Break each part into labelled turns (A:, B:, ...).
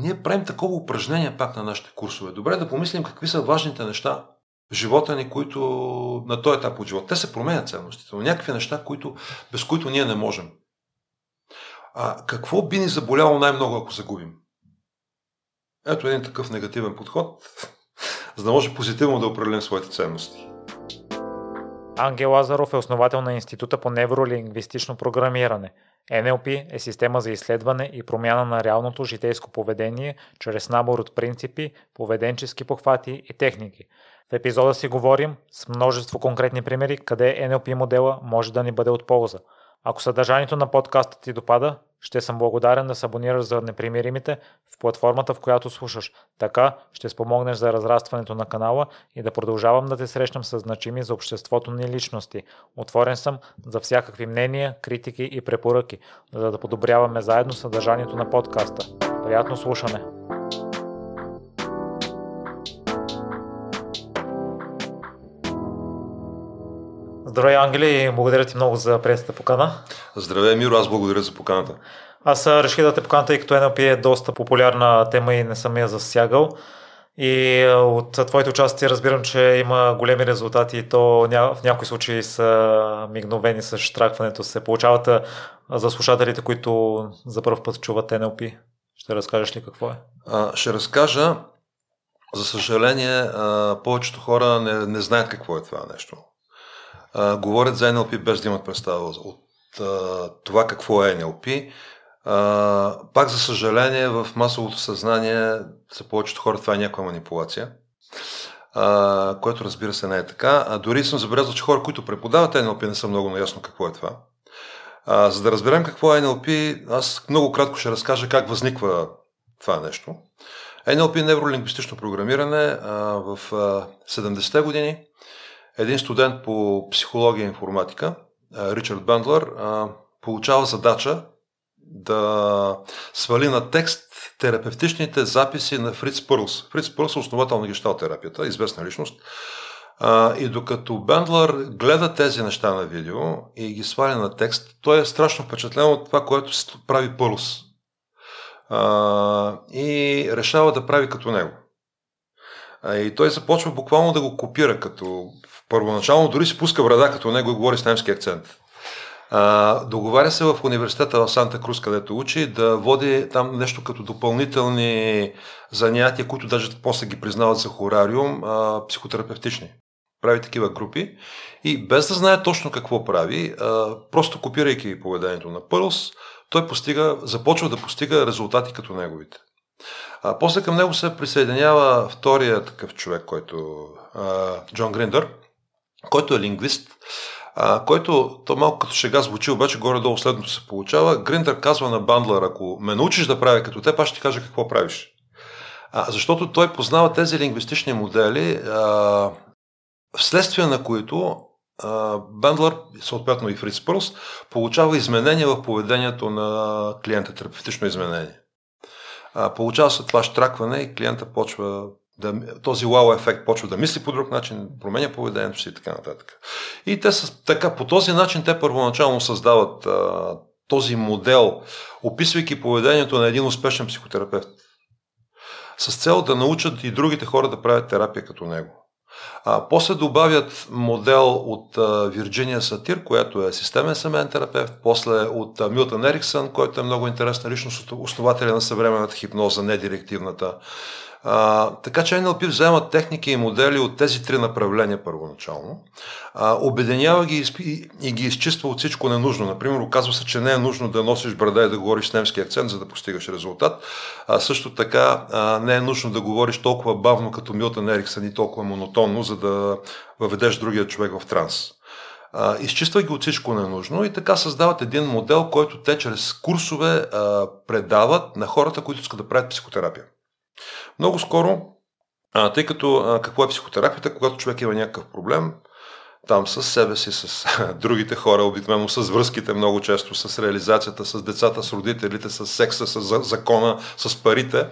A: ние правим такова упражнение пак на нашите курсове. Добре да помислим какви са важните неща в живота ни, които на този етап от живота. Те се променят ценностите, но някакви неща, които, без които ние не можем. А какво би ни заболяло най-много, ако загубим? Ето един такъв негативен подход, за да може позитивно да определим своите ценности.
B: Ангел Лазаров е основател на Института по невролингвистично програмиране. NLP е система за изследване и промяна на реалното житейско поведение чрез набор от принципи, поведенчески похвати и техники. В епизода си говорим с множество конкретни примери, къде NLP модела може да ни бъде от полза – ако съдържанието на подкаста ти допада, ще съм благодарен да се абонираш за непримиримите в платформата, в която слушаш. Така ще спомогнеш за разрастването на канала и да продължавам да те срещам с значими за обществото ни личности. Отворен съм за всякакви мнения, критики и препоръки, за да подобряваме заедно съдържанието на подкаста. Приятно слушане! Здравей, Ангели, и благодаря ти много за приятелата покана.
A: Здравей, Миро, аз благодаря за поканата.
B: Аз реших да те покана, тъй като NLP е доста популярна тема и не съм я засягал. И от твоите участия разбирам, че има големи резултати и то в някои случаи са мигновени с штракването. Се получават за слушателите, които за първ път чуват NLP. Ще разкажеш ли какво е?
A: А, ще разкажа. За съжаление, повечето хора не, не знаят какво е това нещо говорят за NLP без да имат представа от а, това какво е NLP. А, пак, за съжаление, в масовото съзнание за повечето хора това е някаква манипулация, а, което разбира се не е така. А дори съм забелязал, че хора, които преподават NLP, не са много наясно какво е това. А, за да разберем какво е NLP, аз много кратко ще разкажа как възниква това нещо. NLP, невролингвистично програмиране, а, в а, 70-те години един студент по психология и информатика, Ричард Бендлер, получава задача да свали на текст терапевтичните записи на Фриц Пърлс. Фриц Пърлс е основател на гешталтерапията, известна личност. и докато Бендлер гледа тези неща на видео и ги сваля на текст, той е страшно впечатлен от това, което прави Пърлс. и решава да прави като него. и той започва буквално да го копира, като Първоначално дори си пуска брада като него и говори с немски акцент. А, договаря се в университета в Санта Крус, където учи, да води там нещо като допълнителни занятия, които даже после ги признават за хорариум, а, психотерапевтични. Прави такива групи и без да знае точно какво прави, а, просто копирайки поведението на Пърлс, той постига, започва да постига резултати като неговите. А, после към него се присъединява втория такъв човек, който а, Джон Гриндър, който е лингвист, а, който, то малко като шега звучи, обаче горе-долу следното се получава. Гриндър казва на Бандлър, ако ме научиш да правя като теб, аз ще ти кажа какво правиш. А, защото той познава тези лингвистични модели, а, вследствие на които Бендлър, съответно и Фриц Пърс, получава изменения в поведението на клиента, терапевтично изменение. А, получава се това штракване и клиента почва да, този вау ефект почва да мисли по друг начин, променя поведението си и така нататък. И те са така, по този начин те първоначално създават а, този модел, описвайки поведението на един успешен психотерапевт. С цел да научат и другите хора да правят терапия като него. А, после добавят модел от а, Вирджиния Сатир, която е системен семейен терапевт, после от а, Милтън Ериксън, който е много интересна личност, основателя на съвременната хипноза, не директивната. А, така че NLP взема техники и модели от тези три направления първоначално, а, обединява ги и, и ги изчиства от всичко ненужно. Например, оказва се, че не е нужно да носиш брада и да говориш с немски акцент, за да постигаш резултат. А, също така а, не е нужно да говориш толкова бавно като Милтън Ериксън и толкова монотонно, за да въведеш другия човек в транс. А, изчиства ги от всичко ненужно и така създават един модел, който те чрез курсове а, предават на хората, които искат да правят психотерапия. Много скоро, а, тъй като а, какво е психотерапията, когато човек има някакъв проблем, там с себе си, с другите хора, обикновено с връзките, много често с реализацията, с децата, с родителите, с секса, с закона, с парите.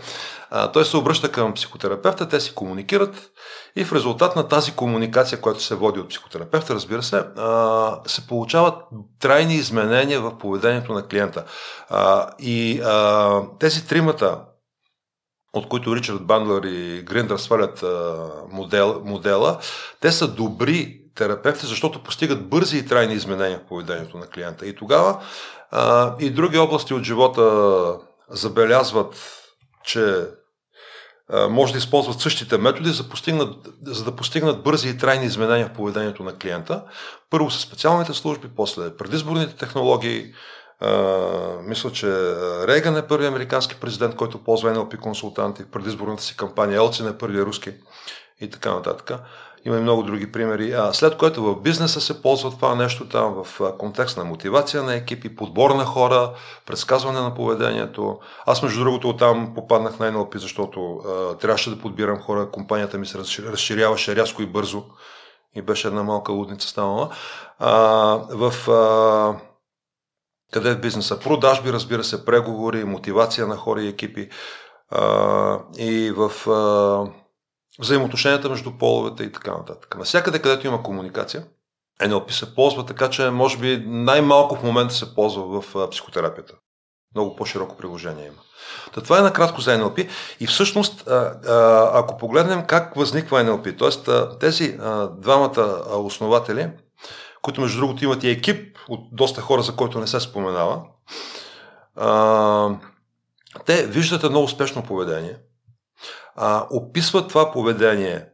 A: А, той се обръща към психотерапевта, те си комуникират и в резултат на тази комуникация, която се води от психотерапевта, разбира се, а, се получават трайни изменения в поведението на клиента. А, и а, тези тримата от които Ричард Бандлер и Гриндър свалят модел, модела, те са добри терапевти, защото постигат бързи и трайни изменения в поведението на клиента. И тогава а, и други области от живота забелязват, че а, може да използват същите методи, за, постигнат, за да постигнат бързи и трайни изменения в поведението на клиента. Първо с специалните служби, после предизборните технологии, Мисля, че Рейган е първи американски президент, който ползва NLP консултанти в предизборната си кампания. Елцин е първият руски и така нататък. Има и много други примери. А, след което в бизнеса се ползва това нещо там в контекст на мотивация на екипи, подбор на хора, предсказване на поведението. Аз между другото оттам попаднах на NLP, защото а, трябваше да подбирам хора. Компанията ми се разширяваше рязко и бързо и беше една малка лудница станала. А, в а, къде е бизнеса? Продажби, разбира се, преговори, мотивация на хора и екипи. А, и в а, взаимоотношенията между половете и така нататък. Насякъде, където има комуникация, NLP се ползва така, че може би най-малко в момента се ползва в психотерапията. Много по-широко приложение има. Та това е накратко за NLP и всъщност, ако погледнем как възниква NLP, т.е. тези двамата основатели, които между другото имат и екип от доста хора, за който не се споменава, те виждат едно успешно поведение – а, описват това поведение,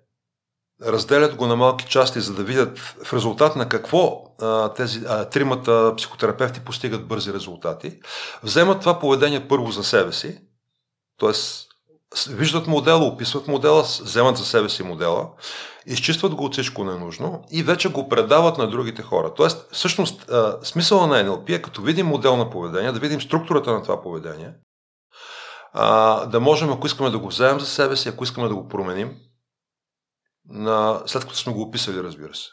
A: разделят го на малки части, за да видят в резултат на какво а, тези а, тримата психотерапевти постигат бързи резултати. Вземат това поведение първо за себе си, т.е. виждат модела, описват модела, вземат за себе си модела, изчистват го от всичко ненужно и вече го предават на другите хора. Тоест, всъщност, смисъла на NLP е като видим модел на поведение, да видим структурата на това поведение, да можем, ако искаме да го вземем за себе си, ако искаме да го променим, след като сме го описали, разбира се.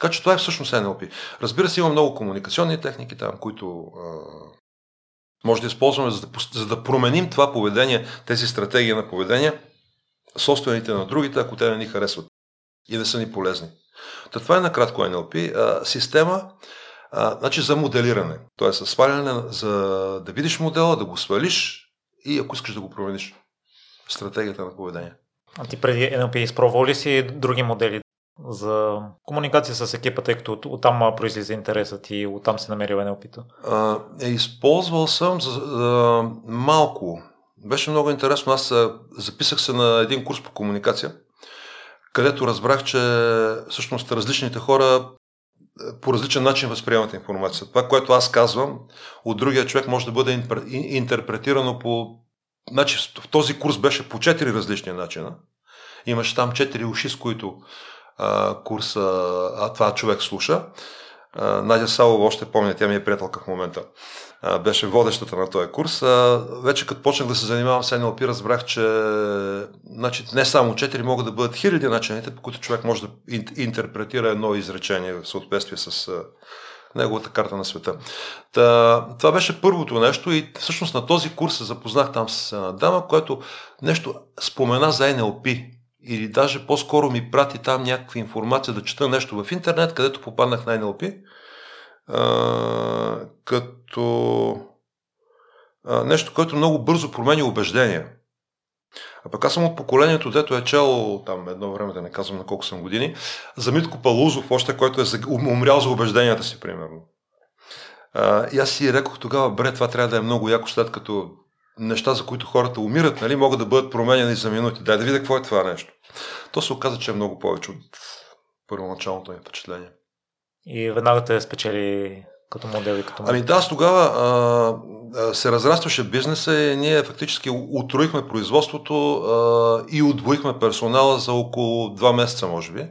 A: Така че това е всъщност NLP. Разбира се, има много комуникационни техники там, които може да използваме, за да, за да променим това поведение, тези стратегии на поведение, собствените на другите, ако те не ни харесват и да са ни полезни. Та това е накратко NLP. А, система а, значи за моделиране. Тоест, сваляне, за да видиш модела, да го свалиш, и ако искаш да го промениш стратегията на поведение.
B: А ти преди NLP изпробвал ли си други модели за комуникация с екипа, тъй като от, оттам произлиза интересът и оттам се намерил NLP-то?
A: А, е, използвал съм за, за, малко. Беше много интересно. Аз записах се на един курс по комуникация, където разбрах, че всъщност различните хора по различен начин възприемат информация. Това, което аз казвам, от другия човек може да бъде интерпретирано по... Значи, в този курс беше по четири различни начина. Имаше там четири уши, с които а, курса, а това човек слуша. А, Надя Салова още помня, тя ми е приятелка в момента беше водещата на този курс. А, вече като почнах да се занимавам с NLP, разбрах, че значи, не само четири могат да бъдат хиляди начините, по които човек може да интерпретира едно изречение в съответствие с а, неговата карта на света. Та, това беше първото нещо и всъщност на този курс се запознах там с една дама, която нещо спомена за NLP или даже по-скоро ми прати там някаква информация да чета нещо в интернет, където попаднах на NLP а, като а, нещо, което много бързо променя убеждения. А пък аз съм от поколението, дето е чел там едно време, да не казвам на колко съм години, за Митко Палузов, още който е умрял за убежденията си, примерно. А, и аз си рекох тогава, бре, това трябва да е много яко, след като неща, за които хората умират, нали, могат да бъдат променени за минути. Дай да видя какво е това нещо. То се оказа, че е много повече от първоначалното ми впечатление
B: и веднага те спечели като модел и като
A: модел. Ами да, аз тогава а, се разрастваше бизнеса и ние фактически утроихме производството а, и удвоихме персонала за около два месеца, може би,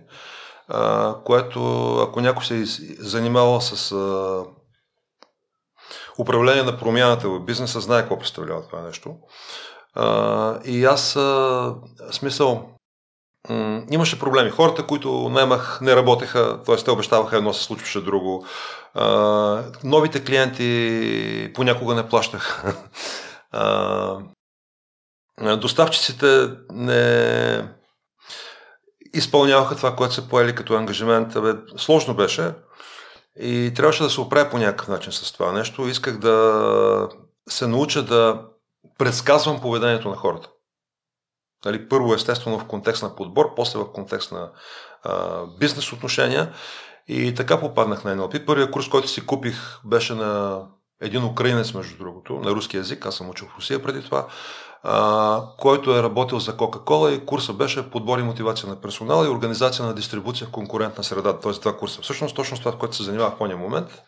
A: а, което ако някой се е занимавал с а, управление на промяната в бизнеса, знае какво представлява това нещо. А, и аз, а, смисъл, имаше проблеми. Хората, които наймах, не работеха, т.е. те обещаваха едно, се случваше друго. А, новите клиенти понякога не плащаха. доставчиците не изпълняваха това, което се поели като ангажимент. Бе, сложно беше и трябваше да се оправя по някакъв начин с това нещо. Исках да се науча да предсказвам поведението на хората. Нали, първо естествено в контекст на подбор, после в контекст на а, бизнес отношения и така попаднах на NLP. Първият курс, който си купих беше на един украинец, между другото, на руски язик, аз съм учил в Русия преди това, който е работил за Кока-Кола и курса беше подбор и мотивация на персонала и организация на дистрибуция в конкурентна среда. Тоест два курса. Всъщност точно това, което се занимавах в този момент.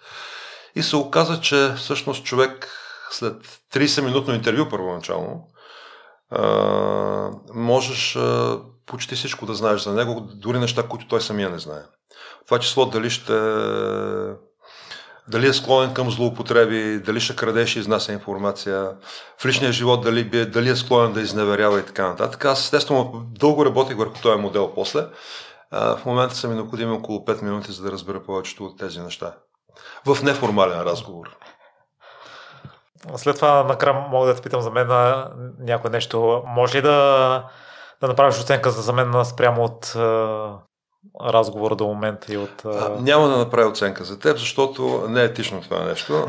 A: И се оказа, че всъщност човек след 30-минутно интервю първоначално, можеш почти всичко да знаеш за него, дори неща, които той самия не знае. Това число дали ще дали е склонен към злоупотреби, дали ще крадеш и изнася информация, в личния живот дали, дали е склонен да изневерява и така нататък. Аз естествено дълго работих върху този модел после. А, в момента са ми необходими около 5 минути, за да разбера повечето от тези неща. В неформален разговор.
B: След това накрая мога да те питам за мен на някое нещо. Може ли да, да направиш оценка за мен спрямо от разговора до момента и от...
A: А, няма да направя оценка за теб, защото не е етично това нещо.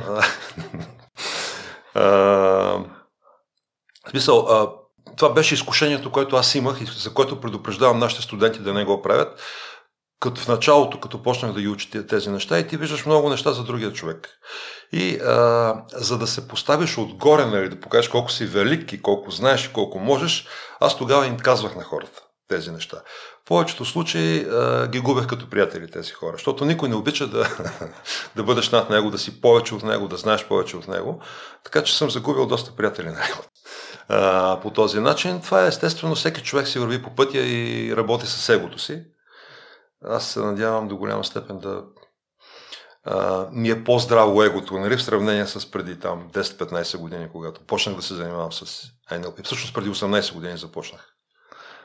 A: а, смисъл, а, това беше изкушението, което аз имах и за което предупреждавам нашите студенти да не го правят. Като в началото, като почнах да ги учите тези неща и ти виждаш много неща за другия човек. И а, за да се поставиш отгоре, нали, да покажеш колко си велик и колко знаеш и колко можеш, аз тогава им казвах на хората тези неща. В повечето случаи а, ги губех като приятели тези хора, защото никой не обича да, да бъдеш над него, да си повече от него, да знаеш повече от него. Така че съм загубил доста приятели на него. А, по този начин, това е естествено, всеки човек си върви по пътя и работи с егото си. Аз се надявам до голяма степен да а, ми е по-здраво егото, нали, в сравнение с преди там 10-15 години, когато почнах да се занимавам с NLP. Всъщност преди 18 години започнах.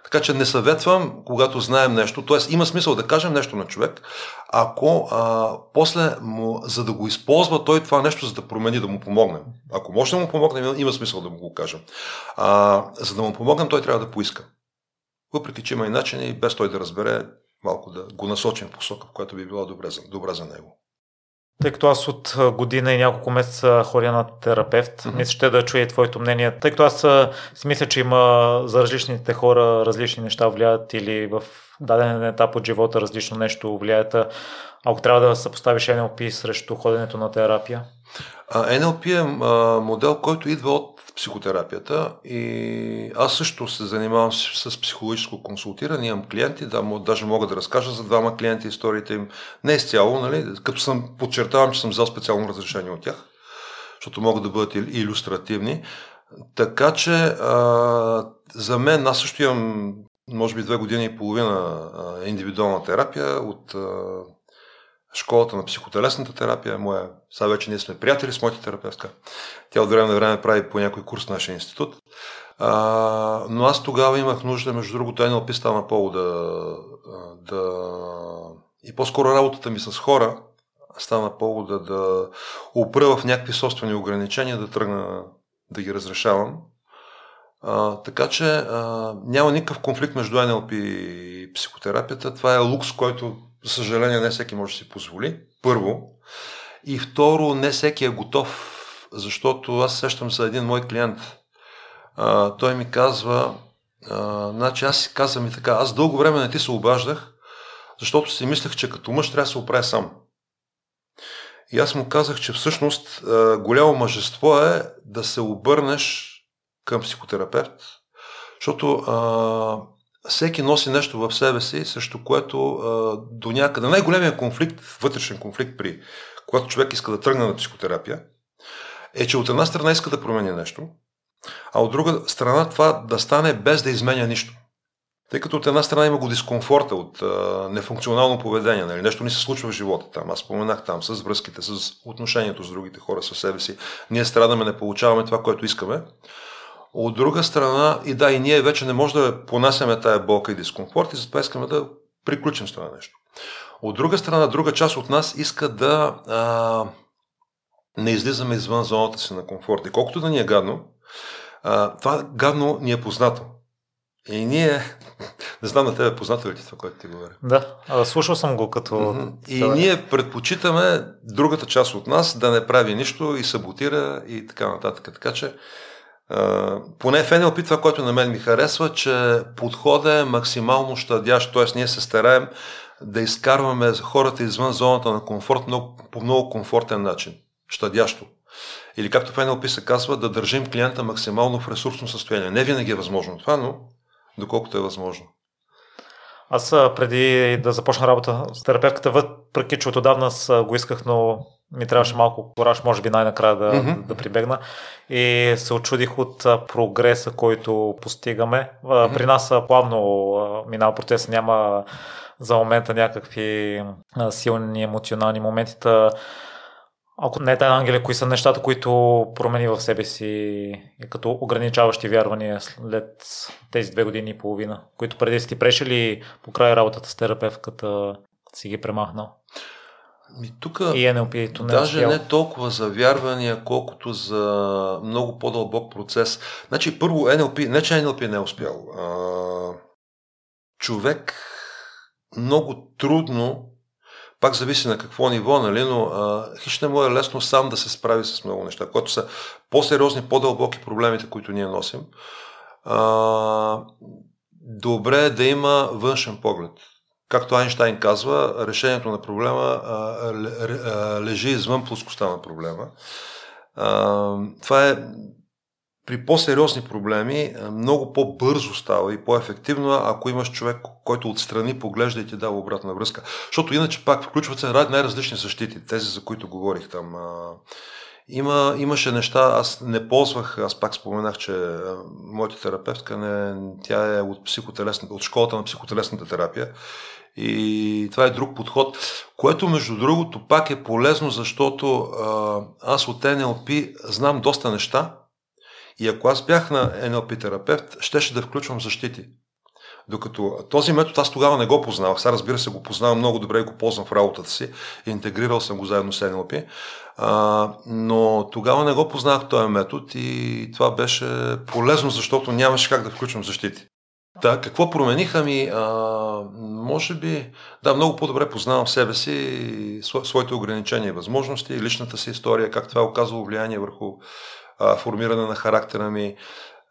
A: Така че не съветвам, когато знаем нещо, т.е. има смисъл да кажем нещо на човек, ако а, после, му, за да го използва той това нещо, за да промени, да му помогнем. Ако може да му помогнем, има смисъл да му го кажем. А, за да му помогнем, той трябва да поиска. Въпреки, че има и начини, без той да разбере, малко да го насочим в посока, в която би била добре за, добре за него.
B: Тъй като аз от година и няколко месеца ходя на терапевт, mm-hmm. мисля ще да чуя твоето мнение. Тъй като аз си мисля, че има за различните хора различни неща влияят или в даден етап от живота различно нещо влияят. Ако трябва да съпоставиш NLP срещу ходенето на терапия?
A: NLP е модел, който идва от психотерапията и аз също се занимавам с, с психологическо консултиране, имам клиенти, да, даже мога да разкажа за двама клиенти историите им. Не изцяло, нали, като съм, подчертавам, че съм взел специално разрешение от тях, защото могат да бъдат иллюстративни. Така че а, за мен, аз също имам може би две години и половина а, индивидуална терапия от а, школата на психотелесната терапия, моя, сега вече ние сме приятели с моята терапевтка. Тя от време на време прави по някой курс в нашия институт. А, но аз тогава имах нужда, между другото, NLP стана повод да, да... И по-скоро работата ми с хора стана повод да, да опра в някакви собствени ограничения, да тръгна да ги разрешавам. А, така че а, няма никакъв конфликт между NLP и психотерапията. Това е лукс, който за съжаление, не всеки може да си позволи. Първо. И второ, не всеки е готов, защото аз сещам за един мой клиент. А, той ми казва, а, значи аз си казвам и така, аз дълго време не ти се обаждах, защото си мислех, че като мъж трябва да се оправя сам. И аз му казах, че всъщност а, голямо мъжество е да се обърнеш към психотерапевт, защото а, всеки носи нещо в себе си, срещу което а, до някъде най-големия конфликт, вътрешен конфликт при когато човек иска да тръгне на психотерапия, е, че от една страна иска да промени нещо, а от друга страна това да стане без да изменя нищо. Тъй като от една страна има го дискомфорта от а, нефункционално поведение, нали? нещо ни се случва в живота там. Аз споменах там с връзките, с отношението с другите хора, със себе си. Ние страдаме, не получаваме това, което искаме. От друга страна, и да, и ние вече не можем да понасяме тая болка и дискомфорт и затова искаме да приключим с това нещо. От друга страна, друга част от нас иска да а, не излизаме извън зоната си на комфорт. И колкото да ни е гадно, а, това гадно ни е познато. И ние, не знам на тебе е познато ли ти това, което ти говоря?
B: Да, слушал съм го като... Mm-hmm.
A: И ние предпочитаме другата част от нас да не прави нищо и саботира и така нататък. Така че поне в NLP това, което на мен ми харесва, че подходът е максимално щадящ, т.е. ние се стараем да изкарваме хората извън зоната на комфорт много, по много комфортен начин, щадящо. Или както в NLP се казва, да държим клиента максимално в ресурсно състояние. Не винаги е възможно това, но доколкото е възможно.
B: Аз преди да започна работа с терапевтката, въпреки че от отдавна го исках, но ми трябваше малко кораж, може би най-накрая да, mm-hmm. да прибегна. И се очудих от прогреса, който постигаме. Mm-hmm. При нас плавно минава процес, няма за момента някакви силни емоционални моменти. Ако не е тайна, Ангеле, кои са нещата, които промени в себе си като ограничаващи вярвания след тези две години и половина, които преди си ти прешели по край работата с терапевтката си ги премахнал?
A: Ми, тука, и
B: NLP,
A: не даже не толкова за вярвания, колкото за много по-дълбок процес. Значи, първо, NLP, не че NLP не е успял. А, човек много трудно пак зависи на какво ниво, нали, но а, не му е лесно сам да се справи с много неща, които са по-сериозни, по-дълбоки проблемите, които ние носим. А, добре е да има външен поглед. Както Айнштайн казва, решението на проблема лежи извън плоскостта на проблема. Това е при по-сериозни проблеми много по-бързо става и по-ефективно, ако имаш човек, който отстрани поглежда и ти дава обратна връзка. Защото иначе пак включват се най-различни защити, тези за които говорих там. Има, имаше неща, аз не ползвах, аз пак споменах, че моята терапевтка, не, тя е от, от школата на психотелесната терапия и това е друг подход, което между другото пак е полезно, защото а, аз от НЛП знам доста неща, и ако аз бях на NLP терапевт, щеше да включвам защити. Докато този метод аз тогава не го познавах. Сега разбира се го познавам много добре и го ползвам в работата си. Интегрирал съм го заедно с NLP. А, но тогава не го познавах този метод и това беше полезно, защото нямаше как да включвам защити. Да, какво промениха ми? А, може би, да, много по-добре познавам себе си, своите ограничения и възможности, личната си история, как това е оказало влияние върху а, формиране на характера ми,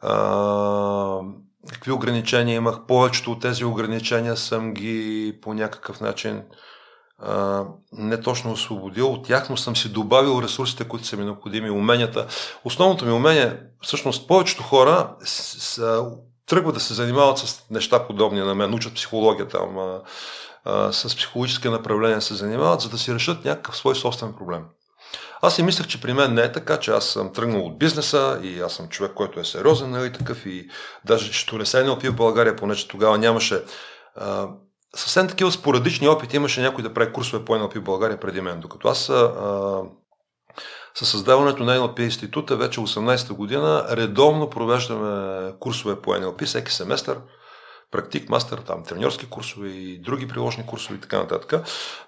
A: а, какви ограничения имах. Повечето от тези ограничения съм ги по някакъв начин а, не точно освободил от тях, но съм си добавил ресурсите, които са ми необходими, уменията. Основното ми умение, всъщност повечето хора с, с, тръгват да се занимават с неща подобни на мен, учат психология там, а, а, с психологически направления се занимават, за да си решат някакъв свой собствен проблем. Аз си мислех, че при мен не е така, че аз съм тръгнал от бизнеса и аз съм човек, който е сериозен, нали, такъв и даже ще не се не опи в България, понеже тогава нямаше а, съвсем такива спорадични опити имаше някой да прави курсове по NLP в България преди мен. Докато аз а, със създаването на NLP института вече 18-та година редовно провеждаме курсове по NLP всеки семестър практик, мастер, там, треньорски курсове и други приложни курсове и така нататък.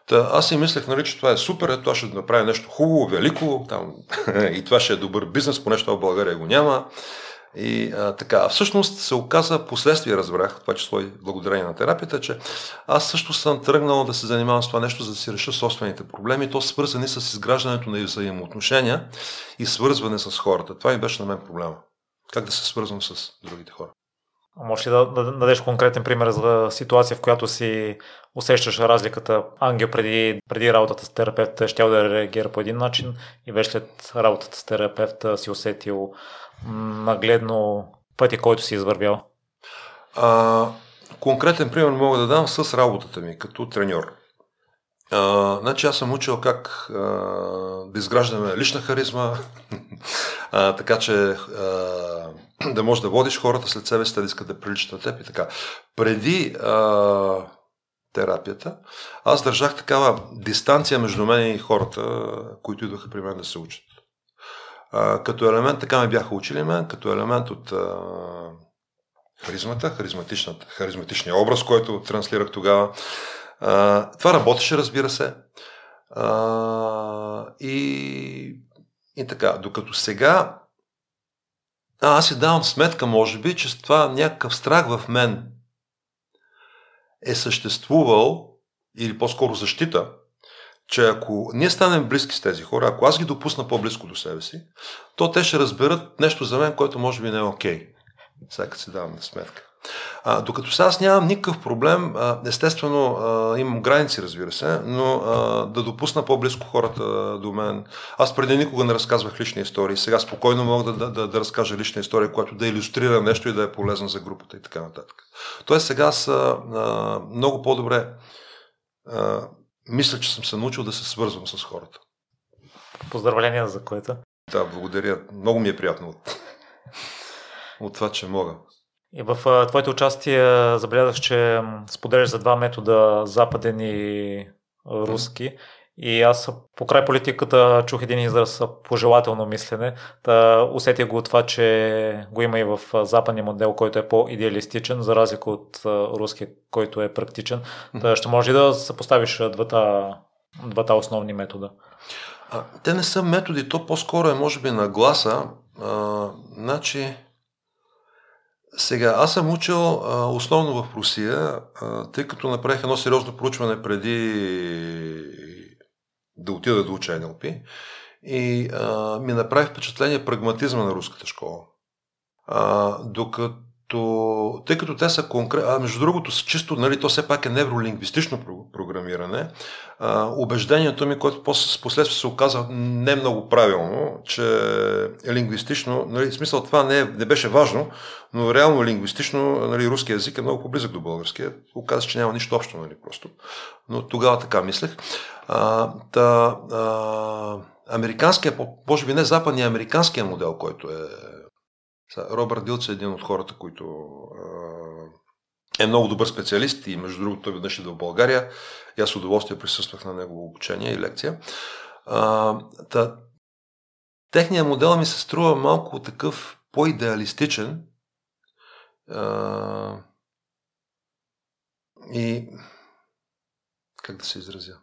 A: Та, аз си мислех, нали, че това е супер, това ще направи нещо хубаво, велико, там, и това ще е добър бизнес, поне това в България го няма. И а, така, всъщност се оказа, последствие разбрах, това число и благодарение на терапията, че аз също съм тръгнал да се занимавам с това нещо, за да си реша собствените проблеми, то свързани с изграждането на взаимоотношения и свързване с хората. Това ми беше на мен проблема. Как да се свързвам с другите хора.
B: Може ли да, да, дадеш конкретен пример за ситуация, в която си усещаш разликата? Ангел преди, преди работата с терапевта ще да реагира по един начин и вече след работата с терапевта си усетил нагледно пътя, който си извървял?
A: А, конкретен пример мога да дам с работата ми като треньор. А, значи аз съм учил как а, да изграждаме лична харизма, а, така че а, да можеш да водиш хората след себе си, да искат да приличат на теб и така. Преди а, терапията, аз държах такава дистанция между мен и хората, които идваха при мен да се учат. Като елемент, така ме бяха учили мен, като елемент от а, харизмата, харизматичния образ, който транслирах тогава. А, това работеше, разбира се. А, и, и така, докато сега а, аз си давам сметка, може би, че това някакъв страх в мен е съществувал, или по-скоро защита, че ако ние станем близки с тези хора, ако аз ги допусна по-близко до себе си, то те ще разберат нещо за мен, което може би не е окей. Okay. Сега си давам на сметка. А, докато сега аз нямам никакъв проблем, а, естествено а, имам граници, разбира се, но а, да допусна по-близко хората до мен. Аз преди никога не разказвах лични истории, сега спокойно мога да, да, да разкажа лична история, която да иллюстрира нещо и да е полезна за групата и така нататък. Тоест сега са а, много по-добре а, мисля, че съм се научил да се свързвам с хората.
B: Поздравления за което.
A: Да, благодаря. Много ми е приятно от, от това, че мога.
B: И в твоето участие забелязах, че споделяш за два метода западен и руски. И аз по край политиката чух един израз пожелателно мислене. Та усетих го това, че го има и в западния модел, който е по-идеалистичен, за разлика от руския, който е практичен. Та ще може да съпоставиш двата, двата основни метода.
A: А, те не са методи, то по-скоро е може би нагласа. А, значи, сега, аз съм учил а, основно в Русия, а, тъй като направих едно сериозно проучване преди да отида да уча НЛП и а, ми направи впечатление прагматизма на руската школа. А, докато то, тъй като те са конкретни, между другото, чисто, нали, то все пак е невролингвистично програмиране, а, убеждението ми, което после, последствие се оказа не много правилно, че е лингвистично, нали, в смисъл това не, е, не беше важно, но реално лингвистично нали, руски язик е много по-близък до българския. Оказа, че няма нищо общо, нали, просто. Но тогава така мислех. А, та, а, американския, може би не западния, американския модел, който е Робърт Дилц е един от хората, които е много добър специалист и между другото той веднъж идва в България и аз с удоволствие присъствах на негово обучение и лекция. А, та, техният модел ми се струва малко такъв по-идеалистичен а, и как да се изразя?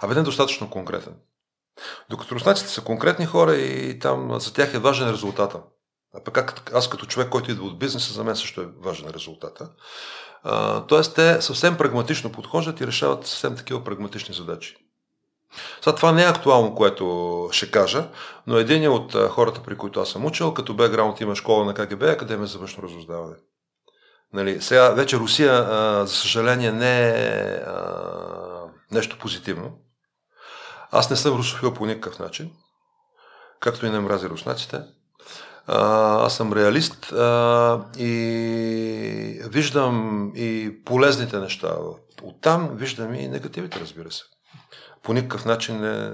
A: Абе не достатъчно конкретен. Докато руснаците са конкретни хора и там за тях е важен резултата. А пък аз като човек, който идва от бизнеса, за мен също е важен резултата. А, тоест, те съвсем прагматично подхождат и решават съвсем такива прагматични задачи. Сега това не е актуално, което ще кажа, но един от хората, при които аз съм учил, като бекграунд има школа на КГБ, Академия за външно разузнаване. Нали, сега вече Русия, а, за съжаление, не е а, нещо позитивно. Аз не съм русофил по никакъв начин, както и не мрази руснаците. А, аз съм реалист а, и виждам и полезните неща. Оттам виждам и негативите, разбира се. По никакъв начин не,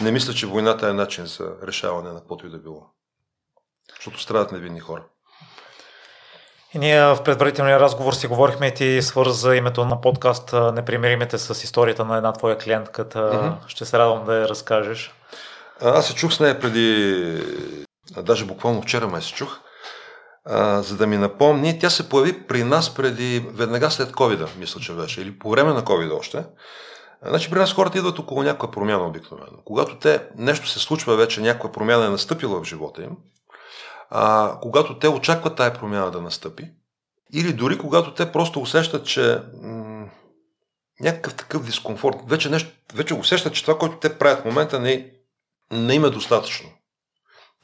A: не мисля, че войната е начин за решаване на каквото и да било. Защото страдат невинни хора.
B: И ние в предварителния разговор си говорихме и ти свърза името на подкаст Непримиримите с историята на една твоя клиентка. Mm-hmm. Ще се радвам да я разкажеш.
A: Аз се чух с нея преди даже буквално вчера ме се чух, а, за да ми напомни, тя се появи при нас преди, веднага след covid мисля, че беше, или по време на COVID още. Значи при нас хората идват около някаква промяна обикновено. Когато те нещо се случва вече, някаква промяна е настъпила в живота им, а, когато те очакват тая промяна да настъпи, или дори когато те просто усещат, че м- някакъв такъв дискомфорт, вече, нещо, вече усещат, че това, което те правят в момента не, не им е достатъчно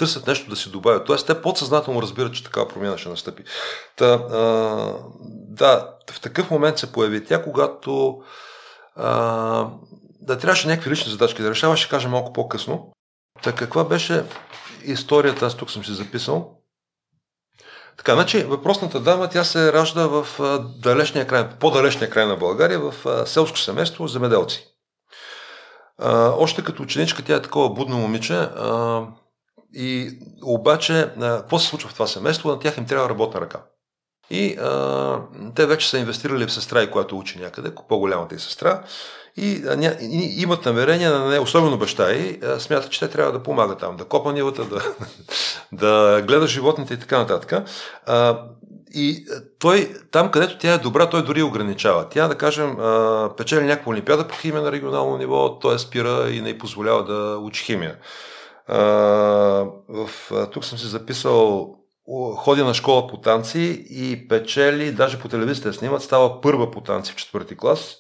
A: търсят нещо да си добавят. Тоест, те подсъзнателно разбират, че такава промяна ще настъпи. Та, а, да, в такъв момент се появи тя, когато а, да трябваше някакви лични задачки да решава, ще кажа малко по-късно. Та каква беше историята, аз тук съм си записал. Така, значи, въпросната дама, тя се ражда в далечния край, по-далечния край на България, в селско семейство, земеделци. А, още като ученичка, тя е такова будно момиче. А, и обаче, какво се случва в това семейство? На тях им трябва работна ръка. И а, те вече са инвестирали в сестра, която учи някъде, по-голямата и сестра, и, а, ня, и имат намерение на нея, особено баща и смятат, че те трябва да помагат там, да копа нивата, да, да гледа животните и така нататък. А, и той, там където тя е добра, той дори ограничава. Тя, да кажем, печели някаква олимпиада по химия на регионално ниво, той спира и не позволява да учи химия в, тук съм си записал ходи на школа по танци и печели, даже по телевизията снимат, става първа по танци в четвърти клас.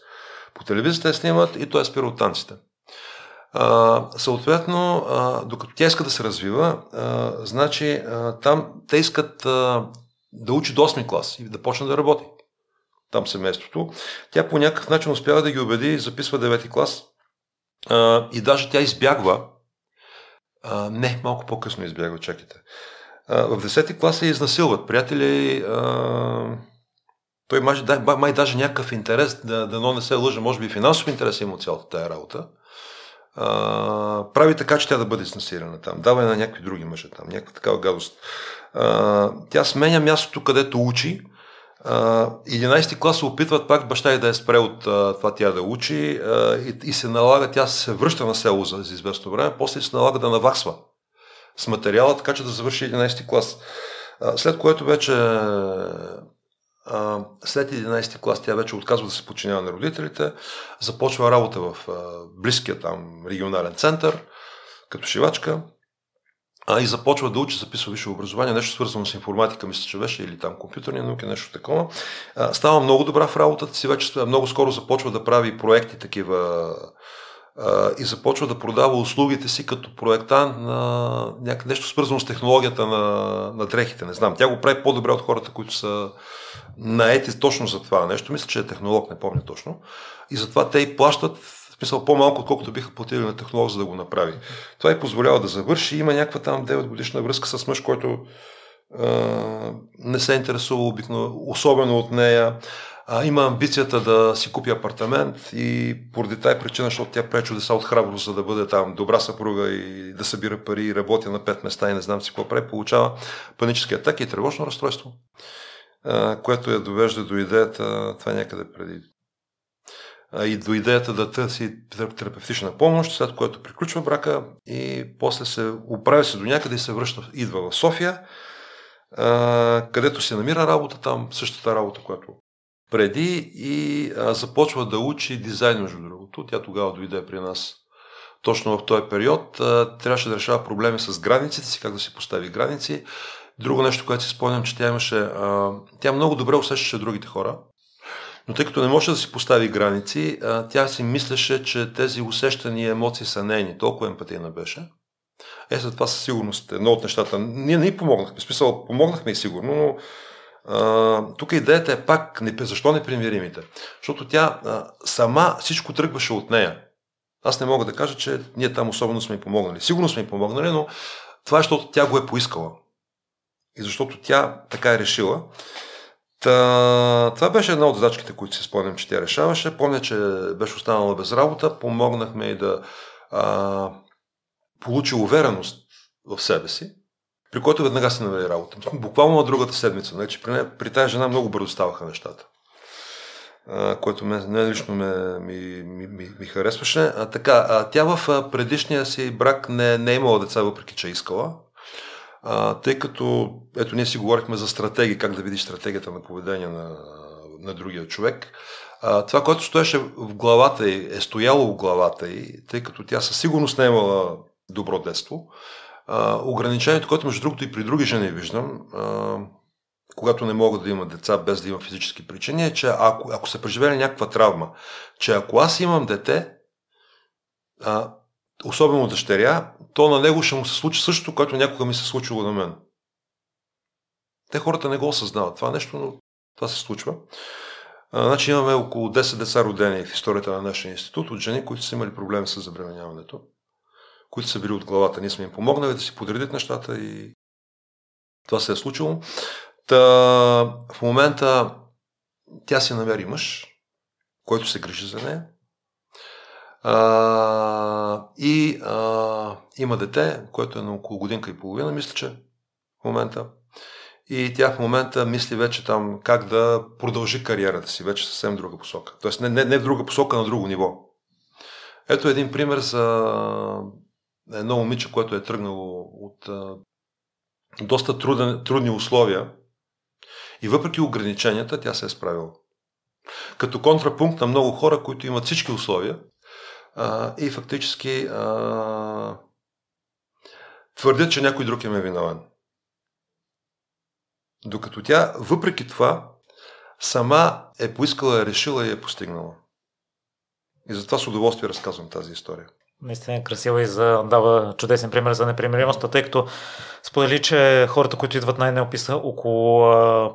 A: По телевизията снимат и той е спира от танците. А, съответно, а, докато тя иска да се развива, а, значи а, там те искат а, да учи до 8 клас и да почне да работи. Там семейството. Тя по някакъв начин успява да ги убеди, записва 9 клас а, и даже тя избягва. А, не, малко по-късно избягва, чакайте. А, в 10 клас се изнасилват. Приятели, а, той май, май даже някакъв интерес, да, да но не се лъжа, може би финансов интерес има от цялата тая работа а, прави така, че тя да бъде изнасирана там. Дава на някакви други мъже там, някаква такава гадост. А, тя сменя мястото, където учи. А, 11 клас се опитват пак баща и да е спре от това тя да учи и, се налага, тя се връща на село за, за известно време, после се налага да наваксва с материала, така че да завърши 11 клас. След което вече след 11 клас тя вече отказва да се подчинява на родителите, започва работа в близкия там регионален център, като шивачка, а, и започва да учи, записва висше образование, нещо свързано с информатика, мисля, че беше, или там компютърни науки, нещо такова. А, става много добра в работата си, вече много скоро започва да прави проекти такива а, и започва да продава услугите си като проектант на нещо свързано с технологията на, на дрехите. Не знам, тя го прави по-добре от хората, които са наети точно за това нещо. Мисля, че е технолог, не помня точно. И затова те и плащат смисъл по-малко, отколкото биха платили на технолог, за да го направи. Това и позволява да завърши. Има някаква там 9 годишна връзка с мъж, който а, не се интересува обикновено, особено от нея. А, има амбицията да си купи апартамент и поради тази причина, защото тя пречи деца от храброст, за да бъде там добра съпруга и да събира пари и работи на пет места и не знам си какво прави, получава панически атаки и тревожно разстройство което я довежда до идеята, това някъде преди, и до идеята да търси терапевтична помощ, след което приключва брака и после се оправя се до някъде и се връща, идва в София, където се намира работа там, същата работа, която преди и започва да учи дизайн, между другото. Тя тогава дойде при нас точно в този период. трябваше да решава проблеми с границите си, как да си постави граници. Друго нещо, което си спомням, че тя имаше, тя много добре усещаше другите хора, но тъй като не може да си постави граници, тя си мислеше, че тези усещания и емоции са нейни. Толкова емпатийна беше. Е, за това със сигурност едно от нещата. Ние не й помогнахме. Смисъл, помогнахме и сигурно, но тук идеята е пак, защо не примиримите? Защото тя сама всичко тръгваше от нея. Аз не мога да кажа, че ние там особено сме й помогнали. Сигурно сме й помогнали, но това е, защото тя го е поискала и защото тя така е решила. Та, това беше една от задачките, които си спомням, че тя решаваше. Помня, че беше останала без работа, помогнахме и да а, получи увереност в себе си, при който веднага се намери работа. Буквално на другата седмица. Значи, при, не, при тази жена много бързо ставаха нещата. А, което ме, не лично ме, ми, ми, ми, ми харесваше. А, така, а, тя в предишния си брак не, не е имала деца, въпреки че е искала а, тъй като, ето ние си говорихме за стратегии, как да видиш стратегията на поведение на, на другия човек. А, това, което стоеше в главата й, е стояло в главата й, тъй като тя със сигурност не е имала добро детство. А, ограничението, което между другото и при други жени виждам, а, когато не могат да имат деца без да има физически причини, е, че ако, ако са преживели някаква травма, че ако аз имам дете, а, особено дъщеря, то на него ще му се случи същото, което някога ми се случило на мен. Те хората не го осъзнават това нещо, но това се случва. А, значи имаме около 10 деца родени в историята на нашия институт от жени, които са имали проблеми с забременяването, които са били от главата. Ние сме им помогнали да си подредят нещата и това се е случило. Та, в момента тя си намери мъж, който се грижи за нея. А, и а, има дете, което е на около годинка и половина, мисля, че в момента. И тя в момента мисли вече там как да продължи кариерата си, вече съвсем друга посока. Тоест не, не, не в друга посока, на друго ниво. Ето един пример за едно момиче, което е тръгнало от а, доста труден, трудни условия и въпреки ограниченията тя се е справила. Като контрапункт на много хора, които имат всички условия, а, и фактически а, твърдят, че някой друг им е виновен. Докато тя, въпреки това, сама е поискала, е решила и е постигнала. И затова с удоволствие разказвам тази история.
B: Наистина е красива и за, дава чудесен пример за непримиримостта, тъй като сподели, че хората, които идват най неописа около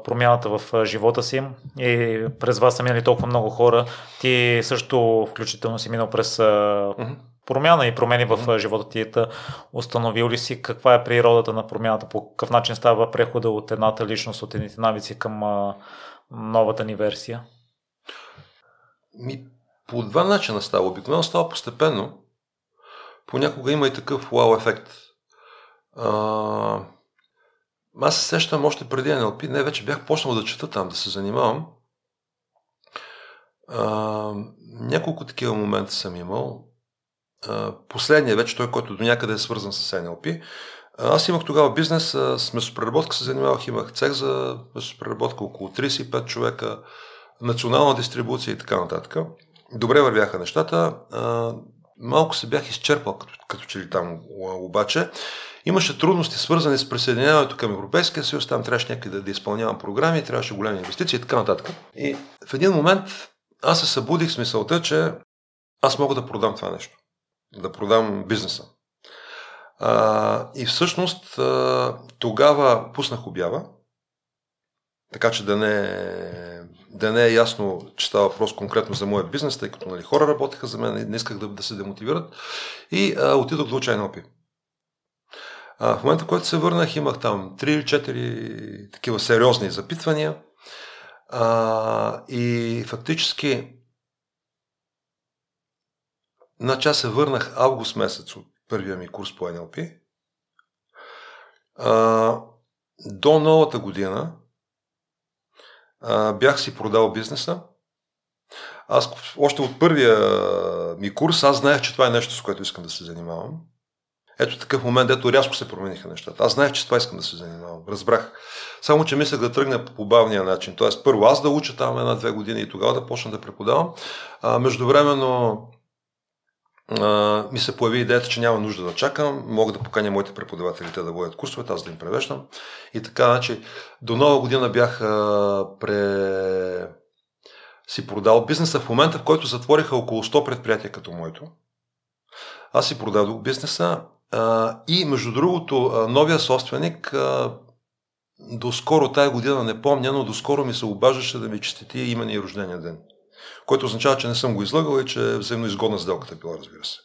B: промяната в живота си и през вас са минали толкова много хора, ти също включително си минал през а, промяна и промени в mm-hmm. живота ти. Та, установил ли си каква е природата на промяната, по какъв начин става прехода от едната личност, от едните навици към новата ни версия?
A: Ми, по два начина става. Обикновено става постепенно. Понякога има и такъв вау ефект. А, аз се сещам още преди NLP, не вече бях почнал да чета там, да се занимавам. А, няколко такива момента съм имал. А, последният вече, той, който до някъде е свързан с NLP. Аз имах тогава бизнес с месопреработка, се занимавах, имах цех за месопреработка, около 35 човека, национална дистрибуция и така нататък. Добре вървяха нещата. Малко се бях изчерпал като, като че ли там обаче. Имаше трудности свързани с присъединяването към Европейския съюз, там трябваше някъде да, да изпълнявам програми, трябваше големи инвестиции и така нататък. И в един момент аз се събудих с мисълта, че аз мога да продам това нещо. Да продам бизнеса. А, и всъщност а, тогава пуснах обява, така че да не, да не е ясно, че става въпрос конкретно за моя бизнес, тъй като нали, хора работеха за мен, не исках да, да се демотивират и а, отидох да уча NLP. А, в момента, в който се върнах, имах там 3 или 4 такива сериозни запитвания а, и фактически на час се върнах август месец от първия ми курс по. А, до новата година бях си продал бизнеса. Аз още от първия ми курс, аз знаех, че това е нещо, с което искам да се занимавам. Ето такъв момент, ето рязко се промениха нещата. Аз знаех, че това искам да се занимавам. Разбрах. Само, че мислях да тръгна по бавния начин. Тоест, първо аз да уча там една-две години и тогава да почна да преподавам. А, междувременно ми се появи идеята, че няма нужда да чакам, мога да поканя моите преподаватели да водят курсовете, аз да им превеждам. И така, значи, до нова година бях а, пре... си продал бизнеса в момента, в който затвориха около 100 предприятия като моето. Аз си продадох бизнеса а, и, между другото, новия собственик а, доскоро тая година, не помня, но доскоро ми се обаждаше да ми честити имен и рождения ден което означава, че не съм го излъгал и че е взаимно изгодна сделката била, разбира се.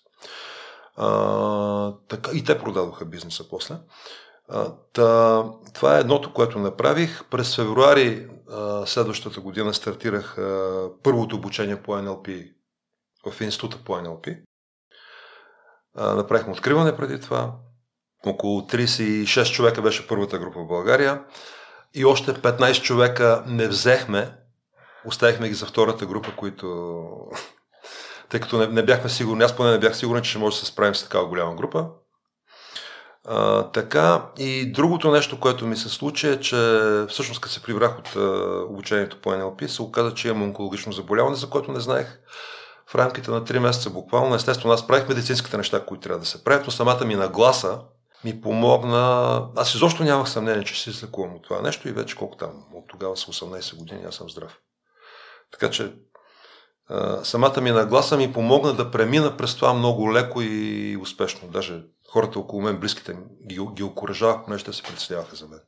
A: А, така, и те продадоха бизнеса после. А, та, това е едното, което направих. През февруари а, следващата година стартирах а, първото обучение по NLP в института по. А, направихме откриване преди това. Около 36 човека беше първата група в България и още 15 човека не взехме Оставихме ги за втората група, които... Тъй като не, не бяхме сигурни, аз поне не бях сигурен, че ще може да се справим с такава голяма група. А, така, и другото нещо, което ми се случи е, че всъщност като се прибрах от а, обучението по НЛП, се оказа, че имам онкологично заболяване, за което не знаех в рамките на 3 месеца буквално. Естествено, аз правих медицинските неща, които трябва да се правят, но самата ми нагласа ми помогна. Аз изобщо нямах съмнение, че се излекувам от това нещо и вече колко там, от тогава са 18 години, аз съм здрав. Така че самата ми нагласа ми помогна да премина през това много леко и успешно. Даже хората около мен, близките ги, ги окоръжавах, понеже те се представяха за мен.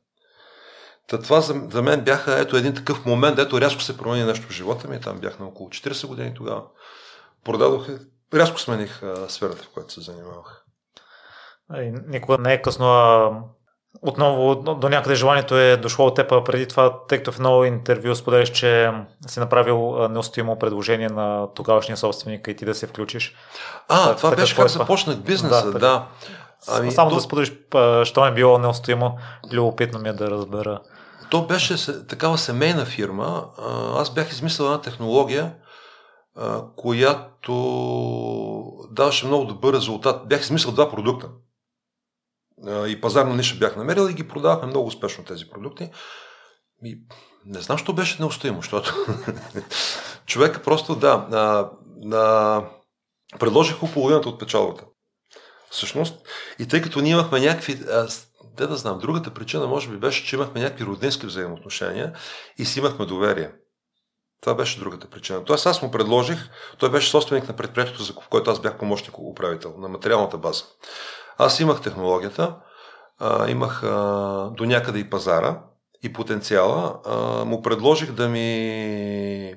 A: Та това за, за мен бяха ето един такъв момент, ето рязко се промени нещо в живота ми. Там бях на около 40 години тогава. Продадох, рязко смених а, сферата, в която се занимавах.
B: Никога не е късно отново до някъде желанието е дошло от теб преди това, тъй като в едно интервю споделиш, че си направил неустоимо предложение на тогавашния собственик и ти да се включиш.
A: А, а това така, беше как е започнах бизнеса, да. да.
B: Ами, Само то... да споделиш, що е било неустоимо, любопитно ми е да разбера.
A: То беше такава семейна фирма. Аз бях измислил една технология, която даваше много добър резултат. Бях измислил два продукта и пазарна ниша бях намерил и ги продавахме много успешно тези продукти. И не знам, що беше неустоимо, защото човека просто, да, а, а, предложих половината от печалбата. Всъщност, и тъй като ние имахме някакви, аз, да знам, другата причина може би беше, че имахме някакви родински взаимоотношения и си имахме доверие. Това беше другата причина. Тоест аз му предложих, той беше собственик на предприятието, за което аз бях помощник управител, на материалната база. Аз имах технологията, а, имах а, до някъде и пазара и потенциала. А, му предложих да ми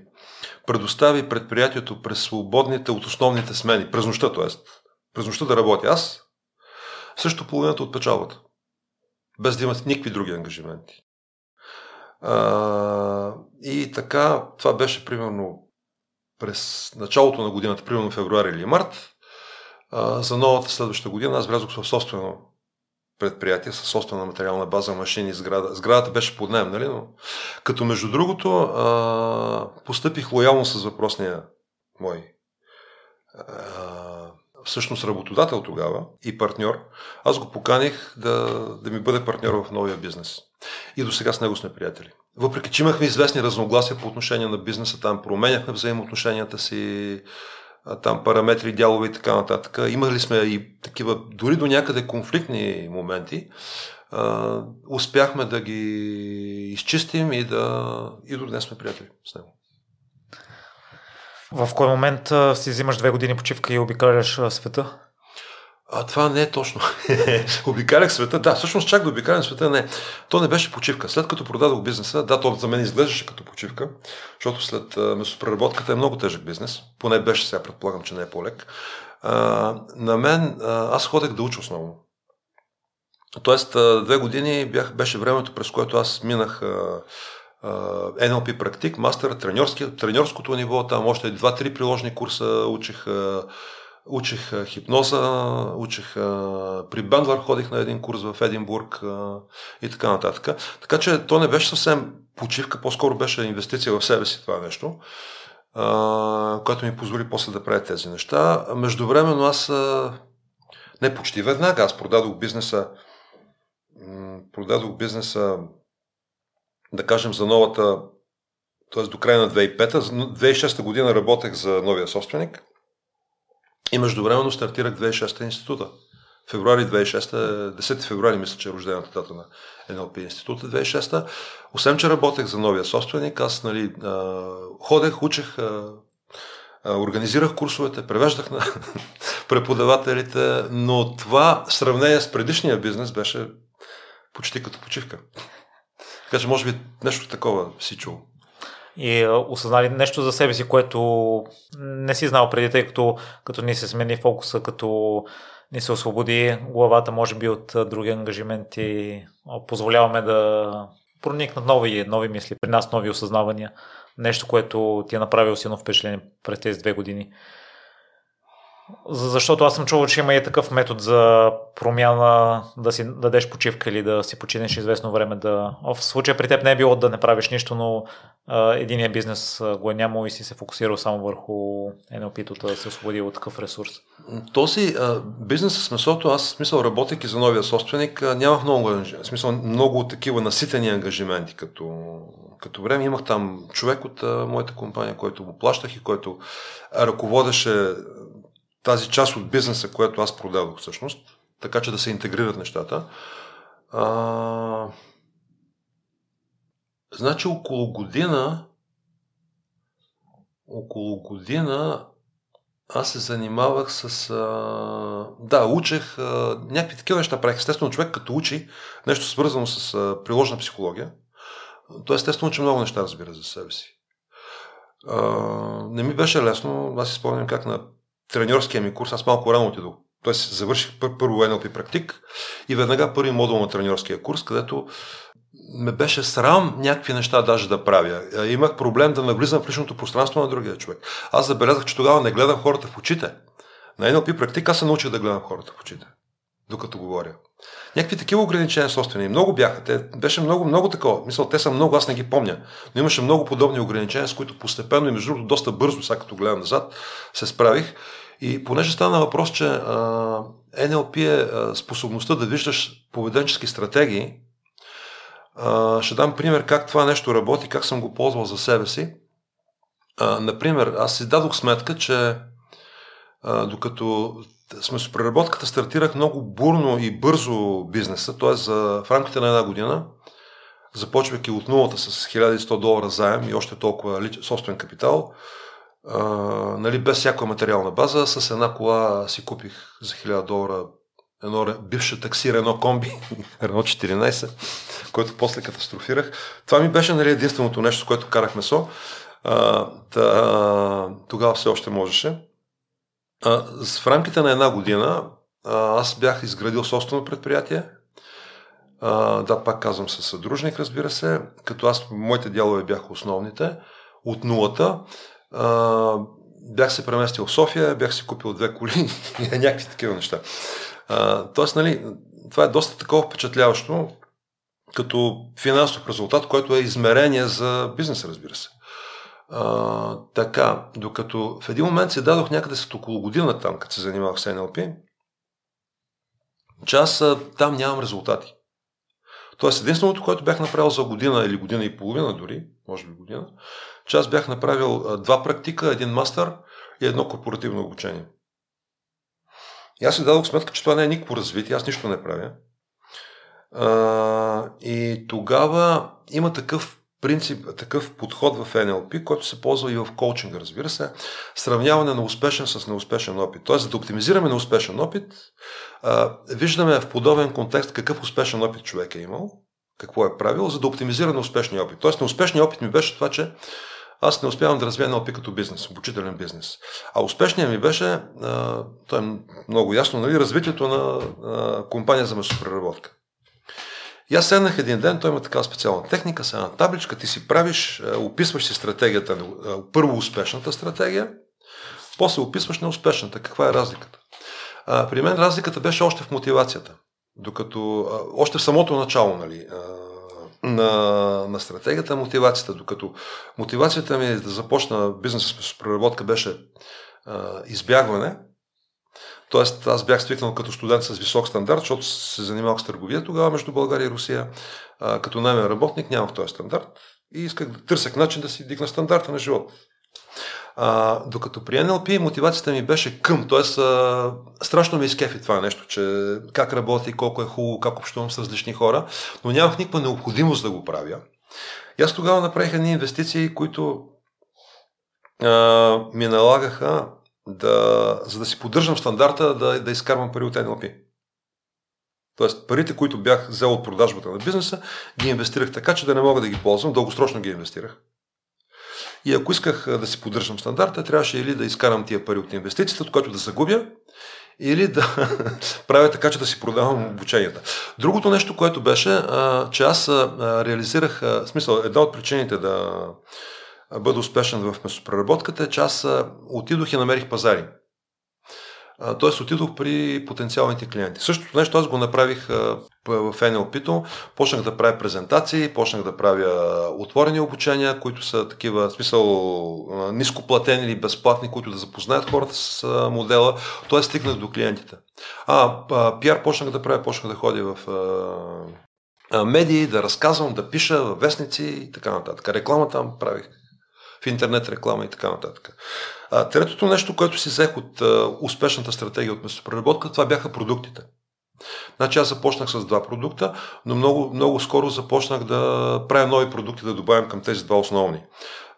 A: предостави предприятието през свободните от основните смени, през нощта, т.е. през нощта да работя аз, също половината от печалбата. Без да имат никакви други ангажименти. А, и така, това беше примерно през началото на годината, примерно февруари или март. За новата следваща година аз влязох в собствено предприятие със собствена материална база, машини, сграда. Сградата беше под найем, нали? Но, като между другото, а, постъпих лоялно с въпросния мой а, всъщност работодател тогава и партньор. Аз го поканих да, да ми бъде партньор в новия бизнес. И до сега с него сме приятели. Въпреки, че имахме известни разногласия по отношение на бизнеса, там променяхме взаимоотношенията си, там параметри, дялове и така нататък. Имали сме и такива, дори до някъде конфликтни моменти. успяхме да ги изчистим и да и до днес сме приятели с него.
B: В кой момент си взимаш две години почивка и обикаляш света?
A: А това не е точно. Обикалях света. Да, всъщност чак да обикалям света не. То не беше почивка. След като продадох бизнеса, да, то за мен изглеждаше като почивка, защото след месопреработката е много тежък бизнес. Поне беше сега, предполагам, че не е по-лек. А, на мен, а, аз ходех да уча основно. Тоест, две години бях, беше времето, през което аз минах а, NLP практик, мастер, треньорското ниво, там още два-три приложни курса учих Учих хипноза, учих при Бендлър, ходих на един курс в Единбург и така нататък. Така че то не беше съвсем почивка, по-скоро беше инвестиция в себе си това нещо, което ми позволи после да правя тези неща. Междувременно аз не почти веднага, аз продадох бизнеса продадох бизнеса да кажем за новата т.е. до края на 2005 2006 година работех за новия собственик – и междувременно стартирах 2006 института. Февруари 2006, 10 февруари мисля, че е рождената дата на НЛП института 2006. Освен, че работех за новия собственик, аз нали, ходех, учех, организирах курсовете, превеждах на преподавателите, но това сравнение с предишния бизнес беше почти като почивка. Така че може би нещо такова си чул
B: и осъзнали нещо за себе си, което не си знал преди, тъй като като ни се смени фокуса, като ни се освободи главата, може би от други ангажименти, позволяваме да проникнат нови, нови мисли, при нас нови осъзнавания. Нещо, което ти е направило силно впечатление през тези две години. Защото аз съм чувал, че има и такъв метод за промяна, да си дадеш почивка или да си починеш известно време. Да... В случая при теб не е било да не правиш нищо, но а, единия бизнес го е нямал и си се фокусирал само върху NLP-то, да се освободи от такъв ресурс.
A: Този а, бизнес с месото, аз смисъл работейки за новия собственик, нямах много, смисъл, много такива наситени ангажименти като, като време. Имах там човек от а, моята компания, който го плащах и който ръководеше тази част от бизнеса, която аз продадох всъщност, така че да се интегрират нещата. А, значи около година около година аз се занимавах с... А, да, учех, а, някакви такива неща правих. Естествено, човек като учи нещо свързано с а, приложна психология, то естествено, че много неща разбира за себе си. А, не ми беше лесно. Аз си спомням как на треньорския ми курс, аз малко рано отидох. Тоест завърших първо NLP практик и веднага първи модул на треньорския курс, където ме беше срам някакви неща даже да правя. Е, имах проблем да навлизам в личното пространство на другия човек. Аз забелязах, че тогава не гледам хората в очите. На NLP практик аз се научих да гледам хората в очите, докато говоря. Някакви такива ограничения собствени. Много бяха. Те беше много, много такова. Мисъл, те са много, аз не ги помня. Но имаше много подобни ограничения, с които постепенно и между другото доста бързо, сега като гледам назад, се справих. И понеже стана въпрос, че а, NLP е а, способността да виждаш поведенчески стратегии, а, ще дам пример как това нещо работи, как съм го ползвал за себе си. А, например, аз си дадох сметка, че а, докато сме с преработката стартирах много бурно и бързо бизнеса, т.е. в рамките на една година започвайки от нулата с 1100 долара заем и още толкова собствен капитал, а, нали, без всяка материална база, с една кола си купих за 1000 долара едно бивше такси едно комби, едно 14, което после катастрофирах. Това ми беше нали, единственото нещо, с което карах месо. А, та, тогава все още можеше. В рамките на една година аз бях изградил собствено предприятие. Да, пак казвам със съдружник, разбира се, като аз, моите дялове бяха основните. От нулата бях се преместил в София, бях си купил две коли някакви такива неща. Тоест, нали, това е доста такова впечатляващо, като финансов резултат, който е измерение за бизнес, разбира се. А, така, докато в един момент се дадох някъде след около година там, като се занимавах с NLP, че аз там нямам резултати. Тоест, единственото, което бях направил за година или година и половина дори, може би година, че аз бях направил два практика, един мастър и едно корпоративно обучение. И аз си дадох сметка, че това не е никакво развитие, аз нищо не правя. А, и тогава има такъв принцип, такъв подход в NLP, който се ползва и в коучинга, разбира се, сравняване на успешен с неуспешен опит. Тоест, за да оптимизираме неуспешен опит, виждаме в подобен контекст какъв успешен опит човек е имал, какво е правил, за да оптимизира неуспешния опит. Тоест, неуспешният опит ми беше това, че аз не успявам да развия NLP като бизнес, обучителен бизнес. А успешният ми беше, а, то е много ясно, нали, развитието на а, компания за месопреработка. И аз седнах един ден, той има такава специална техника, с една табличка, ти си правиш, описваш си стратегията, първо успешната стратегия, после описваш неуспешната. Каква е разликата? При мен разликата беше още в мотивацията. Докато, още в самото начало, нали, а, на, на стратегията, мотивацията. Докато мотивацията ми е да започна бизнес с преработка беше избягване, Тоест, аз бях свикнал като студент с висок стандарт, защото се занимавах с търговия тогава между България и Русия. А, като наймен работник нямах този стандарт и исках да търсех начин да си дигна стандарта на живот. А, докато при NLP мотивацията ми беше към, т.е. страшно ме изкефи това нещо, че как работи, колко е хубаво, как общувам с различни хора, но нямах никаква необходимост да го правя. И аз тогава направих едни инвестиции, които а, ми налагаха да, за да си поддържам стандарта, да, да изкарвам пари от NLP. Тоест, парите, които бях взел от продажбата на бизнеса, ги инвестирах така, че да не мога да ги ползвам, дългосрочно ги инвестирах. И ако исках да си поддържам стандарта, трябваше или да изкарам тия пари от инвестицията, от което да загубя, или да правя така, че да си продавам обученията. Другото нещо, което беше, че аз реализирах, в смисъл, една от причините да, бъда успешен в месопреработката е, че аз отидох и намерих пазари. Тоест отидох при потенциалните клиенти. Същото нещо аз го направих в NLP-то. Почнах да правя презентации, почнах да правя отворени обучения, които са такива, в смисъл нископлатени или безплатни, които да запознаят хората с модела. Тоест стигнах до клиентите. А, пиар почнах да правя, почнах да ходя в медии, да разказвам, да пиша в вестници и така нататък. Реклама там правих интернет реклама и така нататък. А, третото нещо, което си взех от а, успешната стратегия от месопреработка, това бяха продуктите. Значи аз започнах с два продукта, но много, много скоро започнах да правя нови продукти, да добавям към тези два основни.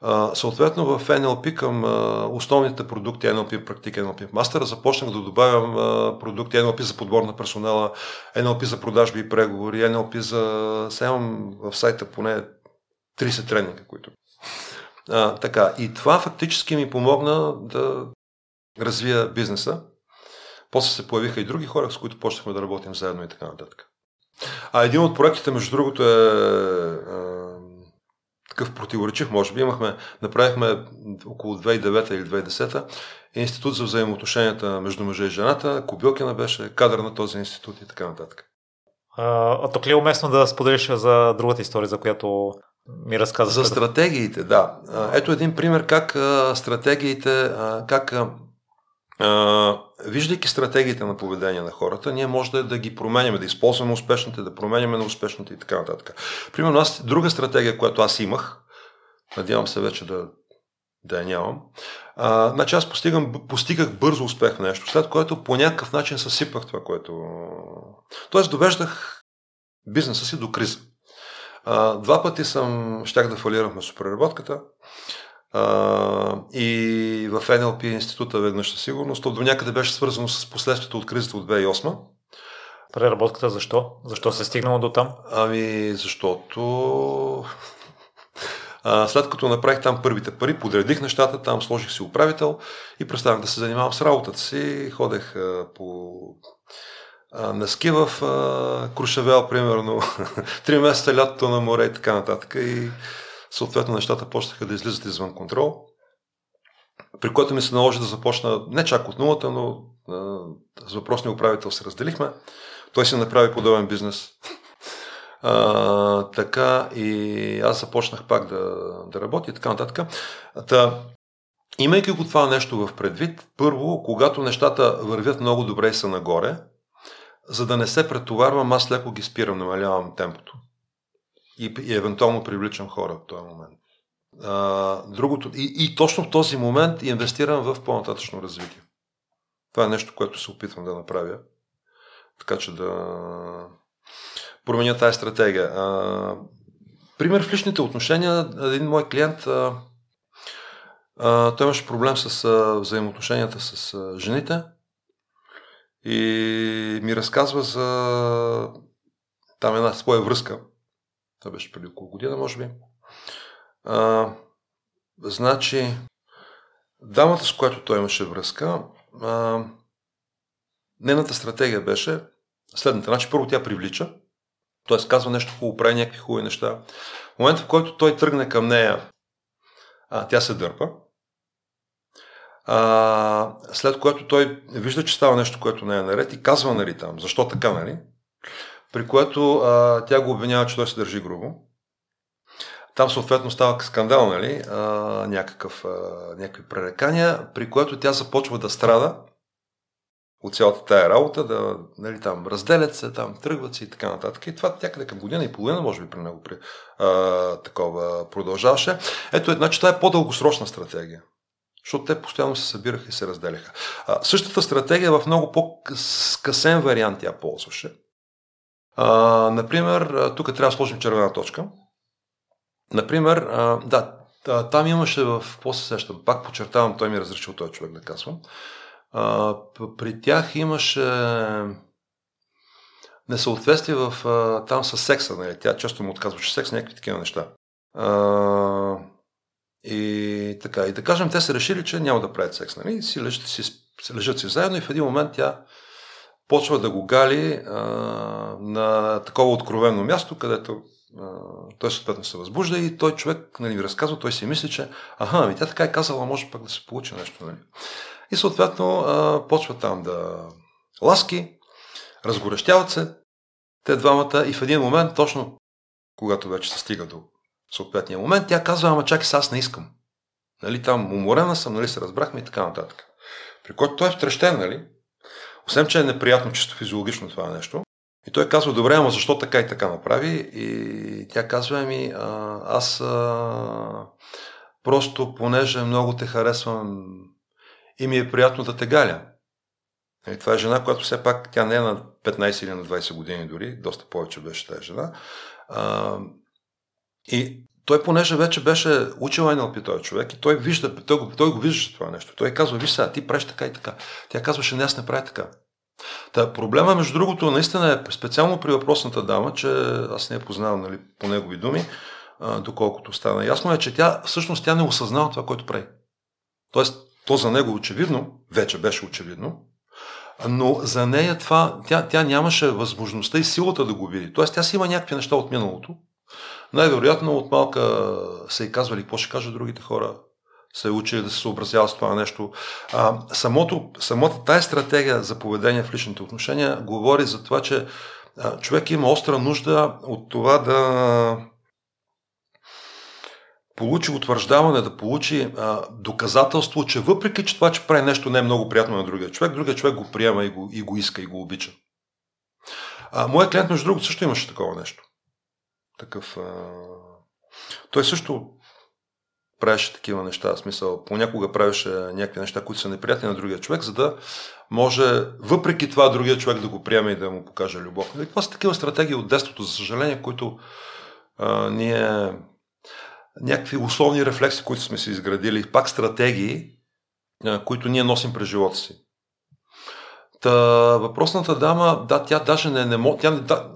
A: А, съответно в NLP към а, основните продукти NLP практика, NLP Master започнах да добавям а, продукти NLP за подбор на персонала, NLP за продажби и преговори, NLP за... Сега имам в сайта поне 30 тренинга, които а, така, и това фактически ми помогна да развия бизнеса. После се появиха и други хора, с които почнахме да работим заедно и така нататък. А един от проектите, между другото, е а, такъв противоречив, може би. Имахме, направихме около 2009 или 2010 институт за взаимоотношенията между мъжа и жената. Кобилкина беше кадър на този институт и така нататък.
B: А, тук ли е уместно да споделиш за другата история, за която ми разказа.
A: За стратегиите, да. Ето един пример как стратегиите, как виждайки стратегиите на поведение на хората, ние може да, да ги променяме, да използваме успешните, да променяме на успешните и така нататък. Примерно аз друга стратегия, която аз имах, надявам се вече да, да я нямам, а, значи аз постигам, постигах бързо успех в нещо, след което по някакъв начин съсипах това, което... Тоест довеждах бизнеса си до криза. А, два пъти съм, щях да фалирам месопреработката. А, и в NLP института веднъж със сигурност. То до някъде беше свързано с последствията от кризата от 2008.
B: Преработката защо? Защо се е стигнало до там?
A: Ами, защото а, след като направих там първите пари, подредих нещата, там сложих си управител и престанах да се занимавам с работата си. Ходех а, по а, на ски в а, Крушевел, примерно, три месеца лятото на море и така нататък. И съответно нещата почнаха да излизат извън контрол. При което ми се наложи да започна не чак от нулата, но а, с въпросния управител се разделихме. Той си направи подобен бизнес. А, така и аз започнах пак да, да работя и така нататък. Та, имайки го това нещо в предвид, първо, когато нещата вървят много добре и са нагоре, за да не се претоварвам, аз леко ги спирам, намалявам темпото. И, и евентуално привличам хора в този момент. А, другото, и, и точно в този момент инвестирам в по-нататъчно развитие. Това е нещо, което се опитвам да направя. Така че да променя тази стратегия. А, пример в личните отношения, един мой клиент, а, а, той имаше проблем с а, взаимоотношенията с а, жените и ми разказва за там една своя връзка. Това беше преди около година, може би. А, значи, дамата, с която той имаше връзка, а, нейната стратегия беше следната. Значи, първо тя привлича, т.е. казва нещо хубаво, прави някакви хубави неща. В момента, в който той тръгне към нея, а, тя се дърпа. А, след което той вижда, че става нещо, което не е наред и казва, нали, там, защо така, нали? При което а, тя го обвинява, че той се държи грубо. Там съответно става скандал, нали? А, някакъв, а, някакви пререкания, при което тя започва да страда от цялата тая работа, да, нали, там, разделят се, там, тръгват се и така нататък. И това някъде към година и половина, може би при него при, а, такова продължаваше. Ето, значи това е по-дългосрочна стратегия. Защото те постоянно се събираха и се разделяха. Същата стратегия в много по-скъсен вариант тя ползваше. А, например, тук трябва да сложим червена точка. Например, а, да, там имаше в, после сещам, пак подчертавам, той ми е разрешил този човек да казвам, а, при тях имаше несъответствие в, а, там с секса. Нали? Тя често му отказва, че секс, някакви такива неща. А, и така, и да кажем, те са решили, че няма да правят секс. Нали? Си лежат, си, лежат си заедно и в един момент тя почва да го гали а, на такова откровено място, където а, той съответно се възбужда и той човек нали, ми разказва, той си мисли, че аха, ами тя така е казала, може пък да се получи нещо. Нали? И съответно а, почва там да ласки, разгорещяват се те двамата и в един момент, точно когато вече се стига до съответния момент, тя казва, ама чакай, аз не искам. Нали, там уморена съм, нали, се разбрахме и така нататък. При който той е втрещен, нали? Освен, че е неприятно чисто физиологично това нещо. И той казва, добре, ама защо така и така направи? И тя казва, ми, аз а, просто, понеже много те харесвам и ми е приятно да те галя. И това е жена, която все пак, тя не е на 15 или на 20 години дори, доста повече беше тази жена. А, и той, понеже вече беше учил NLP този човек и той, вижда, той, го, той го виждаше това нещо. Той казва, виж сега, ти правиш така и така. Тя казваше, не, аз не правя така. Та, проблема, между другото, наистина е специално при въпросната дама, че аз не я познавам нали, по негови думи, а, доколкото стана ясно, е, че тя всъщност тя не осъзнава това, което прави. Тоест, то за него очевидно, вече беше очевидно, но за нея това, тя, тя нямаше възможността и силата да го види. Тоест, тя си има някакви неща от миналото. Най-вероятно от малка са и казвали какво ще кажат другите хора, се учили да се съобразява с това нещо. А, самото, самото тая стратегия за поведение в личните отношения говори за това, че а, човек има остра нужда от това да получи утвърждаване, да получи а, доказателство, че въпреки че това, че прави нещо не е много приятно на другия човек, другия човек го приема и го, и го иска и го обича. А, моят клиент, между другото, също имаше такова нещо. Такъв. А... Той също правеше такива неща. В смисъл, понякога правеше някакви неща, които са неприятни на другия човек, за да може, въпреки това, другия човек да го приеме и да му покаже любов. И това са такива стратегии от детството, за съжаление, които а, ние някакви условни рефлекси, които сме си изградили, пак стратегии, а, които ние носим през живота си. Та, въпросната дама, да, тя даже не, не може, тя, да,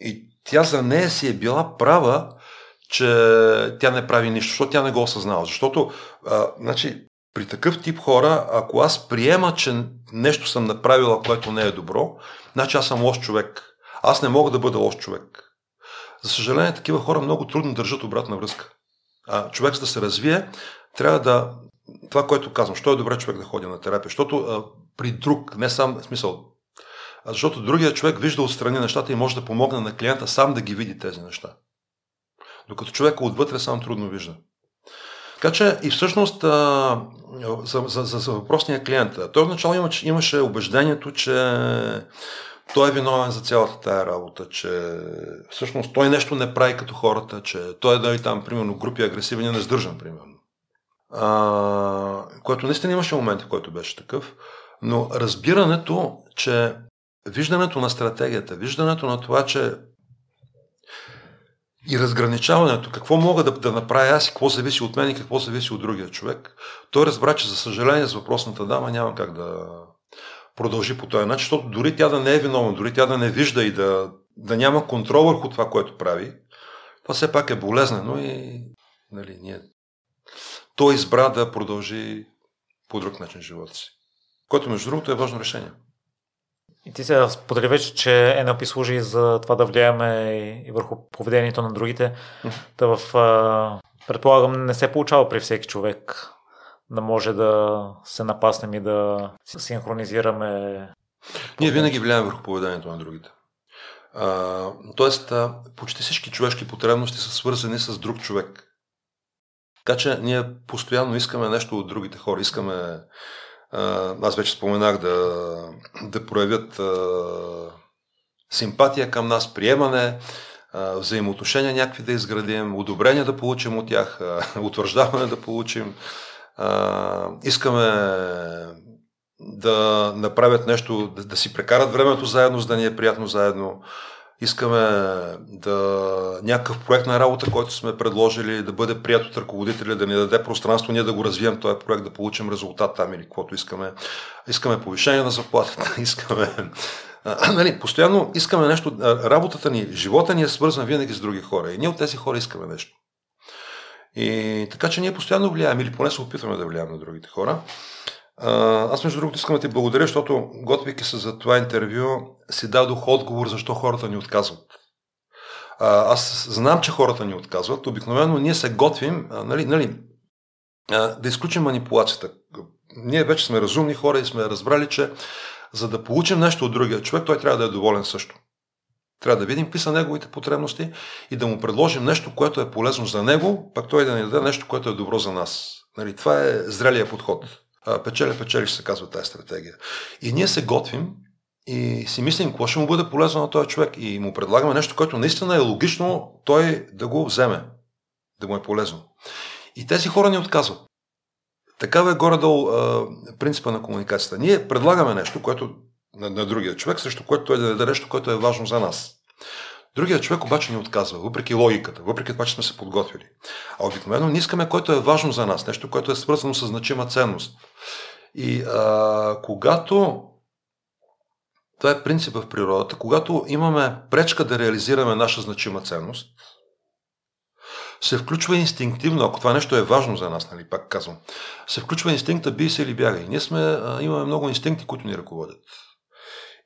A: и тя за нея си е била права, че тя не прави нищо, защото тя не го осъзнава. Защото, а, значи, при такъв тип хора, ако аз приема, че нещо съм направила, което не е добро, значи аз съм лош човек. Аз не мога да бъда лош човек. За съжаление, такива хора много трудно държат обратна връзка. А човек, за да се развие, трябва да. Това, което казвам, що е добре човек да ходи на терапия? Защото а, при друг, не сам, в смисъл, защото другия човек вижда отстрани нещата и може да помогне на клиента сам да ги види тези неща. Докато човека отвътре сам трудно вижда. Така че и всъщност а, за, за, за, за въпросния клиент, той отначало имаше, имаше убеждението, че той е виновен за цялата тая работа, че всъщност той нещо не прави като хората, че той е дали там, примерно, групи агресивен и нездържан, примерно. А, което наистина имаше моменти, в който беше такъв, но разбирането, че виждането на стратегията, виждането на това, че и разграничаването, какво мога да, да направя аз и какво зависи от мен и какво зависи от другия човек, той разбра, че за съжаление с въпросната дама няма как да продължи по този начин, защото дори тя да не е виновна, дори тя да не вижда и да, да няма контрол върху това, което прави, това все пак е болезнено и нали, ние... той избра да продължи по друг начин живота си. Което, между другото, е важно решение.
B: И ти се сподели вече, че NLP служи за това да влияеме и върху поведението на другите. Та в, предполагам, не се получава при всеки човек да може да се напаснем и да синхронизираме.
A: Ние винаги влияем върху поведението на другите. А, тоест, а, почти всички човешки потребности са свързани с друг човек. Така че ние постоянно искаме нещо от другите хора. Искаме аз вече споменах да, да проявят симпатия към нас, приемане, взаимоотношения някакви да изградим, одобрение да получим от тях, утвърждаване да получим. Искаме да направят нещо, да, да си прекарат времето заедно, за да ни е приятно заедно искаме да някакъв проект на работа, който сме предложили, да бъде прият от ръководителя, да ни даде пространство, ние да го развием този проект, да получим резултат там или каквото искаме. Искаме повишение на заплатата, искаме нали, постоянно искаме нещо. Работата ни, живота ни е свързан винаги с други хора. И ние от тези хора искаме нещо. И така че ние постоянно влияем, или поне се опитваме да влияем на другите хора. Аз, между другото, искам да ти благодаря, защото, готвейки се за това интервю, си дадох отговор защо хората ни отказват. Аз знам, че хората ни отказват. Обикновено ние се готвим, нали, нали, да изключим манипулацията. Ние вече сме разумни хора и сме разбрали, че за да получим нещо от другия човек, той трябва да е доволен също. Трябва да видим какви са неговите потребности и да му предложим нещо, което е полезно за него, пък той да ни даде нещо, което е добро за нас. Нали, това е зрелия подход печеля, печелиш се казва тази стратегия. И ние се готвим и си мислим какво ще му бъде полезно на този човек и му предлагаме нещо, което наистина е логично той да го вземе, да му е полезно. И тези хора ни отказват. Такава е горе-долу принципа на комуникацията. Ние предлагаме нещо, което на, на другия човек, срещу което той да даде нещо, което е важно за нас. Другият човек обаче ни отказва, въпреки логиката, въпреки това, че сме се подготвили. А обикновено не искаме което е важно за нас, нещо, което е свързано с значима ценност. И а, когато това е принцип в природата, когато имаме пречка да реализираме наша значима ценност, се включва инстинктивно, ако това нещо е важно за нас, нали, пак казвам, се включва инстинкта бий се или бягай. Ние сме, а, имаме много инстинкти, които ни ръководят.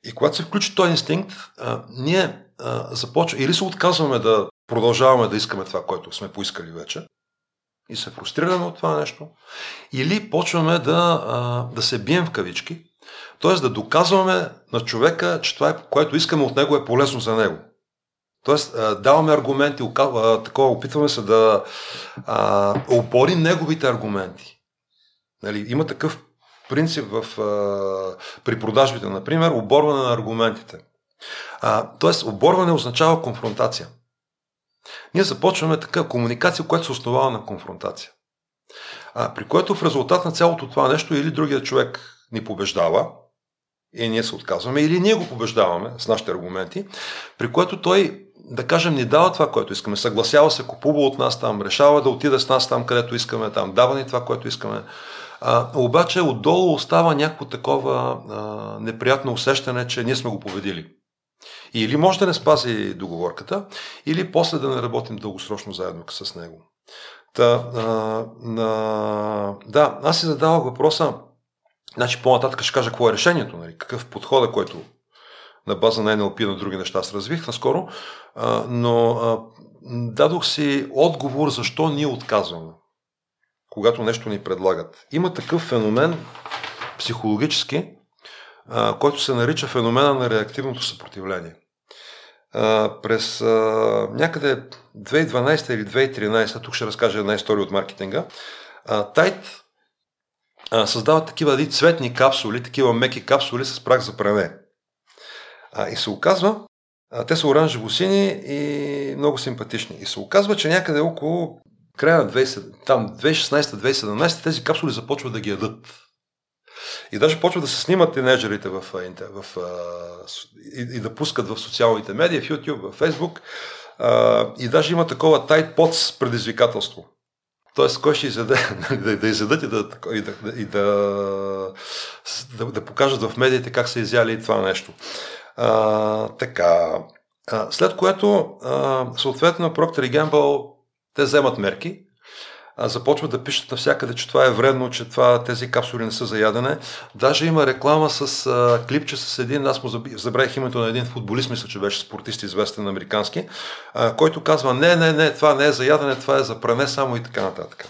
A: И когато се включи този инстинкт, а, ние започва, или се отказваме да продължаваме да искаме това, което сме поискали вече, и се фрустрираме от това нещо, или почваме да, да се бием в кавички, т.е. да доказваме на човека, че това, което искаме от него е полезно за него. Тоест, даваме аргументи, такова, опитваме се да а, опорим неговите аргументи. Нали, има такъв принцип в, а, при продажбите, например, оборване на аргументите. А, тоест, оборване означава конфронтация. Ние започваме така комуникация, която се основава на конфронтация. А, при което в резултат на цялото това нещо или другия човек ни побеждава, и ние се отказваме, или ние го побеждаваме с нашите аргументи, при което той да кажем, ни дава това, което искаме. Съгласява се, купува от нас там, решава да отида с нас там, където искаме, там, дава ни това, което искаме. А, обаче отдолу остава някакво такова а, неприятно усещане, че ние сме го победили. Или може да не спази договорката, или после да не работим дългосрочно заедно с него. Та, а, на... Да, аз си задавах въпроса, значи по-нататък ще кажа какво е решението, нали? какъв подхода, който на база на NLP и на други неща аз развих наскоро, а, но а, дадох си отговор защо ние отказваме, когато нещо ни предлагат. Има такъв феномен психологически, който се нарича феномена на реактивното съпротивление. През някъде 2012 или 2013, тук ще разкажа една история от маркетинга, Тайт а, създават такива цветни капсули, такива меки капсули с прах за пране. И се оказва, те са оранжево-сини и много симпатични. И се оказва, че някъде около края на 2016-2017 тези капсули започват да ги ядат. И даже почват да се снимат тинейджерите в, в, в, и, и да пускат в социалните медии, в YouTube, в Facebook. А, и даже има такова tight pots предизвикателство. Тоест, кой ще изяде, да, да изядат и, да, и, да, и да, да, да покажат в медиите как са изяли това нещо. А, така. А, след което, а, съответно, Procter Gamble те вземат мерки, започват да пишат навсякъде, че това е вредно, че това, тези капсули не са за ядене. Даже има реклама с а, клипче с един, аз му забравих името на един футболист, мисля, че беше спортист, известен американски, а, който казва, не, не, не, това не е за ядене, това е за пране само и така нататък.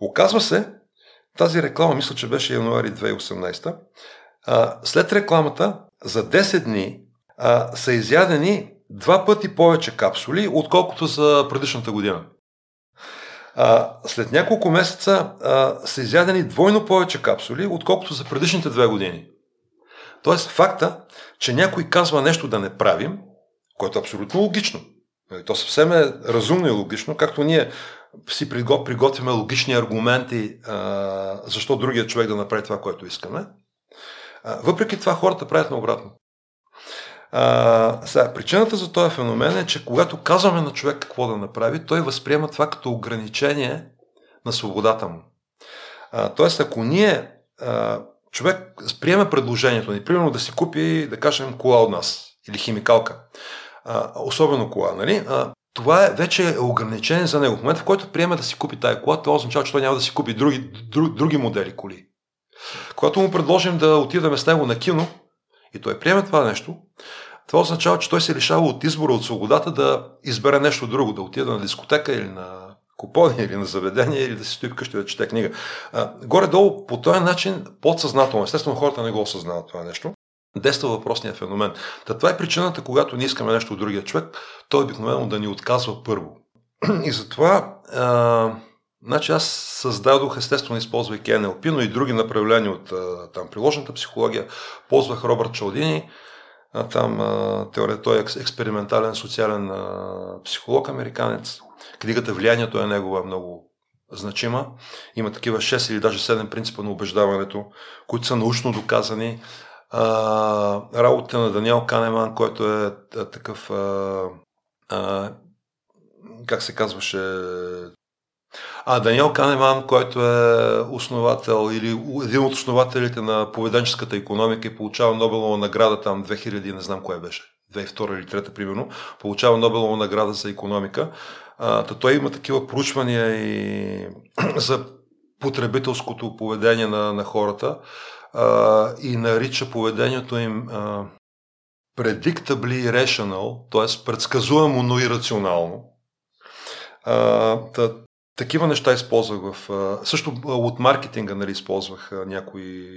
A: Оказва се, тази реклама, мисля, че беше януари 2018, а, след рекламата за 10 дни а, са изядени два пъти повече капсули, отколкото за предишната година. А, след няколко месеца а, са изядени двойно повече капсули, отколкото за предишните две години. Тоест факта, че някой казва нещо да не правим, което е абсолютно логично. Нали, то съвсем е разумно и логично, както ние си приготвяме логични аргументи, а, защо другия човек да направи това, което искаме. А, въпреки това хората правят наобратно. А, сега, причината за този феномен е, че когато казваме на човек какво да направи, той възприема това като ограничение на свободата му. А, тоест, ако ние, а, човек приеме предложението ни, примерно да си купи, да кажем, кола от нас или химикалка, а, особено кола, нали? А, това е вече е ограничение за него. В момента, в който приеме да си купи тая кола, това означава, че той няма да си купи други, други, други модели коли. Когато му предложим да отидем с него на кино и той приеме това нещо, това означава, че той се лишава от избора, от свободата да избере нещо друго, да отида на дискотека или на купони или на заведение или да си стои вкъщи да чете книга. Горе-долу по този начин подсъзнателно, естествено хората не го осъзнават това нещо, действа въпросния феномен. Та това е причината, когато ние искаме нещо от другия човек, той обикновено да ни отказва първо. И затова а, Значи аз създадох, естествено, използвайки NLP, но и други направления от там приложната психология. Ползвах Робърт Чалдини, там теория, той е експериментален социален психолог, американец. Книгата Влиянието е негова много значима. Има такива 6 или даже 7 принципа на убеждаването, които са научно доказани. работа на Даниел Канеман, който е такъв как се казваше а Даниел Канеман, който е основател или един от основателите на поведенческата економика и получава Нобелова награда там 2000, не знам кое беше, 2002 или 2003 примерно, получава Нобелова награда за економика. А, то той има такива проучвания и за потребителското поведение на, на хората а, и нарича поведението им а, predictably rational, т.е. предсказуемо, но и рационално. А, такива неща използвах в... Също от маркетинга нали, използвах някои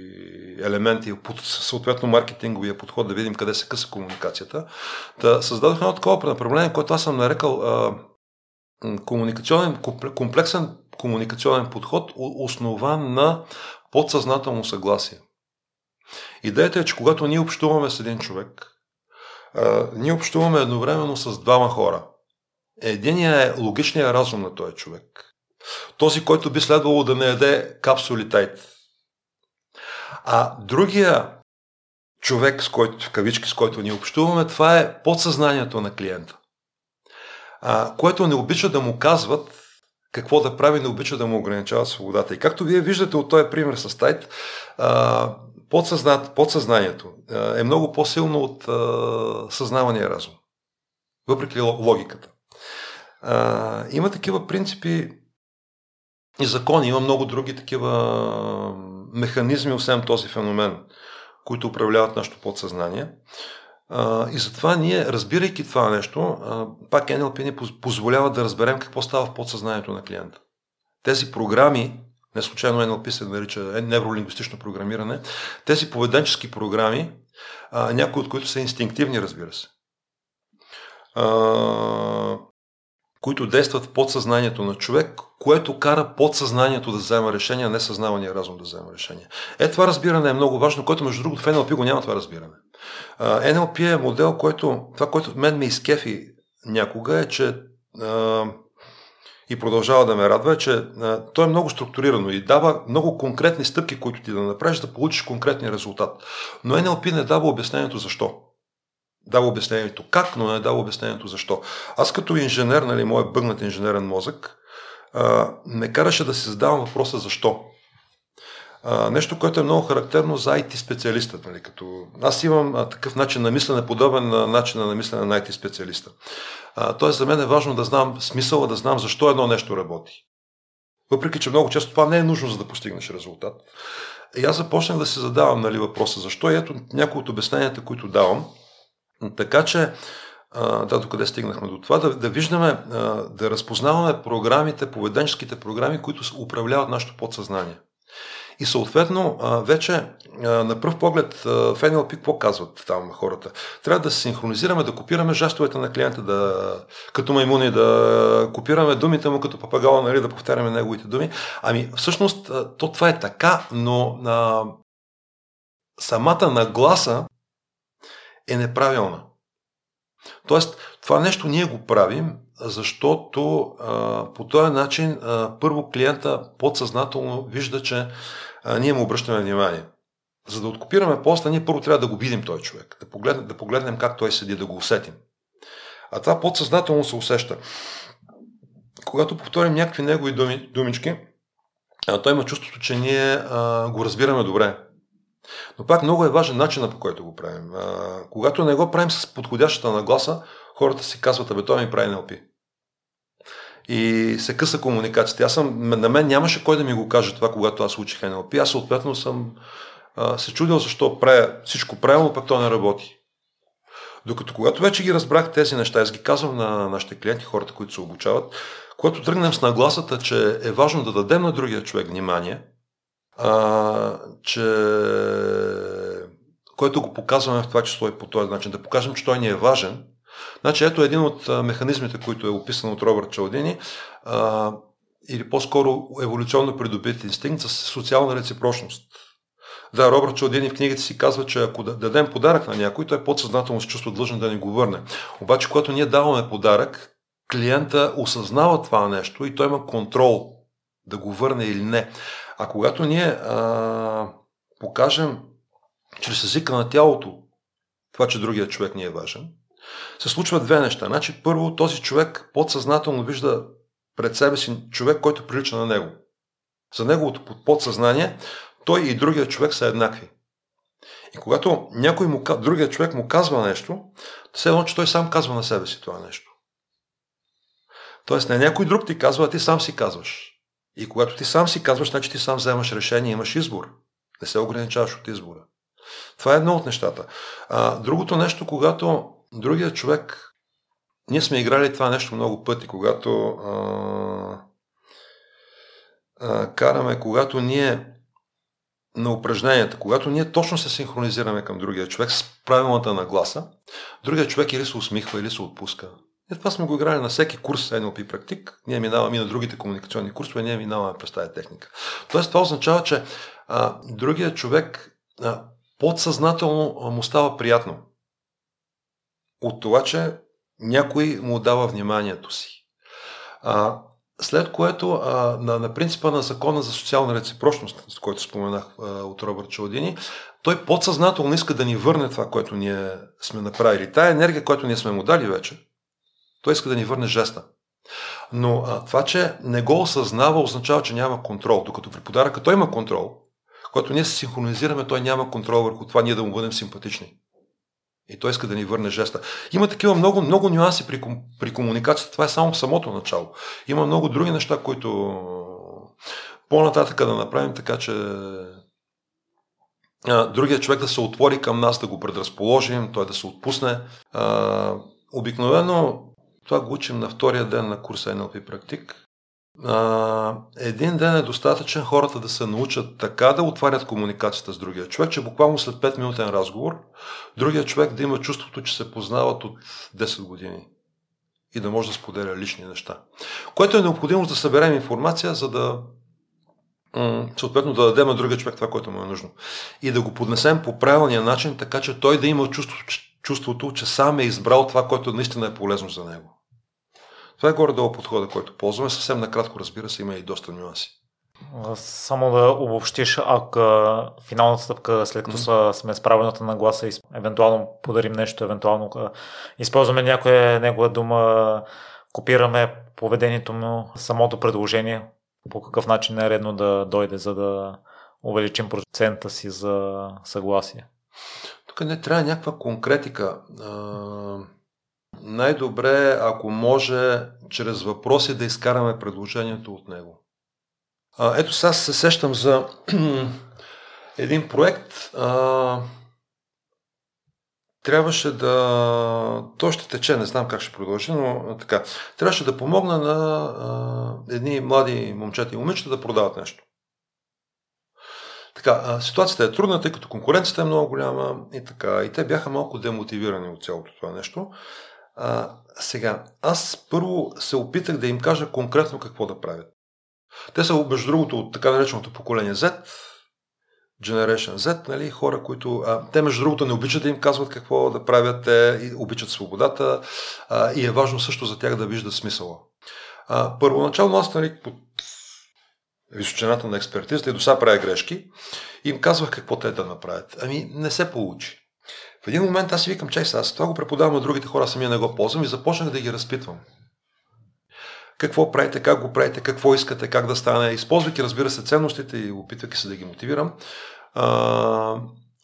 A: елементи, съответно маркетинговия подход, да видим къде се къса комуникацията. Да създадох едно такова направление, което аз съм нарекал а, комуникационен, комплексен комуникационен подход, основан на подсъзнателно съгласие. Идеята е, че когато ние общуваме с един човек, ние общуваме едновременно с двама хора. Единият е логичният разум на този човек. Този, който би следвало да не яде капсули тайт. А другия човек, с който, в кавички, с който ни общуваме, това е подсъзнанието на клиента. а, което не обича да му казват какво да прави, не обича да му ограничават свободата. И както вие виждате от този пример с Тайт, а, подсъзна, подсъзнанието а, е много по-силно от а, съзнавания разум. Въпреки логиката. А, има такива принципи и закони, има много други такива механизми, освен този феномен, които управляват нашето подсъзнание. И затова ние, разбирайки това нещо, пак NLP ни позволява да разберем какво става в подсъзнанието на клиента. Тези програми, не случайно NLP се нарича невролингвистично програмиране, тези поведенчески програми, някои от които са инстинктивни, разбира се, които действат в подсъзнанието на човек, което кара подсъзнанието да взема решение, а не съзнавания разум да взема решение. Е, това разбиране е много важно, което между другото в NLP го няма това разбиране. NLP е модел, който, това, което мен ме изкефи някога е, че а, и продължава да ме радва, е, че а, то е много структурирано и дава много конкретни стъпки, които ти да направиш, да получиш конкретния резултат. Но NLP не дава обяснението защо. Дава обяснението как, но не дава обяснението защо. Аз като инженер, нали, моят бъгнат инженерен мозък, а, ме караше да си задавам въпроса защо. А, нещо, което е много характерно за IT специалиста. Нали, като... Аз имам а, такъв начин на мислене, подобен на начина на мислене на IT специалиста. А, тоест за мен е важно да знам смисъла, да знам защо едно нещо работи. Въпреки, че много често това не е нужно, за да постигнеш резултат. И аз започнах да се задавам нали, въпроса защо. И ето някои от обясненията, които давам. Така че, да, до къде стигнахме до това, да, да виждаме, да разпознаваме програмите, поведенческите програми, които управляват нашето подсъзнание. И съответно, вече на пръв поглед в NLP какво казват там хората? Трябва да се синхронизираме, да копираме жестовете на клиента, да, като маймуни, да копираме думите му като папагала, нали, да повтаряме неговите думи. Ами, всъщност, то това е така, но а, самата нагласа е неправилна. Тоест, това нещо ние го правим, защото а, по този начин а, първо клиента подсъзнателно вижда, че а, ние му обръщаме внимание. За да откопираме поста, ние първо трябва да го видим този човек, да погледнем, да погледнем как той седи, да го усетим. А това подсъзнателно се усеща. Когато повторим някакви негови думи, думички, а, той има чувството, че ние а, го разбираме добре. Но пак много е важен начинът по който го правим. А, когато не го правим с подходящата нагласа, хората си казват, абе той ми прави NLP и се къса комуникацията. Аз съм, на мен нямаше кой да ми го каже това, когато аз учих NLP. Аз съответно съм а, се чудил защо правя всичко правилно, пък то не работи. Докато когато вече ги разбрах тези неща, аз ги казвам на нашите клиенти, хората, които се обучават, когато тръгнем с нагласата, че е важно да дадем на другия човек внимание, а, че който го показваме в това число и по този начин, да покажем, че той ни е важен, Значи ето един от механизмите, които е описан от Робърт Чалдини, а, или по-скоро еволюционно придобит инстинкт с социална реципрочност. Да, Робърт Чалдини в книгата си казва, че ако дадем подарък на някой, той подсъзнателно се чувства длъжен да ни го върне. Обаче, когато ние даваме подарък, клиента осъзнава това нещо и той има контрол да го върне или не. А когато ние а, покажем чрез езика на тялото това, че другия човек ни е важен, се случват две неща. Значи, първо, този човек подсъзнателно вижда пред себе си човек, който прилича на него. За неговото подсъзнание, той и другия човек са еднакви. И когато някой му, другия човек му казва нещо, все едно, че той сам казва на себе си това нещо. Тоест, не някой друг ти казва, а ти сам си казваш. И когато ти сам си казваш, значи ти сам вземаш решение, имаш избор. Не се ограничаваш от избора. Това е едно от нещата. А, другото нещо, когато Другия човек, ние сме играли това нещо много пъти, когато а, а, караме, когато ние на упражненията, когато ние точно се синхронизираме към другия човек с правилната нагласа, другия човек или се усмихва, или се отпуска. И това сме го играли на всеки курс NLP практик. Ние минаваме и на другите комуникационни курсове, ние минаваме през тази техника. Тоест това означава, че а, другия човек а, подсъзнателно му става приятно от това, че някой му дава вниманието си. А, след което а, на, на принципа на закона за социална реципрочност, с който споменах а, от Робърт Чалдини, той подсъзнателно иска да ни върне това, което ние сме направили. Тая енергия, която ние сме му дали вече, Той иска да ни върне жеста. Но а, това, че не го осъзнава, означава, че няма контрол. Докато при подаръка той има контрол, когато ние се синхронизираме, той няма контрол върху това ние да му бъдем симпатични. И той иска да ни върне жеста. Има такива много, много нюанси при, при комуникацията. Това е само самото начало. Има много други неща, които по-нататък да направим така, че другият човек да се отвори към нас, да го предразположим, той да се отпусне. обикновено това го учим на втория ден на курса NLP практик. Един ден е достатъчен хората да се научат така да отварят комуникацията с другия човек, че буквално след 5 минутен разговор, другия човек да има чувството, че се познават от 10 години и да може да споделя лични неща. Което е необходимо да съберем информация, за да съответно да дадем на другия човек това, което му е нужно. И да го поднесем по правилния начин, така че той да има чувството, чувството че сам е избрал това, което наистина е полезно за него. Това е горе-долу подхода, който ползваме. Съвсем накратко, разбира се, има и доста нюанси.
B: Само да обобщиш, ако финалната стъпка, след като mm-hmm. сме с правилната нагласа и евентуално подарим нещо, евентуално използваме някоя негова дума, копираме поведението му, самото предложение, по какъв начин е редно да дойде, за да увеличим процента си за съгласие?
A: Тук не трябва някаква конкретика. най-добре, ако може, чрез въпроси да изкараме предложението от него. ето сега се сещам за един проект. трябваше да... То ще тече, не знам как ще продължи, но така. Трябваше да помогна на а, едни млади момчета и момичета да продават нещо. Така, ситуацията е трудна, тъй като конкуренцията е много голяма и така. И те бяха малко демотивирани от цялото това нещо. А, сега, аз първо се опитах да им кажа конкретно какво да правят. Те са, между другото, от така нареченото поколение Z, Generation Z, нали, хора, които... А, те, между другото, не обичат да им казват какво да правят, те обичат свободата а, и е важно също за тях да виждат смисъла. А, първоначално аз, нали, височината на експертизата и до сега правя грешки, и им казвах какво те да направят. Ами не се получи. В един момент аз си викам, чай аз това го преподавам на другите хора, самия не го ползвам и започнах да ги разпитвам. Какво правите, как го правите, какво искате, как да стане, използвайки, разбира се, ценностите и опитвайки се да ги мотивирам. А,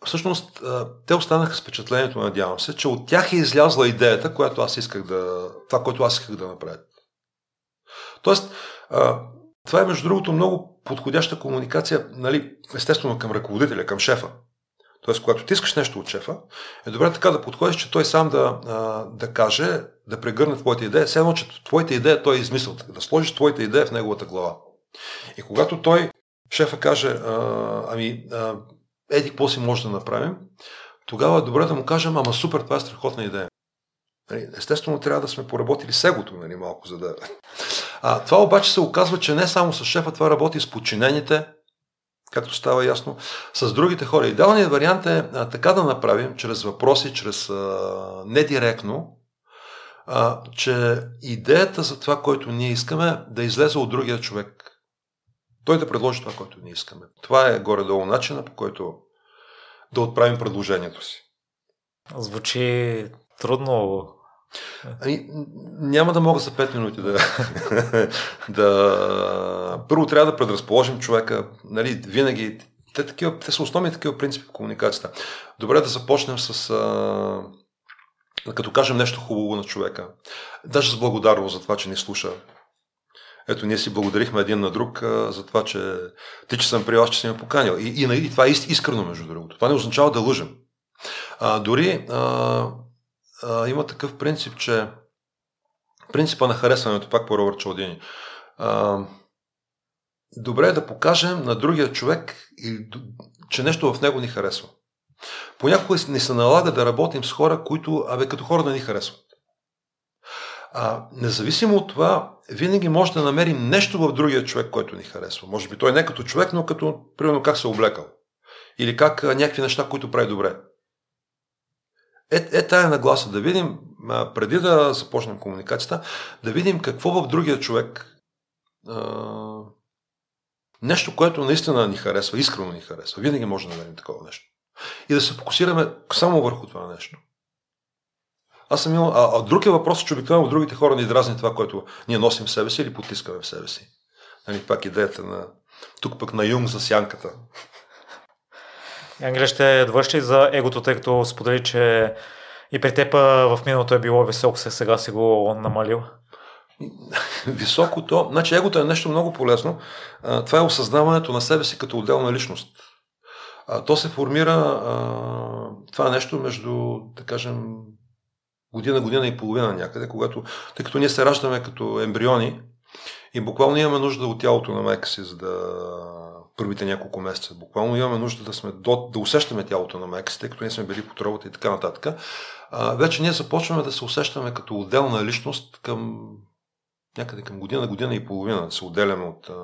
A: всъщност, те останаха с впечатлението, надявам се, че от тях е излязла идеята, която аз исках да, това, което аз исках да направя. Тоест, а, това е, между другото, много подходяща комуникация, нали, естествено към ръководителя, към шефа. Тоест, когато ти искаш нещо от шефа, е добре така да подходиш, че той сам да, да каже, да прегърне твоята идея, все едно, че твоята идея той е измислил, да сложиш твоята идея в неговата глава. И когато той, шефа, каже, а, ами, а, еди, какво си може да направим, тогава е добре да му кажем, ама супер, това е страхотна идея. Нали, естествено, трябва да сме поработили с егото, нали, малко, за да... А, това обаче се оказва, че не само с шефа, това работи с подчинените, както става ясно, с другите хора. Идеалният вариант е а, така да направим, чрез въпроси, чрез а, недиректно, а, че идеята за това, което ние искаме, да излезе от другия човек. Той да предложи това, което ние искаме. Това е горе-долу начина, по който да отправим предложението си.
B: Звучи трудно
A: Ами, няма да мога за 5 минути да, да... Първо трябва да предразположим човека. Нали, винаги... Те, такива, те са основни такива принципи в комуникацията. Добре да започнем с... А, като кажем нещо хубаво на човека. Даже с благодарност за това, че ни слуша. Ето, ние си благодарихме един на друг а, за това, че ти, че съм при вас, че си ме поканил. И, и, и това е искрено, между другото. Това не означава да лъжем. А, дори а, а, има такъв принцип, че принципа на харесването, пак по Робърт Чалдини, а, добре е да покажем на другия човек, че нещо в него ни харесва. Понякога ни се налага да работим с хора, които, абе, като хора да ни харесват. А, независимо от това, винаги може да намерим нещо в другия човек, който ни харесва. Може би той не като човек, но като, примерно, как се е облекал. Или как някакви неща, които прави добре. Е, е тая нагласа да видим, преди да започнем комуникацията, да видим какво в другия човек а, нещо, което наистина ни харесва, искрено ни харесва. Винаги може да намерим такова нещо. И да се фокусираме само върху това нещо. Аз съм имал... А, а друг е въпрос, че обикновено другите хора ни дразни това, което ние носим в себе си или потискаме в себе си. Нали, пак идеята на... Тук пък на Юнг за сянката.
B: Ангеле, ще двърши за егото, тъй като сподели, че и при теб в миналото е било високо, сега си го намалил.
A: Високото, значи егото е нещо много полезно. Това е осъзнаването на себе си като отделна личност. То се формира това нещо между, да кажем, година, година и половина някъде, когато, тъй като ние се раждаме като ембриони и буквално имаме нужда от тялото на майка си, за да първите няколко месеца. Буквално имаме нужда да, сме до, да усещаме тялото на майка тъй като ние сме били под работа и така нататък. А, вече ние започваме да се усещаме като отделна личност към някъде към година, година и половина, да се отделяме от а,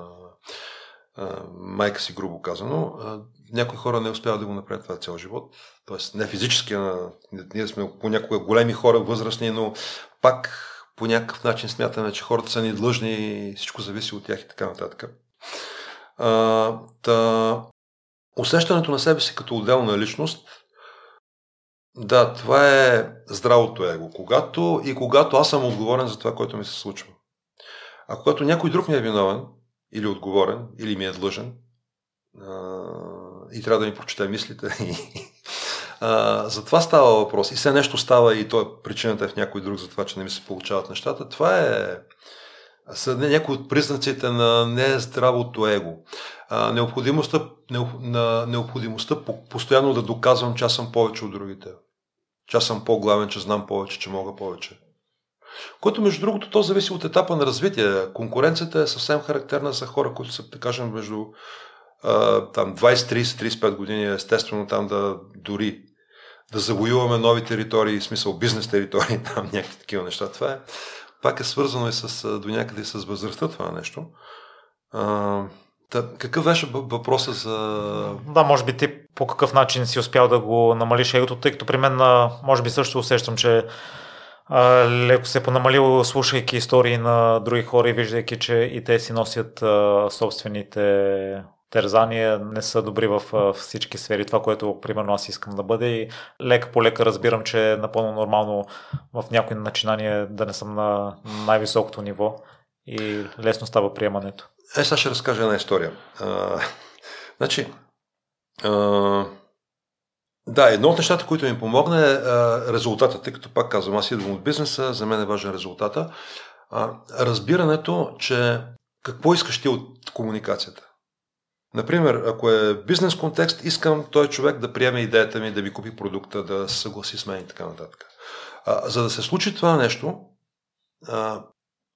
A: а, майка си, грубо казано. А, някои хора не успяват да го направят това цял живот. Тоест не физически, а, ние сме понякога големи хора, възрастни, но пак по някакъв начин смятаме, че хората са ни длъжни и всичко зависи от тях и така нататък. А, та, усещането на себе си като отделна личност, да, това е здравото его. Когато и когато аз съм отговорен за това, което ми се случва. А когато някой друг ми е виновен, или отговорен, или ми е длъжен, а, и трябва да ми прочете мислите, а, за това става въпрос. И все нещо става и то е причината е в някой друг за това, че не ми се получават нещата. Това е са някои от признаците на нездравото его. А, необходимостта, необ, на необходимостта по, постоянно да доказвам, че аз съм повече от другите. Че аз съм по-главен, че знам повече, че мога повече. Което, между другото, то зависи от етапа на развитие. Конкуренцията е съвсем характерна за хора, които са, да кажем, между а, там 20, 30, 35 години. Естествено, там да дори да завоюваме нови територии, в смисъл бизнес територии, там някакви такива неща. Това е, пак е свързано и с, до някъде с възрастта това нещо. А, Та, какъв беше въпроса за...
B: Да, може би ти по какъв начин си успял да го намалиш егото, тъй като при мен, може би също усещам, че а, леко се е понамалило, слушайки истории на други хора и виждайки, че и те си носят а, собствените терзания, не са добри в всички сфери. Това, което примерно аз искам да бъде и лека по лека разбирам, че е напълно нормално в някои начинания да не съм на най-високото ниво и лесно става приемането.
A: Е, сега ще разкажа една история. А, значи, а, да, едно от нещата, които ми помогна е а, резултата, тъй като пак казвам, аз идвам от бизнеса, за мен е важен резултата. А, разбирането, че какво искаш ти от комуникацията. Например, ако е бизнес контекст, искам той човек да приеме идеята ми, да ми купи продукта, да се съгласи с мен и така нататък. А, за да се случи това нещо, а,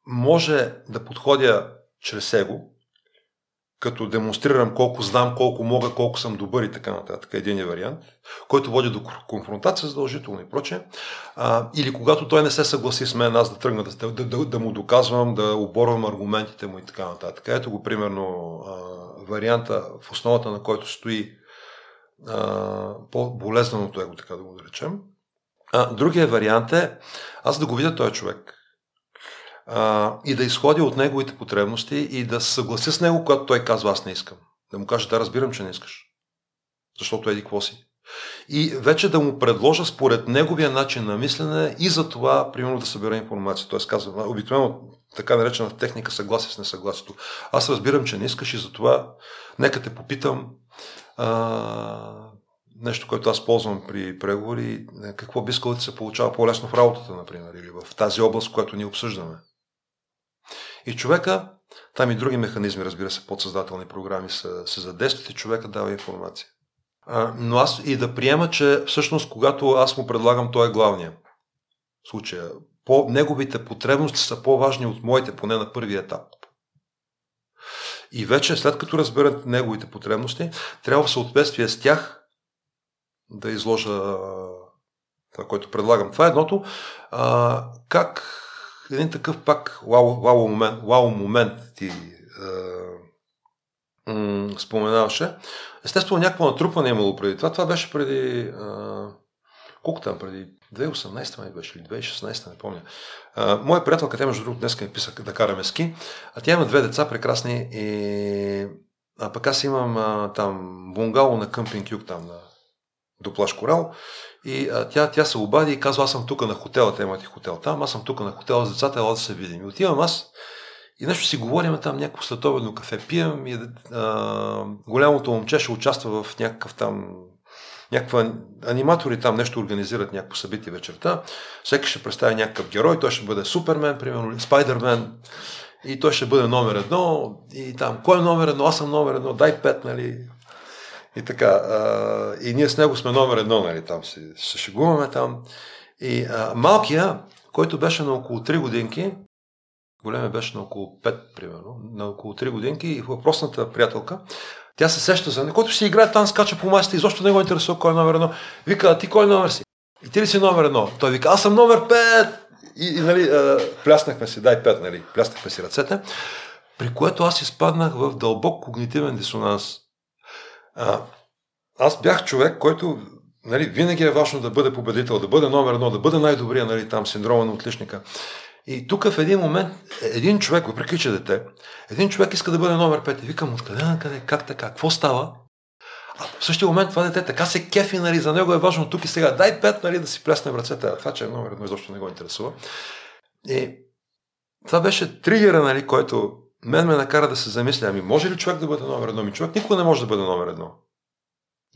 A: може да подходя чрез его, като демонстрирам колко знам, колко мога, колко съм добър и така нататък. Един е вариант, който води до конфронтация задължително и прочее. А, или когато той не се съгласи с мен, аз да тръгна да, да, да, да му доказвам, да оборвам аргументите му и така нататък. Ето го примерно а, варианта, в основата на който стои а, по-болезненото его, така да го наречем. А, другия вариант е аз да го видя този човек а, и да изходя от неговите потребности и да се съглася с него, когато той казва аз не искам. Да му кажа да разбирам, че не искаш. Защото еди какво си. И вече да му предложа според неговия начин на мислене и за това, примерно, да събера информация. Тоест, казвам, обикновено така наречена техника съгласие с несъгласието. Аз разбирам, че не искаш и за това нека те попитам а, нещо, което аз ползвам при преговори, какво би искал да се получава по-лесно в работата, например, или в тази област, която ние обсъждаме. И човека, там и други механизми, разбира се, подсъзнателни програми се, се задействат и човека дава информация. Но аз и да приема, че всъщност, когато аз му предлагам, той е главния. Случая, по, неговите потребности са по-важни от моите, поне на първи етап. И вече, след като разберат неговите потребности, трябва в съответствие с тях да изложа това, което предлагам. Това е едното. А, как един такъв пак вау, момент, вау момент ти е, м- споменаваше. Естествено, някакво натрупване е имало преди това. Това беше преди... Е, колко там? Преди 2018 май беше или 2016, не помня. А, моя приятелка, тя между другото днес ми писа да караме ски, а тя има две деца прекрасни и а пък аз имам а, там бунгало на къмпинг юг там на до Плаш Корал. И а, тя, тя се обади и казва, аз съм тук на хотела, те имат и хотел там, аз съм тук на хотела с децата, ела да се видим. И отивам аз и нещо си говорим там, някакво следобедно кафе пием и а, голямото момче ще участва в някакъв там някаква аниматори там нещо организират някакво събитие вечерта. Всеки ще представи някакъв герой, той ще бъде Супермен, примерно, Спайдермен, и той ще бъде номер едно, и там, кой е номер едно, аз съм номер едно, дай пет, нали, и така. А, и ние с него сме номер едно, нали, там се, се шегуваме там. И а, малкия, който беше на около 3 годинки, големия беше на около 5, примерно, на около 3 годинки, и въпросната приятелка, тя се сеща за него, който си играе там, скача по масите, изобщо не го интересува кой е номер едно. Вика, а ти кой номер си? И ти ли си номер едно? Той вика, аз съм номер 5! И, и нали, а, пляснахме си, дай 5, нали, пляснахме си ръцете, при което аз изпаднах в дълбок когнитивен дисонанс. А, аз бях човек, който нали, винаги е важно да бъде победител, да бъде номер едно, да бъде най-добрия, нали, там, синдрома на отличника. И тук в един момент, един човек, въпреки че е дете, един човек иска да бъде номер 5 и викам, откъде на къде, как така, какво става? А в същия момент това дете така се кефи, нали, за него е важно тук и сега, дай 5, нали, да си плясне в ръцете, това, че е номер едно, изобщо не го интересува. И това беше тригера, нали, който мен ме накара да се замисля, ами може ли човек да бъде номер едно? Ми човек никога не може да бъде номер едно.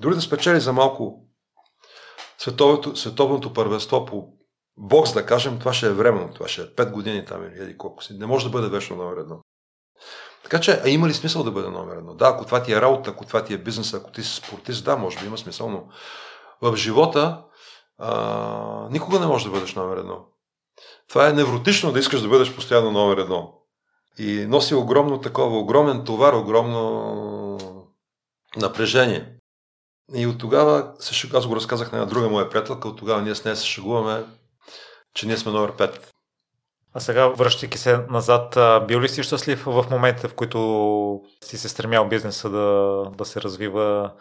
A: Дори да спечели за малко световното, световното първенство по бокс, да кажем, това ще е временно, това ще е 5 години там или еди колко си. Не може да бъде вечно номер едно. Така че, а има ли смисъл да бъде номер едно? Да, ако това ти е работа, ако това ти е бизнес, ако ти си спортист, да, може би има смисъл, но в живота а, никога не можеш да бъдеш номер едно. Това е невротично да искаш да бъдеш постоянно номер едно. И носи огромно такова, огромен товар, огромно напрежение. И от тогава, аз го разказах на една друга моя приятелка, от тогава ние с нея се шегуваме, че ние сме номер 5.
B: А сега, връщайки се назад, бил ли си щастлив в момента, в които си се стремял бизнеса да, да се развива,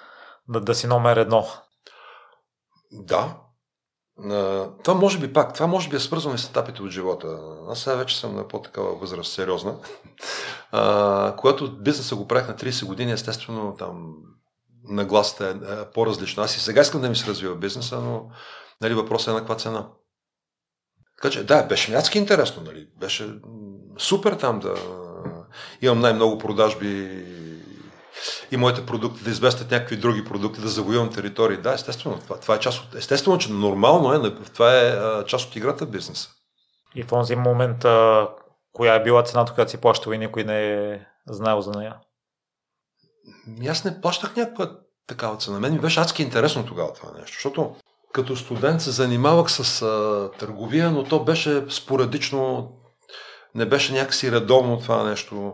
B: да, да си номер едно?
A: Да. Това може би пак, това може би е свързано с етапите от живота. Аз сега вече съм на по-такава възраст, сериозна. А, когато бизнеса го правих на 30 години, естествено там нагласата е, е по-различна. Аз и сега искам да ми се развива бизнеса, но нали, въпросът е на каква цена. Така че, да, беше мяцки интересно, нали? Беше супер там да имам най-много продажби и моите продукти да известят някакви други продукти, да завоювам територии. Да, естествено. Това, това е част от... Естествено, че нормално е, това е част от играта в бизнеса.
B: И в този момент, коя е била цената, която си плащал и никой не е знаел за нея?
A: Аз не плащах някаква такава цена. Мен ми беше адски интересно тогава това нещо, защото като студент се занимавах с а, търговия, но то беше спорадично, не беше някакси редовно това нещо.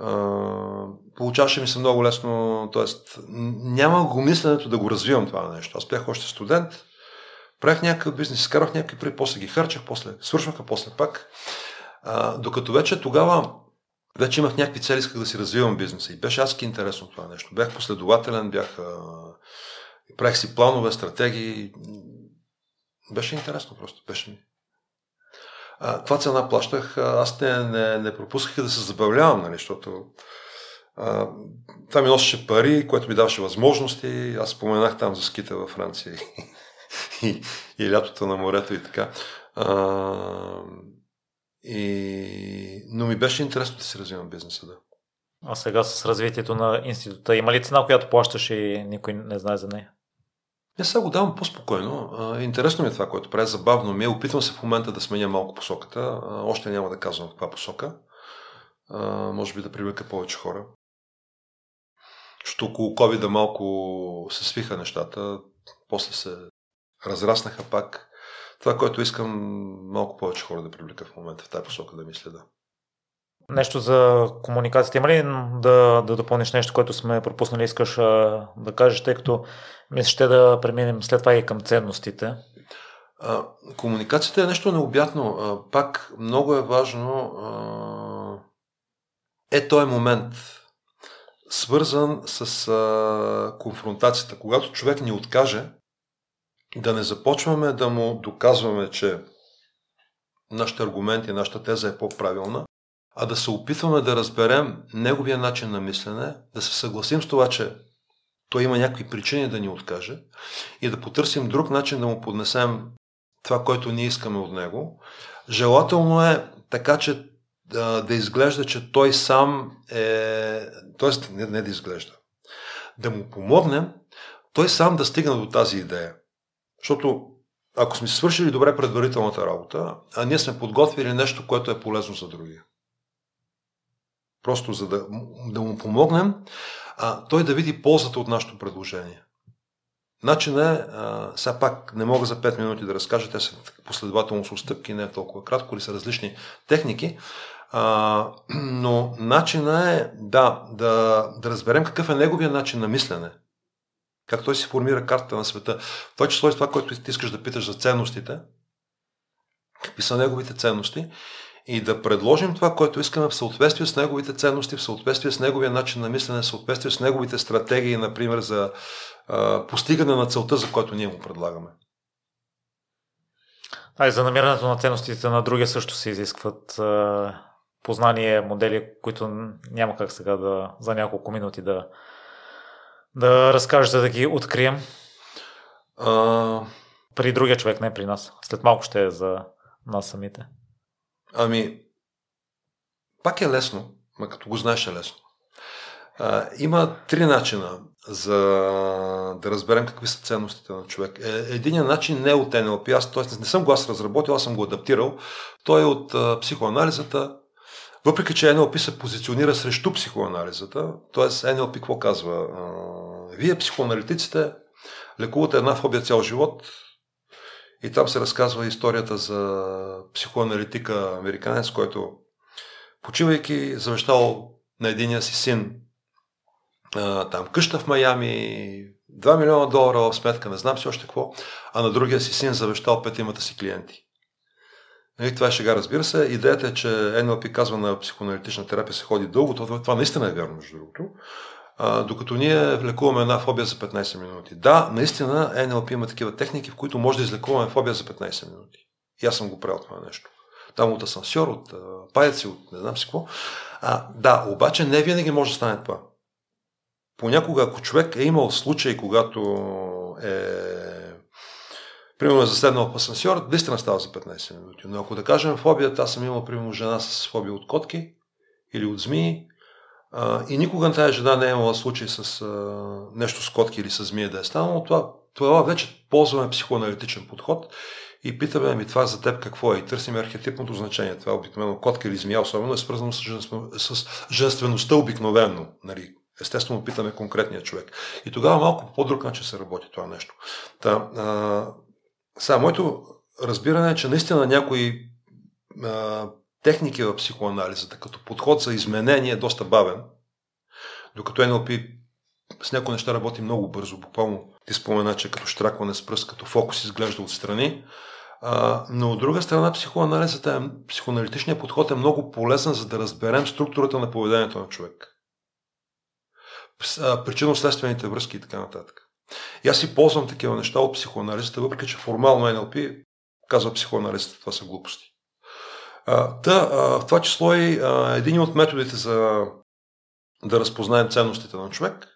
A: А, получаваше ми се много лесно, т.е. няма го мисленето да го развивам това нещо. Аз бях още студент, правих някакъв бизнес, изкарах някакви пари, после ги харчах, после свършваха, после пак. А, докато вече тогава вече имах някакви цели, исках да си развивам бизнеса и беше адски интересно това нещо. Бях последователен, бях правих си планове, стратегии. Беше интересно просто. Беше ми. А, каква цена плащах? Аз не, не, не пропусках да се забавлявам, нали, защото а, това ми носеше пари, което ми даваше възможности. Аз споменах там за скита във Франция и, и, и лятото на морето и така. А, и... Но ми беше интересно да си развивам бизнеса, да.
B: А сега с развитието на института, има ли цена, която плащаш и никой не знае за нея?
A: Не сега го давам по-спокойно. Интересно ми е това, което правя, забавно ми е. Опитвам се в момента да сменя малко посоката. Още няма да казвам каква посока. Може би да привлека повече хора. Защото около COVID малко се свиха нещата, после се разраснаха пак. Това, което искам малко повече хора да привлека в момента в тази посока да мисля да.
B: Нещо за комуникацията. Има ли да, да допълниш нещо, което сме пропуснали, искаш а, да кажеш, тъй като мисля, ще да преминем след това и към ценностите?
A: А, комуникацията е нещо необятно. А, пак много е важно а, е този момент, свързан с а, конфронтацията. Когато човек ни откаже, да не започваме да му доказваме, че нашите аргументи, нашата теза е по-правилна, а да се опитваме да разберем неговия начин на мислене, да се съгласим с това, че той има някакви причини да ни откаже и да потърсим друг начин да му поднесем това, което ние искаме от него. Желателно е така, че да, да изглежда, че той сам е... Тоест, не, не да изглежда. Да му помогнем той сам да стигне до тази идея. Защото ако сме свършили добре предварителната работа, а ние сме подготвили нещо, което е полезно за другия. Просто за да, да му помогнем, а, той да види ползата от нашето предложение. Начинът е, сега пак не мога за 5 минути да разкажа, те са последователно с стъпки, не е толкова кратко, или са различни техники, а, но начинът е да, да, да разберем какъв е неговия начин на мислене. Как той си формира картата на света. Това число е това, което ти искаш да питаш за ценностите. Какви са неговите ценности? И да предложим това, което искаме в съответствие с неговите ценности, в съответствие с неговия начин на мислене, в съответствие с неговите стратегии, например, за а, постигане на целта, за която ние му предлагаме.
B: А и за намирането на ценностите на другия също се изискват а, познание, модели, които няма как сега да за няколко минути да, да разкажете да ги открием? А... При другия човек, не при нас. След малко ще е за нас самите.
A: Ами, пак е лесно, ма като го знаеш е лесно. А, има три начина за да разберем какви са ценностите на човек. Е, единият начин не е от НЛП, аз т.е. не съм го аз разработил, аз съм го адаптирал. Той е от а, психоанализата, въпреки, че НЛП се позиционира срещу психоанализата, т.е. НЛП какво казва? Вие, психоаналитиците, лекувате една фобия цял живот и там се разказва историята за психоаналитика американец, който почивайки завещал на единия си син там къща в Майами, 2 милиона долара в сметка, не знам си още какво, а на другия си син завещал петимата си клиенти. И това е шега, разбира се. Идеята е, че NLP казва на психоаналитична терапия се ходи дълго. Това, това наистина е вярно, между другото. А, докато ние лекуваме една фобия за 15 минути. Да, наистина NLP има такива техники, в които може да излекуваме фобия за 15 минути. И аз съм го правил това нещо. Там от асансьор, от паяци, от не знам си какво. А, да, обаче не винаги може да стане това. Понякога, ако човек е имал случай, когато е примерно е заседнал в асансьор, наистина става за 15 минути. Но ако да кажем фобията, аз съм имал примерно жена с фобия от котки или от змии а, и никога тази жена не е имала случай с а, нещо с котки или с змия да е станало, това, това вече ползваме психоаналитичен подход и питаме ми това за теб какво е и търсим архетипното значение. Това обикновено котка или змия, особено е свързано с, женствен, с женствеността обикновено. Нали? Естествено, питаме конкретния човек. И тогава малко по друг начин се работи това нещо. Та, а, сега, моето разбиране е, че наистина някои а, техники в психоанализата, като подход за изменение е доста бавен, докато NLP с някои неща работи много бързо, буквално ти спомена, че като штракване с пръст, като фокус изглежда отстрани, а, но от друга страна психоанализата, е, психоаналитичният подход е много полезен, за да разберем структурата на поведението на човек. Причинно-следствените връзки и така нататък. И аз си ползвам такива неща от психоанализата, въпреки че формално NLP казва психоанализата, това са глупости. Та, в това число а, един от методите за да разпознаем ценностите на човек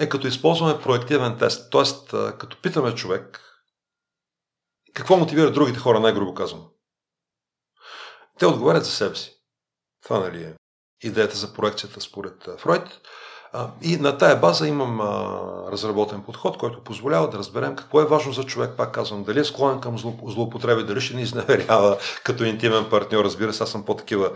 A: е като използваме проективен тест. А, като питаме човек какво мотивира другите хора, най-грубо казвам. Те отговарят за себе си. Това нали е идеята за проекцията според Фройд. И на тая база имам разработен подход, който позволява да разберем какво е важно за човек, пак казвам, дали е склонен към злоупотреби, дали ще ни изневерява като интимен партньор. Разбира се, аз съм по-такива,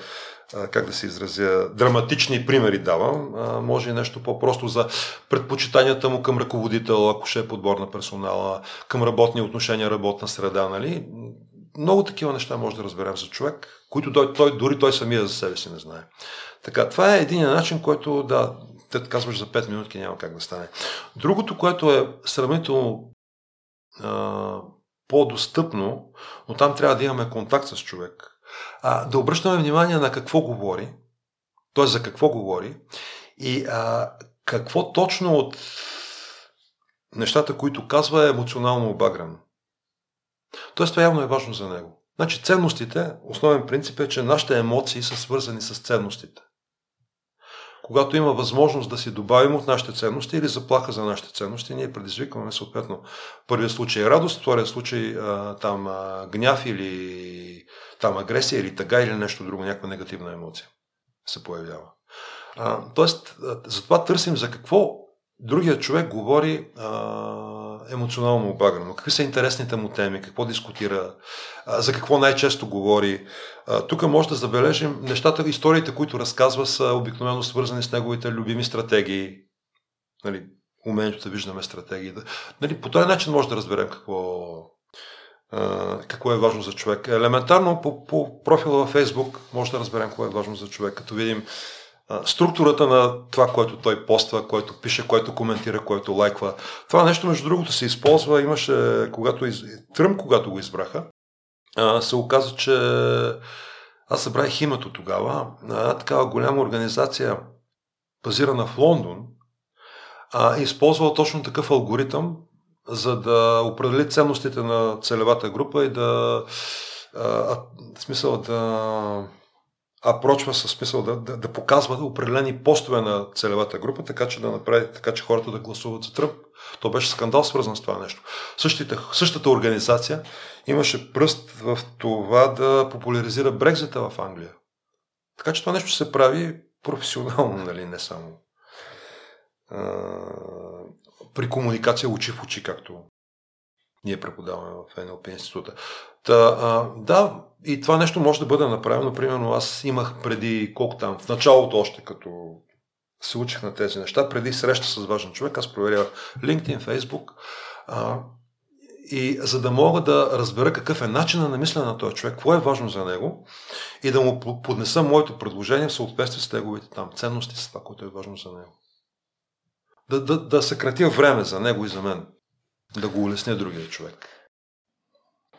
A: как да се изразя, драматични примери давам. Може и нещо по-просто за предпочитанията му към ръководител, ако ще е подбор на персонала, към работни отношения, работна среда, нали? Много такива неща може да разберем за човек, които той, той, дори той самия за себе си не знае. Така, това е един начин, който да, те казваш за 5 минутки няма как да стане. Другото, което е сравнително а, по-достъпно, но там трябва да имаме контакт с човек, а, да обръщаме внимание на какво говори, т.е. за какво говори и а, какво точно от нещата, които казва е емоционално обаграно. Тоест това явно е важно за него. Значи ценностите, основен принцип е, че нашите емоции са свързани с ценностите. Когато има възможност да си добавим от нашите ценности или заплаха за нашите ценности, ние предизвикваме съответно първият случай е радост, втория случай там гняв или там агресия или тъга или нещо друго, някаква негативна емоция се появява. А, тоест, затова търсим за какво другият човек говори а, емоционално обаграно. Какви са интересните му теми, какво дискутира, за какво най-често говори. Тук може да забележим нещата, историите, които разказва, са обикновено свързани с неговите любими стратегии. Нали, умението да виждаме стратегии. Нали, по този начин може да разберем какво, какво е важно за човек. Елементарно по, по профила във Фейсбук може да разберем какво е важно за човек, като видим структурата на това, което той поства, което пише, което коментира, което лайква. Това нещо, между другото, се използва. Имаше, когато из... Тръм, когато го избраха, се оказа, че аз събрах името тогава. Една такава голяма организация, базирана в Лондон, а, използвала точно такъв алгоритъм, за да определи ценностите на целевата група и да а, смисъл да апрочва със смисъл да, да, да показва определени постове на целевата група, така че да направи така, че хората да гласуват за Тръмп. То беше скандал свързан с това нещо. Същите, същата организация имаше пръст в това да популяризира Брекзита в Англия. Така че това нещо се прави професионално, нали, не само а, при комуникация очи в очи, както ние преподаваме в НЛП института. Та, а, да, и това нещо може да бъде направено. Примерно аз имах преди, колко там, в началото още, като се учих на тези неща, преди среща с важен човек, аз проверявах LinkedIn, Facebook, а, и за да мога да разбера какъв е начинът на мислене на този човек, какво е важно за него и да му поднеса моето предложение в съответствие с неговите там ценности, с това, което е важно за него. Да, да, да съкратя време за него и за мен да го улесня другия човек.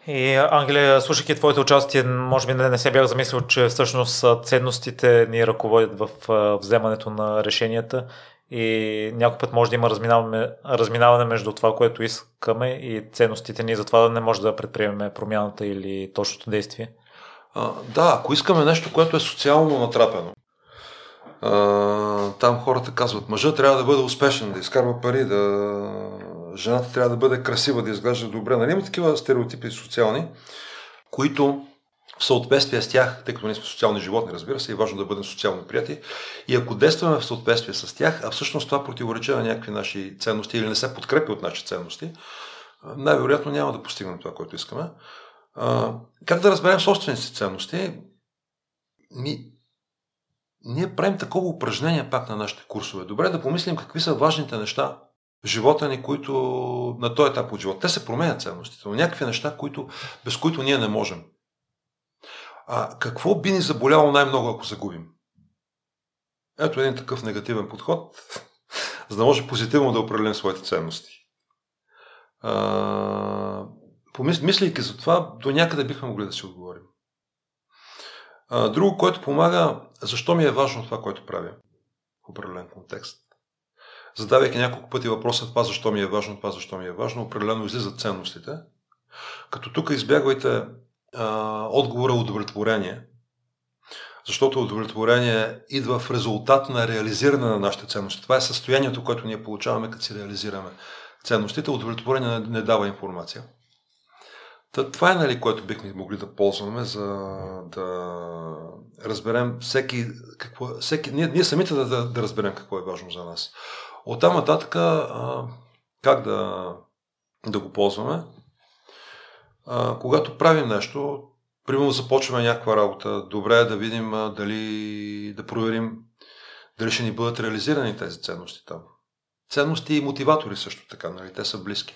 B: И Ангелия, слушайки твоето участие, може би не, се бях замислил, че всъщност ценностите ни ръководят в вземането на решенията и някой път може да има разминаване, разминаване между това, което искаме и ценностите ни, затова да не може да предприемем промяната или точното действие.
A: А, да, ако искаме нещо, което е социално натрапено, а, там хората казват, мъжът трябва да бъде успешен, да изкарва пари, да жената трябва да бъде красива, да изглежда добре. Нали има такива стереотипи социални, които в съответствие с тях, тъй като ние сме социални животни, разбира се, е важно да бъдем социално прияти. И ако действаме в съответствие с тях, а всъщност това противоречи на някакви наши ценности или не се подкрепи от наши ценности, най-вероятно няма да постигнем това, което искаме. как да разберем собствените ценности? Ми, ние правим такова упражнение пак на нашите курсове. Добре да помислим какви са важните неща живота ни, които на този етап от живота. Те се променят ценностите, но някакви неща, които, без които ние не можем. А какво би ни заболяло най-много, ако загубим? Ето един такъв негативен подход, за да може позитивно да определим своите ценности. А, помисляйки за това, до някъде бихме могли да си отговорим. А, друго, което помага, защо ми е важно това, което правя в определен контекст задавайки няколко пъти въпроса това защо ми е важно, това защо ми е важно, определено излизат ценностите. Като тук избягвайте а, отговора удовлетворение, защото удовлетворение идва в резултат на реализиране на нашите ценности. Това е състоянието, което ние получаваме, като си реализираме ценностите. Удовлетворение не, не дава информация. Та, това е, нали, което бихме могли да ползваме, за да разберем всеки, какво, всеки ние, ние самите да, да, да разберем какво е важно за нас. От там нататък как да, да го ползваме? А, когато правим нещо, примерно започваме някаква работа, добре е да видим а, дали да проверим дали ще ни бъдат реализирани тези ценности там. Ценности и мотиватори също така, нали? те са близки.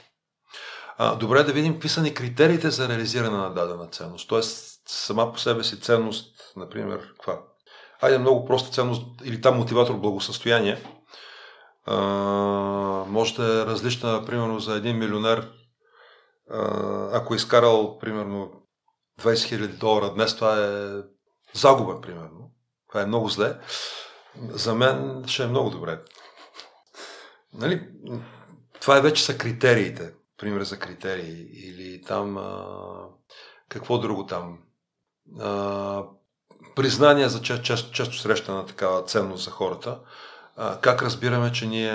A: А, добре е да видим какви са ни критериите за реализиране на дадена ценност. Тоест, сама по себе си ценност, например, каква? Айде много проста ценност или там мотиватор благосъстояние може да е различна, примерно, за един милионер, ако е изкарал, примерно, 20 000 долара днес, това е загуба, примерно. Това е много зле. За мен ще е много добре. Нали? Това е вече са критериите. Пример за критерии. Или там... А, какво друго там? А, признание за често, често срещана такава ценност за хората. Как разбираме, че ние...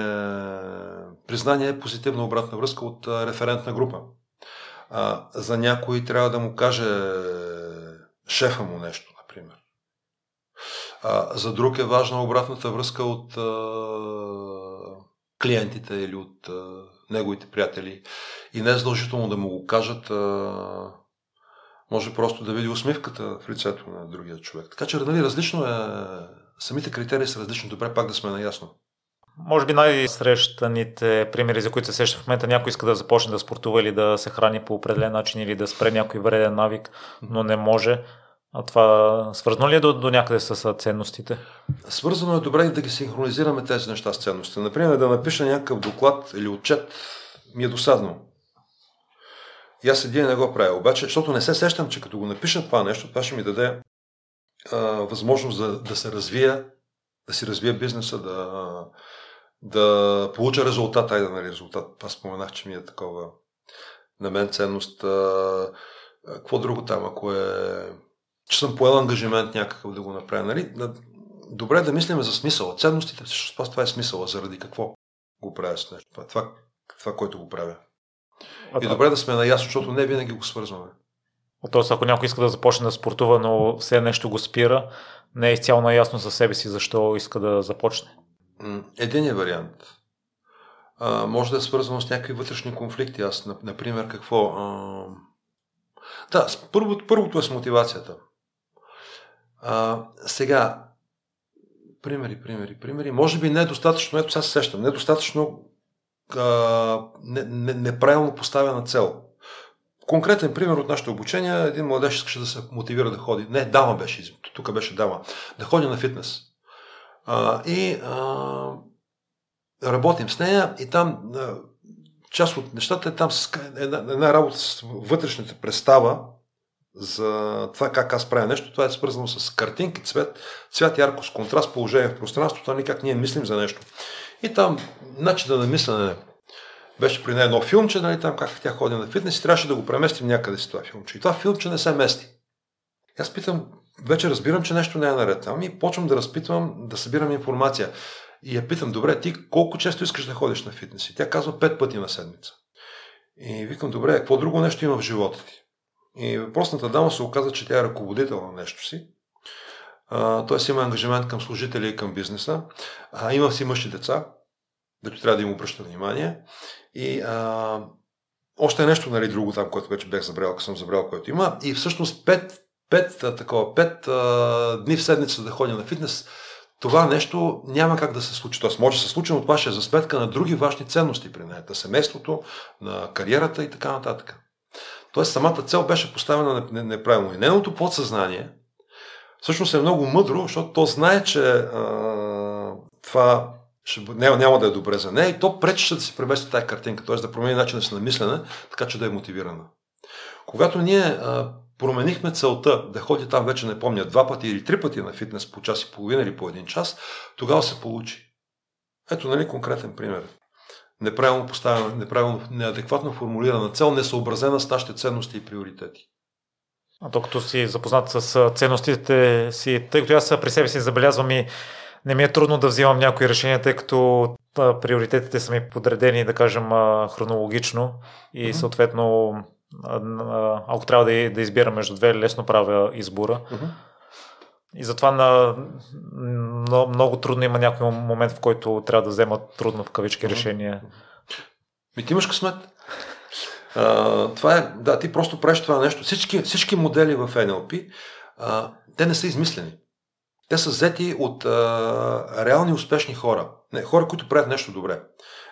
A: Признание е позитивна обратна връзка от референтна група. А, за някой трябва да му каже шефа му нещо, например. А, за друг е важна обратната връзка от а, клиентите или от а, неговите приятели. И не е задължително да му го кажат. А, може просто да види усмивката в лицето на другия човек. Така че нали, различно е. Самите критерии са различни. Добре, пак да сме наясно.
B: Може би най-срещаните примери, за които се сеща в момента, някой иска да започне да спортува или да се храни по определен начин или да спре някой вреден навик, но не може. А това свързано ли е до, до някъде с ценностите?
A: Свързано е добре да ги синхронизираме тези неща с ценностите. Например, да напиша някакъв доклад или отчет ми е досадно. И аз един не го правя. Обаче, защото не се сещам, че като го напиша това нещо, това ще ми даде а, възможност да, да се развия, да си развия бизнеса, да, да получа резултат, айде на резултат. Аз споменах, че ми е такова на мен ценност. А, какво друго там, ако е че съм поел ангажимент някакъв да го направя. Нали? Добре да мислим за смисъла. Ценностите, всъщност това е смисъла. Заради какво го правя с нещо. Това, това, това което го правя. А, и добре да сме наясно, защото не винаги го свързваме.
B: Тоест, ако някой иска да започне да спортува, но все нещо го спира, не е изцяло наясно за себе си защо иска да започне.
A: Един е вариант. А, може да е свързано с някакви вътрешни конфликти. Аз, например, какво. А... Да, първото, първото е с мотивацията. А, сега, примери, примери, примери. Може би недостатъчно, ето сега се сещам, недостатъчно а, не, не, неправилно поставена цел. Конкретен пример от нашето обучение, един младеж искаше да се мотивира да ходи. Не, дама беше, тук беше дама. Да ходи на фитнес. А, и а, работим с нея и там а, част от нещата е там с една, една работа с вътрешната представа за това как аз правя нещо. Това е свързано с картинки, цвет, цвят, яркост, контраст, положение в пространството, а не как ние мислим за нещо. И там начинът на мислене беше при нея едно филмче, нали, там как тя ходи на фитнес и трябваше да го преместим някъде си това филмче. И това филмче не се мести. И аз питам, вече разбирам, че нещо не е наред. Ами почвам да разпитвам, да събирам информация. И я питам, добре, ти колко често искаш да ходиш на фитнес? И тя казва пет пъти на седмица. И викам, добре, какво друго нещо има в живота ти? И въпросната дама се оказа, че тя е ръководител на нещо си. Т.е. има ангажимент към служители и към бизнеса. А, има си мъж и деца, дето трябва да им обръща внимание. И а, още нещо, нали, друго там, което вече бях забрал, ако съм забрал, което има. И всъщност пет, пет, такова, пет а, дни в седмица да ходя на фитнес, това нещо няма как да се случи. Тоест може да се случи, но това ще е за сметка на други важни ценности при нея. На семейството, на кариерата и така нататък. Тоест самата цел беше поставена неправилно. И нейното подсъзнание всъщност е много мъдро, защото то знае, че а, това ще, няма, няма да е добре за нея и то пречеше да се премести тази картинка, т.е. да промени начин да се намислене, така че да е мотивирана. Когато ние а, променихме целта да ходи там, вече не помня, два пъти или три пъти на фитнес по час и половина или по един час, тогава се получи. Ето, нали, конкретен пример неправилно поставена, неправилно, неадекватно формулирана цел, несъобразена с нашите ценности и приоритети.
B: А то като си запознат с ценностите си, тъй като аз при себе си забелязвам и не ми е трудно да взимам някои решения, тъй като приоритетите са ми подредени, да кажем, хронологично и mm-hmm. съответно, ако трябва да, да избира между две, лесно правя избора. Mm-hmm. И затова на, много, много трудно има някой момент, в който трябва да взема трудно в кавички решения.
A: Ми ти имаш късмет. А, това е, да, ти просто правиш това нещо. Всички, всички модели в NLP, а, те не са измислени. Те са взети от а, реални успешни хора. Не, хора, които правят нещо добре.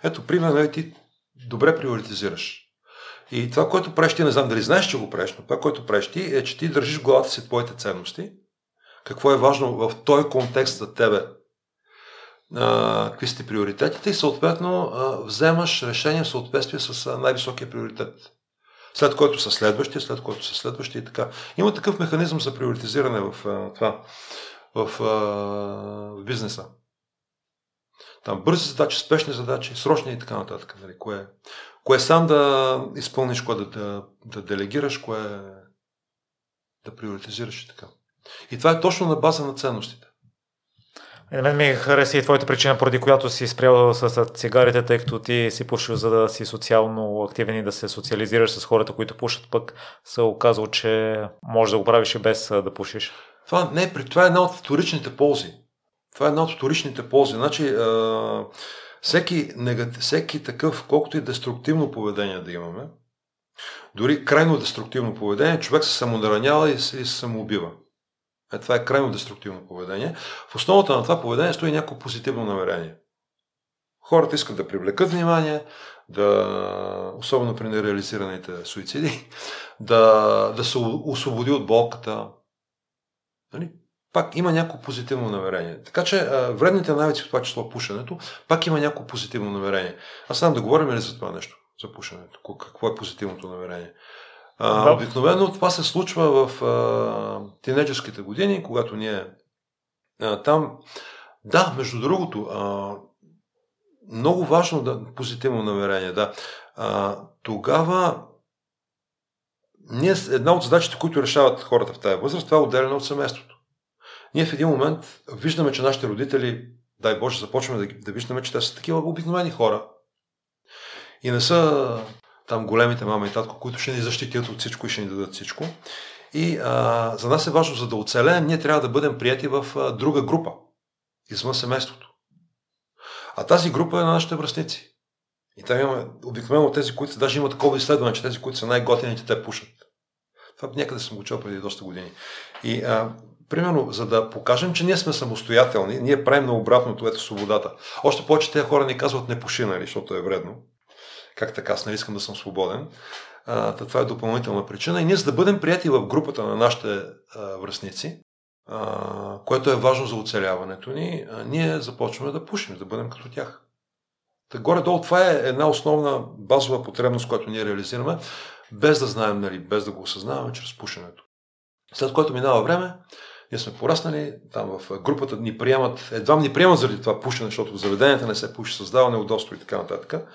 A: Ето, примерно, нали, ти добре приоритизираш. И това, което правиш ти, не знам дали знаеш, че го правиш, но това, което правиш ти, е, че ти държиш в главата си твоите ценности какво е важно в този контекст за тебе, а, какви са ти приоритетите и съответно а, вземаш решение в съответствие с най-високия приоритет. След който са следващия, след който са следващия и така. Има такъв механизъм за приоритизиране в а, това, в, в бизнеса. Там бързи задачи, спешни задачи, срочни и така нататък. Нали? Кое, кое сам да изпълниш, кое да, да, да делегираш, кое да приоритизираш и така. И това е точно на база на ценностите.
B: На мен ми хареса и твоята причина, поради която си спрял с цигарите, тъй като ти си пушил, за да си социално активен и да се социализираш с хората, които пушат, пък се оказал, че можеш да го правиш и без да пушиш.
A: Това, не, това е една от вторичните ползи. Това е една от вторичните ползи. Значи, а, всеки, негатив, всеки такъв, колкото и деструктивно поведение да имаме, дори крайно деструктивно поведение, човек се самонаранява и се самоубива. Е, това е крайно деструктивно поведение. В основата на това поведение стои някакво позитивно намерение. Хората искат да привлекат внимание, да, особено при нереализираните суициди, да, да се освободи от болката. Нали? Пак има някакво позитивно намерение. Така че вредните навици, в това число пушенето, пак има някакво позитивно намерение. Аз знам да говорим ли за това нещо, за пушенето? Какво е позитивното намерение? А, да. Обикновено това се случва в а, години, когато ние а, там. Да, между другото, а, много важно да, позитивно намерение, да. А, тогава ние, една от задачите, които решават хората в тази възраст, това е отделяне от семейството. Ние в един момент виждаме, че нашите родители, дай Боже, започваме да, да виждаме, че те са такива обикновени хора. И не са там големите мама и татко, които ще ни защитят от всичко и ще ни дадат всичко. И а, за нас е важно, за да оцелеем, ние трябва да бъдем прияти в а, друга група, извън семейството. А тази група е на нашите връзници. И там имаме обикновено тези, които даже има такова изследване, че тези, които са най-готините, те пушат. Това някъде съм го чул преди доста години. И а, примерно, за да покажем, че ние сме самостоятелни, ние правим на обратното, ето свободата. Още повече тези хора ни казват не пуши, нали, защото е вредно как така, аз нали искам да съм свободен. А, това е допълнителна причина. И ние за да бъдем прияти в групата на нашите а, връзници, а, което е важно за оцеляването ни, а, ние започваме да пушим, да бъдем като тях. Та горе-долу това е една основна базова потребност, която ние реализираме, без да знаем, нали, без да го осъзнаваме чрез пушенето. След което минава време, ние сме пораснали, там в групата ни приемат, едва ни приемат заради това пушене, защото в заведенията не се пуши, създава неудобство и така нататък.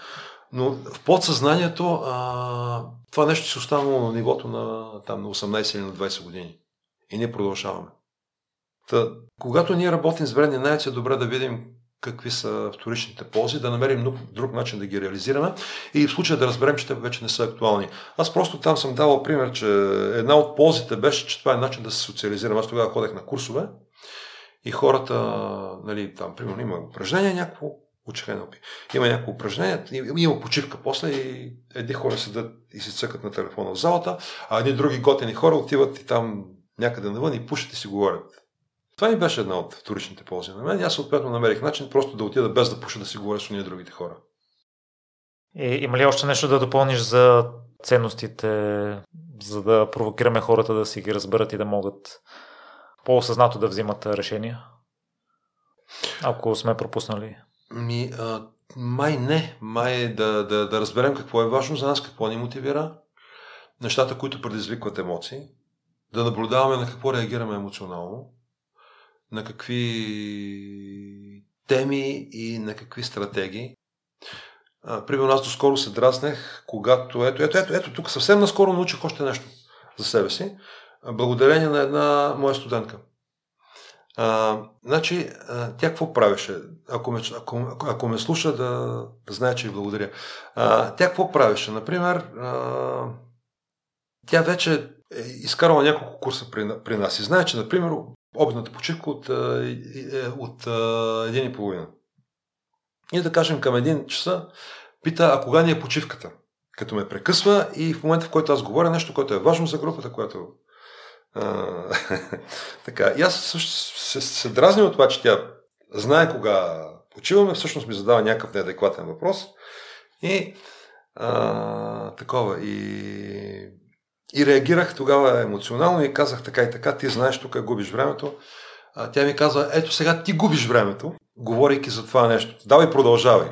A: Но в подсъзнанието а, това нещо си останало на нивото на, там, на 18 или на 20 години. И ние продължаваме. Та, когато ние работим с вредни навици, е добре да видим какви са вторичните ползи, да намерим друг, начин да ги реализираме и в случая да разберем, че те вече не са актуални. Аз просто там съм давал пример, че една от ползите беше, че това е начин да се социализирам. Аз тогава ходех на курсове и хората, нали, там, примерно, има упражнение някакво, учиха NLP. Има някакво упражнение, има почивка после и едни хора седат и си цъкат на телефона в залата, а едни други готени хора отиват и там някъде навън и пушат и си говорят. Това ми беше една от вторичните ползи на мен. Аз съответно намерих начин просто да отида без да пуша да си говоря с уния другите хора.
B: И, има ли още нещо да допълниш за ценностите, за да провокираме хората да си ги разберат и да могат по-осъзнато да взимат решения? Ако сме пропуснали.
A: Ми, а, май не. Май е да, да, да разберем какво е важно за нас, какво ни мотивира, нещата, които предизвикват емоции, да наблюдаваме на какво реагираме емоционално, на какви теми и на какви стратегии. А, примерно аз доскоро се дразнех, когато... Ето, ето, ето, ето, тук съвсем наскоро научих още нещо за себе си, благодарение на една моя студентка. А, значи, а, тя какво правеше? Ако ме, ако, ако ме слуша, да, да знае, че ви благодаря. А, тя какво правеше? Например, а, тя вече е изкарала няколко курса при, при нас и знае, че, например, обедната почивка от, е, от един и половина. И да кажем към един часа, пита, а кога ни е почивката? Като ме прекъсва и в момента, в който аз говоря нещо, което е важно за групата, което така, и аз също се, се дразня от това, че тя знае кога почиваме, всъщност ми задава някакъв неадекватен въпрос и а, такова. И, и реагирах тогава емоционално и казах така и така, ти знаеш, тук губиш времето. А, тя ми казва, ето сега ти губиш времето, говорейки за това нещо. Давай, продължавай.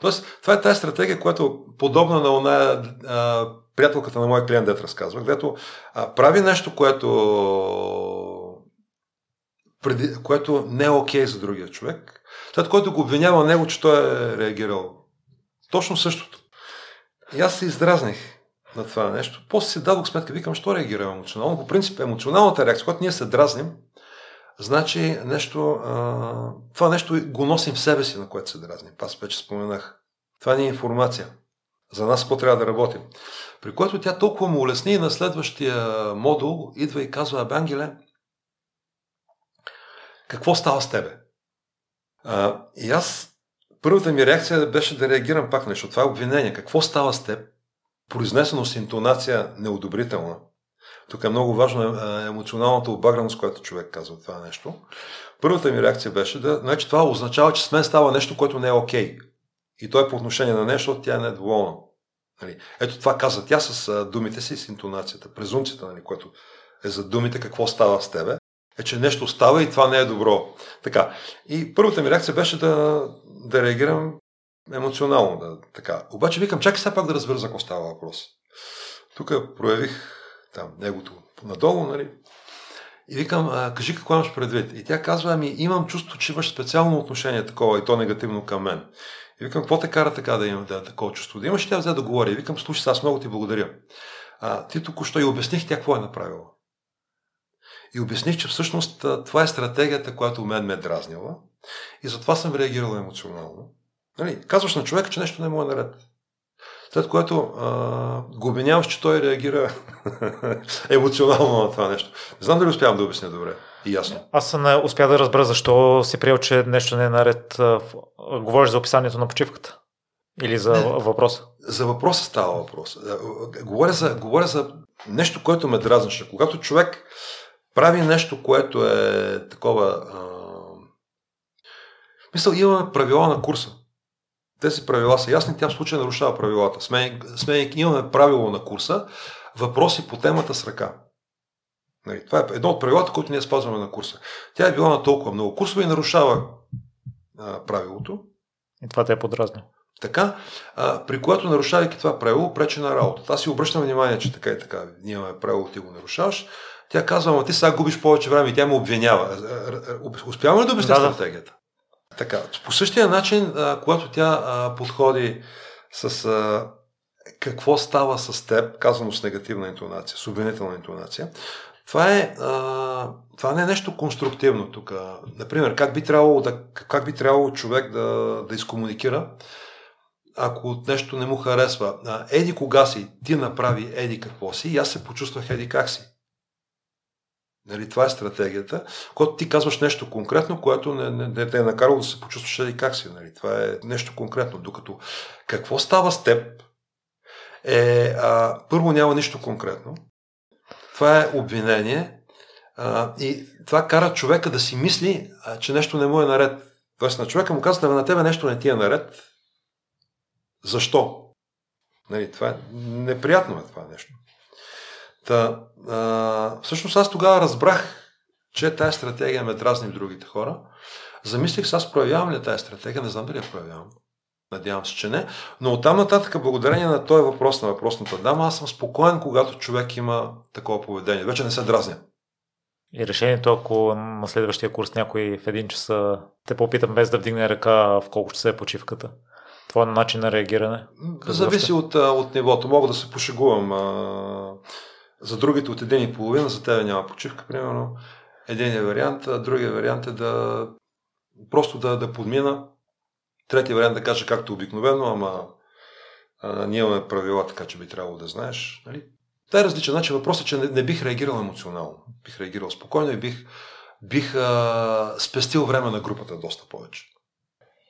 A: Тоест, това е тази стратегия, която подобна на оная а, приятелката на моя клиент, дет разказва, където а, прави нещо, което, преди, което не е окей okay за другия човек, след което го обвинява него, че той е реагирал точно същото. И аз се издразних. На това нещо. После си дадох сметка, викам, що реагирам емоционално. По принцип, емоционалната реакция, когато ние се дразним, значи нещо, а, това нещо го носим в себе си, на което се дразним. Аз вече споменах. Това ни е информация. За нас какво трябва да работим. При което тя толкова му улесни и на следващия модул идва и казва, Абе, Ангеле, какво става с тебе? А, и аз, първата ми реакция беше да реагирам пак нещо. Това е обвинение. Какво става с теб? Произнесено с интонация неодобрителна. Тук е много важно е, емоционалната обаграност, която човек казва това нещо. Първата ми реакция беше да, значи това означава, че с мен става нещо, което не е окей. Okay. И то е по отношение на нещо, тя е недоволна. Нали? Ето това каза тя с думите си, с интонацията, презумцията, нали, което е за думите какво става с тебе, е, че нещо става и това не е добро. Така. И първата ми реакция беше да, да реагирам емоционално. Да, така. Обаче викам, чакай сега пак да разбера за какво става въпрос. Тук проявих там негото надолу, нали? И викам, кажи какво имаш предвид. И тя казва, ами имам чувство, че имаш специално отношение такова и то негативно към мен. И викам, какво те кара така да имам да, такова чувство? Да имаш и тя взе да говори. И викам, слушай, аз много ти благодаря. А, ти току-що и обясних тя какво е направила. И обясних, че всъщност това е стратегията, която мен ме е дразнила. И затова съм реагирал емоционално. Нали, казваш на човека, че нещо не му е наред. След което а, го обвиняваш, че той реагира емоционално на това нещо. Не знам дали успявам да обясня добре и ясно.
B: Аз не успя да разбера защо си приел, че нещо не е наред. Говориш за описанието на почивката? Или за не, въпроса?
A: За въпроса става въпрос. Говоря за, говоря за нещо, което ме дразнаше. Когато човек прави нещо, което е такова... А... Мисъл, имаме правила на курса. Тези правила са ясни, тя в случая нарушава правилата. Сме, сме, имаме правило на курса, въпроси по темата с ръка. Нали, това е едно от правилата, които ние спазваме на курса. Тя е била на толкова много курсове и нарушава а, правилото.
B: И това те е подразно.
A: Така, а, при което нарушавайки това правило, пречи на работата. Аз си обръщам внимание, че така и така, ние имаме правило, ти го нарушаваш. Тя казва, ама ти сега губиш повече време и тя ме обвинява. Успяваме ли да обясня да, стратегията? Така, по същия начин, а, когато тя а, подходи с а, какво става с теб, казано с негативна интонация, с обвинителна интонация, това, е, а, това не е нещо конструктивно тук. Например, как би трябвало, да, как би трябвало човек да, да изкомуникира, ако нещо не му харесва. Еди кога си, ти направи еди какво си и аз се почувствах еди как си. Нали, това е стратегията, когато ти казваш нещо конкретно, което не, не, не те е накарало да се почувстваш еди как си. Нали, това е нещо конкретно. Докато какво става с теб, е, а, първо няма нищо конкретно. Това е обвинение а, и това кара човека да си мисли, а, че нещо не му е наред. Тоест на човека му казвате, на тебе нещо не ти е наред. Защо? Нали, това е, неприятно е това нещо. Та, а, всъщност аз тогава разбрах, че тази стратегия ме дразни в другите хора. Замислих се, аз проявявам ли тази стратегия, не знам дали я проявявам. Надявам се, че не. Но оттам нататък, благодарение на този въпрос на въпросната дама, аз съм спокоен, когато човек има такова поведение. Вече не се дразня.
B: И решението, ако на следващия курс някой в един час те попитам без да вдигне ръка в колко ще се е почивката. Това е начин на реагиране?
A: Зависи от, от нивото. Мога да се пошегувам. За другите от един и половина, за тебе няма почивка, примерно. Един е вариант, а другия вариант е да просто да, да подмина Третия вариант да кажа както обикновено, ама а, ние имаме правила, така че би трябвало да знаеш. Нали? Та е различен начин. Въпросът е, че не, не бих реагирал емоционално. Бих реагирал спокойно и бих, бих а, спестил време на групата доста повече.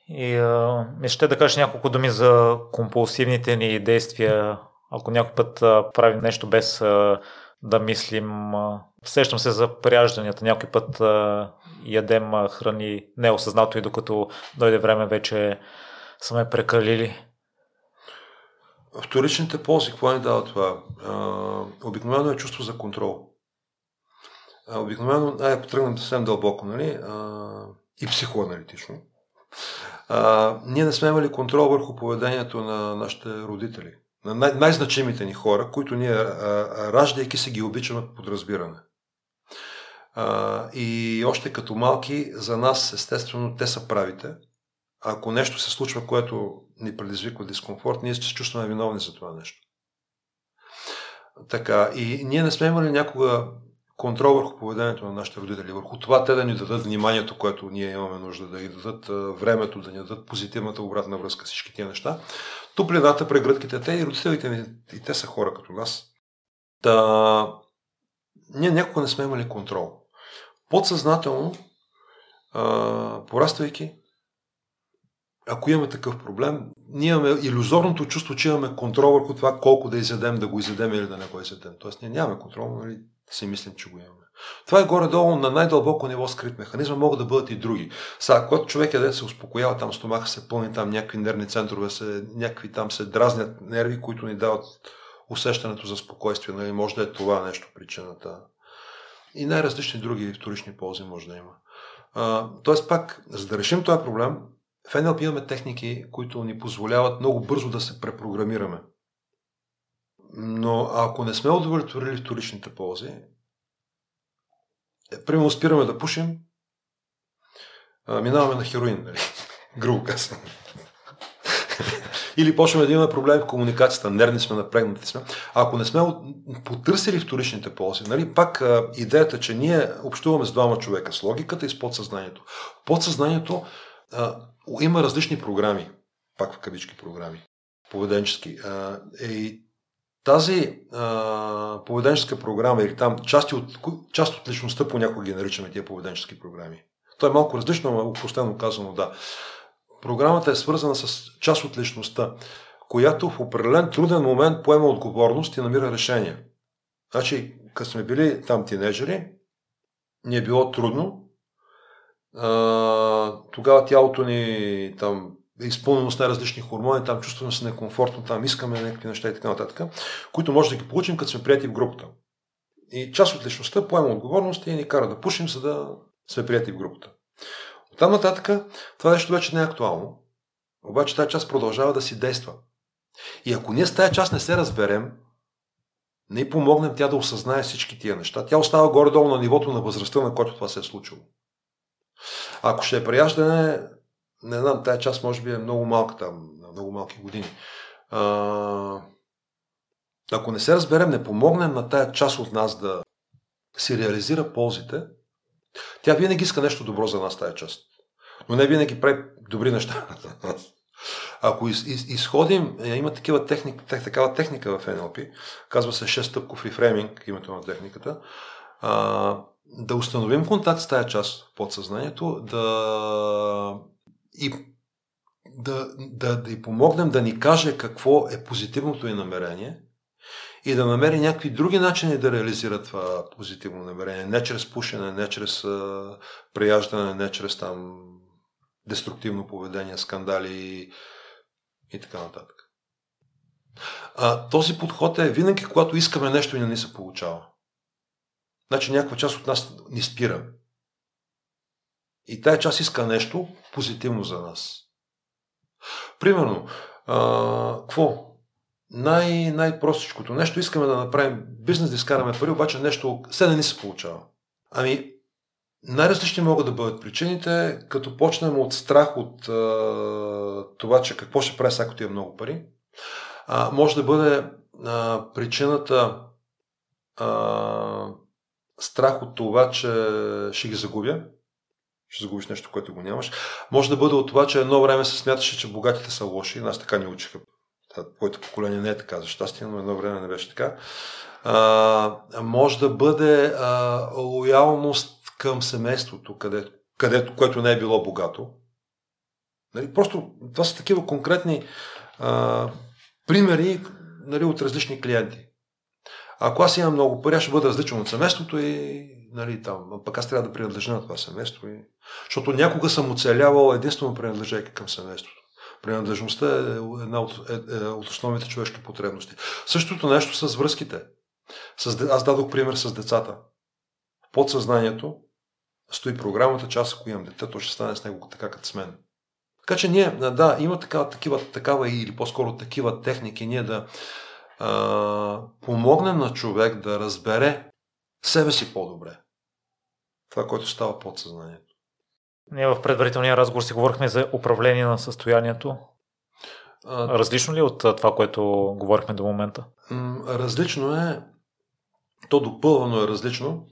B: И а, ще да кажеш няколко думи за компулсивните ни действия. Ако някой път правим нещо без да мислим. Сещам се за пряжданията. Някой път ядем храни неосъзнато и докато дойде време вече сме прекалили.
A: Вторичните ползи, какво ни дава това? обикновено е чувство за контрол. обикновено, ай, потръгнем съвсем дълбоко, нали? и психоаналитично. Ние не сме имали контрол върху поведението на нашите родители. На най- най-значимите ни хора, които ние, раждайки се, ги обичаме под разбиране. А, и още като малки, за нас, естествено, те са правите. Ако нещо се случва, което ни предизвиква дискомфорт, ние се чувстваме виновни за това нещо. Така, и ние не сме имали някога контрол върху поведението на нашите родители, върху това те да ни дадат вниманието, което ние имаме нужда, да ни дадат времето, да ни дадат позитивната обратна връзка, всички тия неща. Топлината, прегръдките, те и родителите ни, и те са хора като нас. Та, ние някога не сме имали контрол. Подсъзнателно, а, пораствайки, ако имаме такъв проблем, ние имаме иллюзорното чувство, че имаме контрол върху това колко да изядем, да го изядем или да не го изядем. Тоест ние нямаме контрол, нали? си мислим, че го имаме. Това е горе-долу на най-дълбоко ниво скрит механизъм, могат да бъдат и други. Сега, когато човек е да се успокоява, там стомаха се пълни, там някакви нервни центрове, се, някакви там се дразнят нерви, които ни дават усещането за спокойствие. Нали? Може да е това нещо причината. И най-различни други вторични ползи може да има. А, тоест пак, за да решим този проблем, в NLP имаме техники, които ни позволяват много бързо да се препрограмираме. Но ако не сме удовлетворили вторичните ползи, е, примерно спираме да пушим, минаваме на хероин, нали? грубо казвам. Или почваме да имаме проблеми в комуникацията, нервни сме, напрегнати сме. Ако не сме потърсили вторичните ползи, нали, пак а, идеята, че ние общуваме с двама човека, с логиката и с подсъзнанието. Подсъзнанието а, има различни програми, пак в кавички програми, поведенчески. А, и тази а, поведенческа програма или там части от, част от личността понякога ги наричаме тия поведенчески програми. То е малко различно, но упростено казано да. Програмата е свързана с част от личността, която в определен труден момент поема отговорност и намира решение. Значи, като сме били там тинейджери, ни е било трудно, а, тогава тялото ни там е изпълнено с най-различни хормони, там чувстваме се некомфортно, там искаме някакви неща и така нататък, които може да ги получим, като сме прияти в групата. И част от личността поема отговорност и ни кара да пушим, за да сме прияти в групата. От там нататък това нещо вече не е актуално, обаче тази част продължава да си действа. И ако ние с тази част не се разберем, не помогнем тя да осъзнае всички тия неща, тя остава горе-долу на нивото на възрастта, на който това се е случило. Ако ще е прияждане, не знам, тая част може би е много малка там, на много малки години. А, ако не се разберем, не помогнем на тая част от нас да си реализира ползите, тя винаги иска нещо добро за нас, тая част. Но не винаги прави добри неща. Ако из, из, изходим, е, има такива техник, такава техника в NLP, казва се 6 стъпков рефрейминг, името на техниката, а, да установим контакт с тая част в подсъзнанието, да и да, да, да й помогнем да ни каже какво е позитивното и намерение и да намери някакви други начини да реализира това позитивно намерение. Не чрез пушене, не чрез а, прияждане, не чрез там деструктивно поведение, скандали и, и така нататък. А, този подход е винаги, когато искаме нещо и не ни се получава. Значи някаква част от нас ни спира. И тая част иска нещо позитивно за нас. Примерно, какво? Най- най-простичкото нещо, искаме да направим бизнес, да изкараме пари, обаче нещо все не ни се получава. Ами, най-различни могат да бъдат причините, като почнем от страх от а, това, че какво ще прави, ако ти е много пари. А, може да бъде а, причината а, страх от това, че ще ги загубя ще загубиш нещо, което го нямаш. Може да бъде от това, че едно време се смяташе, че богатите са лоши. Нас така ни учиха. Твоето поколение не е така, за щастие, но едно време не беше така. А, може да бъде а, лоялност към семейството, където, където, което не е било богато. Нали, просто това са такива конкретни а, примери нали, от различни клиенти. Ако аз имам много пари, аз ще бъда различен от семейството и нали, там, пък аз трябва да принадлежа на това семейство. И... Защото някога съм оцелявал единствено принадлежайки към семейството. Принадлежността е една от, е, е, от основните човешки потребности. Същото нещо с връзките. С, аз дадох пример с децата. Подсъзнанието стои програмата, че аз ако имам дете, то ще стане с него така като с мен. Така че ние, да, има такава, такава или по-скоро такива техники, ние да а, помогнем на човек да разбере себе си по-добре това, което става под съзнанието.
B: Ние в предварителния разговор си говорихме за управление на състоянието. Различно ли е от това, което говорихме до момента?
A: Различно е. То допълвано е различно.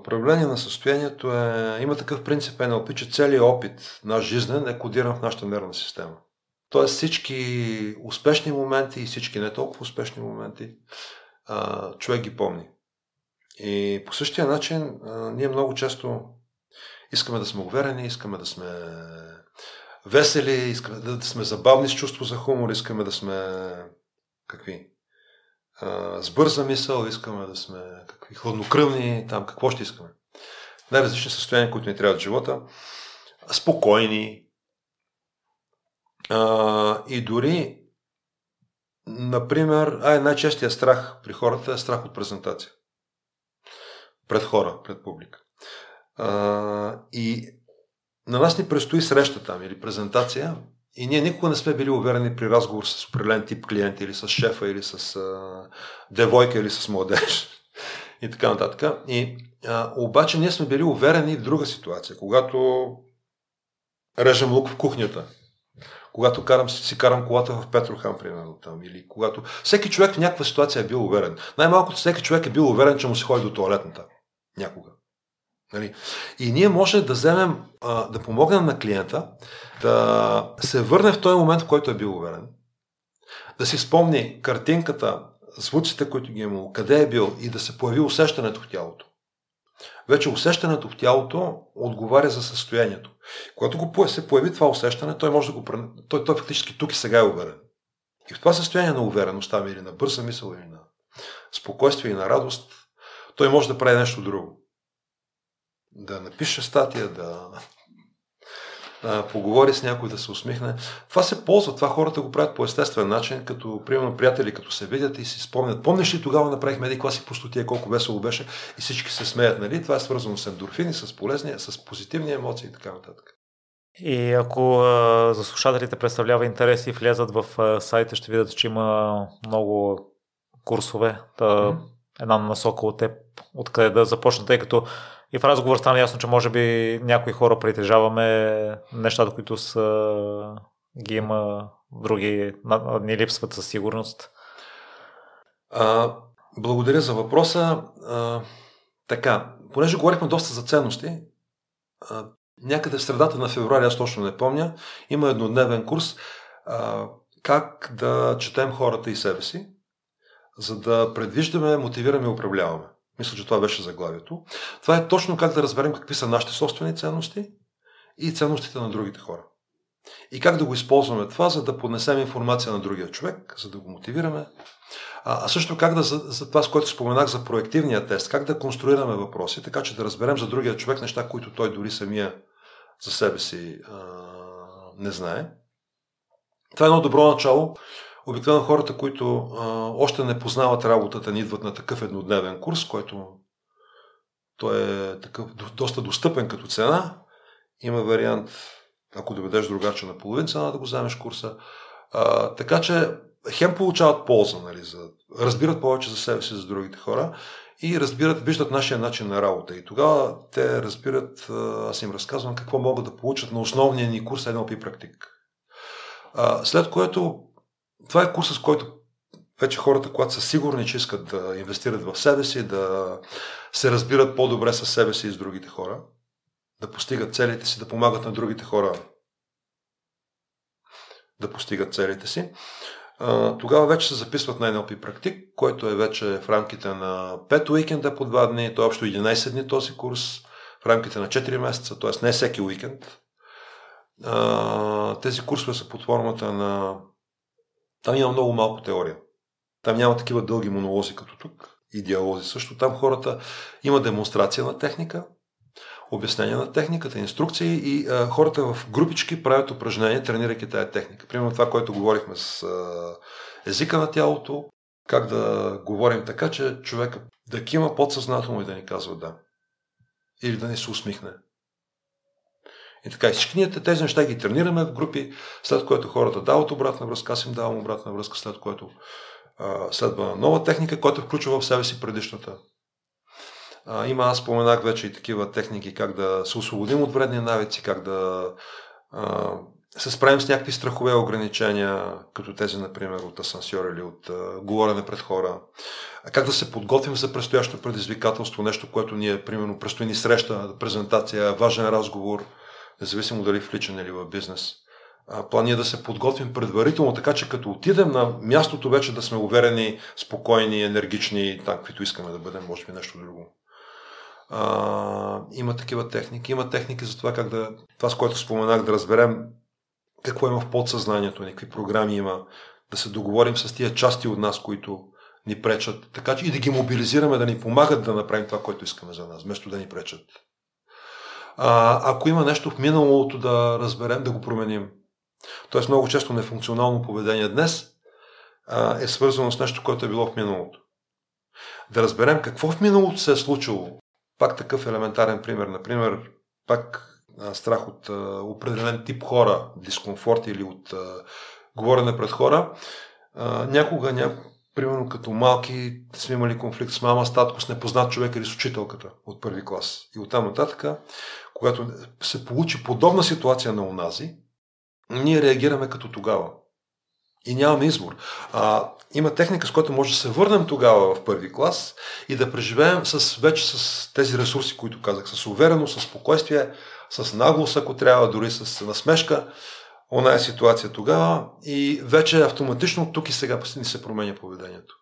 A: Управление на състоянието е... Има такъв принцип НЛП, че целият опит, наш жизнен, е кодиран в нашата нервна система. Тоест всички успешни моменти и всички не толкова успешни моменти човек ги помни. И по същия начин ние много често искаме да сме уверени, искаме да сме весели, искаме да, сме забавни с чувство за хумор, искаме да сме какви? С бърза мисъл, искаме да сме какви? Хладнокръвни, там какво ще искаме. Най-различни състояния, които ни трябват в живота. Спокойни. А, и дори, например, ай, най-честия страх при хората е страх от презентация. Пред хора, пред публика. А, и на нас ни предстои среща там или презентация и ние никога не сме били уверени при разговор с определен тип клиент или с шефа или с а, девойка или с младеж и така нататък. И, а, обаче ние сме били уверени в друга ситуация, когато режем лук в кухнята, когато карам, си карам колата в Петрохан, примерно там, или когато... Всеки човек в някаква ситуация е бил уверен. Най-малкото всеки човек е бил уверен, че му се ходи до туалетната. Някога. Нали? И ние може да вземем, да помогнем на клиента да се върне в този момент, в който е бил уверен, да си спомни картинката, звуците, които ги е имало, къде е бил и да се появи усещането в тялото. Вече усещането в тялото отговаря за състоянието. Когато го се появи това усещане, той може да го той, той фактически тук и сега е уверен. И в това състояние на увереност, или на бърза мисъл, или на спокойствие и на радост, той може да прави нещо друго да напише статия, да а, поговори с някой, да се усмихне. Това се ползва, това хората го правят по естествен начин, като примерно приятели, като се видят и си спомнят. Помниш ли тогава направихме един класи пустотия, колко весело беше и всички се смеят, нали? Това е свързано с ендорфини, с полезни, с позитивни емоции и така нататък.
B: И ако а, за слушателите представлява интерес и влезат в а, сайта, ще видят, че има много курсове. Та, mm-hmm. Една насока от теб, откъде да започна, тъй като и в разговор стана ясно, че може би някои хора притежаваме нещата, които са, ги има, други ни липсват със сигурност.
A: А, благодаря за въпроса. А, така, понеже говорихме доста за ценности, а, някъде в средата на февруари, аз точно не помня, има еднодневен курс а, как да четем хората и себе си, за да предвиждаме, мотивираме и управляваме. Мисля, че това беше заглавието. Това е точно как да разберем какви са нашите собствени ценности и ценностите на другите хора. И как да го използваме това, за да поднесем информация на другия човек, за да го мотивираме. А, а също как да, за, за това, с което споменах за проективния тест, как да конструираме въпроси, така че да разберем за другия човек неща, които той дори самия за себе си а, не знае. Това е едно добро начало Обикновено хората, които а, още не познават работата, ни идват на такъв еднодневен курс, който той е такъв доста достъпен като цена. Има вариант, ако доведеш другача на половин цена, да го вземеш курса. А, така че хем получават полза, нали, за, разбират повече за себе си, за другите хора и разбират, виждат нашия начин на работа. И тогава те разбират, аз им разказвам какво могат да получат на основния ни курс NLP практик. След което това е курс, с който вече хората, когато са сигурни, че искат да инвестират в себе си, да се разбират по-добре с себе си и с другите хора, да постигат целите си, да помагат на другите хора да постигат целите си, тогава вече се записват на NLP практик, който е вече в рамките на 5 уикенда по 2 дни, то е общо 11 дни този курс, в рамките на 4 месеца, т.е. не всеки уикенд. Тези курсове са под формата на там има много малко теория. Там няма такива дълги монолози като тук и диалози също. Там хората има демонстрация на техника, обяснение на техниката, инструкции и а, хората в групички правят упражнения, тренирайки тая техника. Примерно това, което говорихме с а, езика на тялото, как да говорим така, че човека да кима подсъзнателно и да ни казва да. Или да ни се усмихне. И така, всички ние тези неща ги тренираме в групи, след което хората дават обратна връзка, аз им давам обратна връзка, след което а, следва нова техника, която включва в себе си предишната. А, има, аз споменах вече и такива техники, как да се освободим от вредни навици, как да а, се справим с някакви страхове ограничения, като тези, например, от асансьор или от а, говорене пред хора. А как да се подготвим за предстоящо предизвикателство, нещо, което ние, примерно, предстои ни среща, презентация, важен разговор, независимо дали в личен или в бизнес. План е да се подготвим предварително, така че като отидем на мястото вече да сме уверени, спокойни, енергични, там, каквито искаме да бъдем, може би нещо друго. А, има такива техники. Има техники за това как да, това с което споменах, да разберем какво има в подсъзнанието ни, какви програми има, да се договорим с тия части от нас, които ни пречат, така че и да ги мобилизираме, да ни помагат да направим това, което искаме за нас, вместо да ни пречат. А, ако има нещо в миналото да разберем, да го променим. Тоест много често нефункционално поведение днес а, е свързано с нещо, което е било в миналото. Да разберем какво в миналото се е случило. Пак такъв елементарен пример. Например, пак страх от а, определен тип хора, дискомфорт или от а, говорене пред хора. А, някога, ня... примерно като малки, сме имали конфликт с мама, с татко, с непознат човек или с учителката от първи клас. И оттам нататък, когато се получи подобна ситуация на унази, ние реагираме като тогава. И нямаме избор. А, има техника, с която може да се върнем тогава в първи клас и да преживеем с, вече с тези ресурси, които казах, с увереност, с спокойствие, с наглост, ако трябва, дори с насмешка. Она е ситуация тогава и вече автоматично тук и сега ни се променя поведението.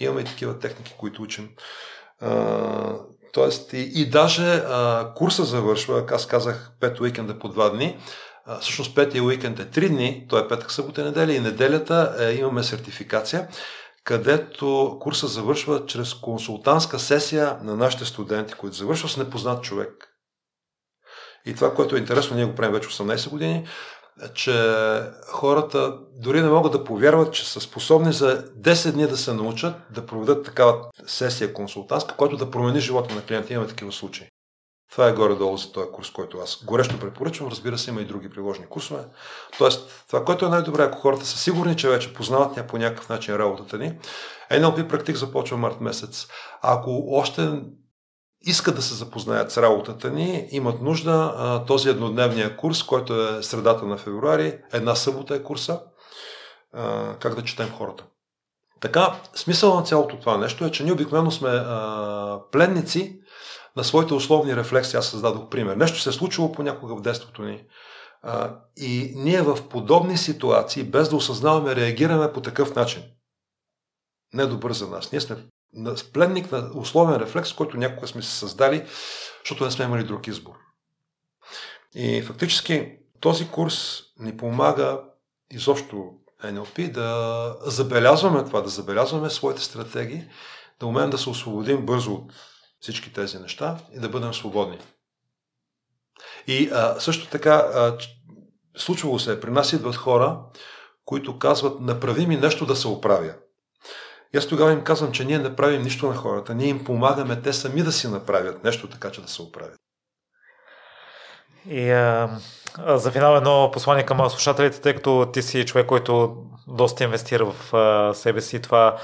A: Имаме и такива техники, които учим. А, тоест, и, и даже а, курса завършва, аз казах 5 уикенда по 2 дни, а, всъщност петия уикенд е 3 дни, то е петък, събота и неделя и неделята е, имаме сертификация, където курса завършва чрез консултантска сесия на нашите студенти, които завършва с непознат човек. И това, което е интересно, ние го правим вече 18 години, че хората дори не могат да повярват, че са способни за 10 дни да се научат да проведат такава сесия консултантска, която да промени живота на клиента. Имаме такива случаи. Това е горе-долу за този курс, който аз горещо препоръчвам. Разбира се, има и други приложени курсове. Тоест, това, което е най-добре, ако хората са сигурни, че вече познават по някакъв начин работата ни, NLP практик започва март месец. Ако още искат да се запознаят с работата ни, имат нужда този еднодневния курс, който е средата на февруари, една събота е курса, как да четем хората. Така, смисъл на цялото това нещо е, че ние обикновено сме пленници на своите условни рефлекси. Аз създадох пример. Нещо се е случило понякога в детството ни. И ние в подобни ситуации, без да осъзнаваме, реагираме по такъв начин. Недобър за нас. Ние сме пленник на условен рефлекс, който някога сме се създали, защото не сме имали друг избор. И фактически този курс ни помага изобщо NLP да забелязваме това, да забелязваме своите стратегии, да умеем да се освободим бързо от всички тези неща и да бъдем свободни. И а, също така, а, случвало се, при нас идват хора, които казват, направи ми нещо да се оправя. И аз тогава им казвам, че ние не правим нищо на хората, ние им помагаме те сами да си направят нещо така, че да се оправят.
B: И а, за финал едно послание към слушателите, тъй като ти си човек, който доста инвестира в а, себе си. Това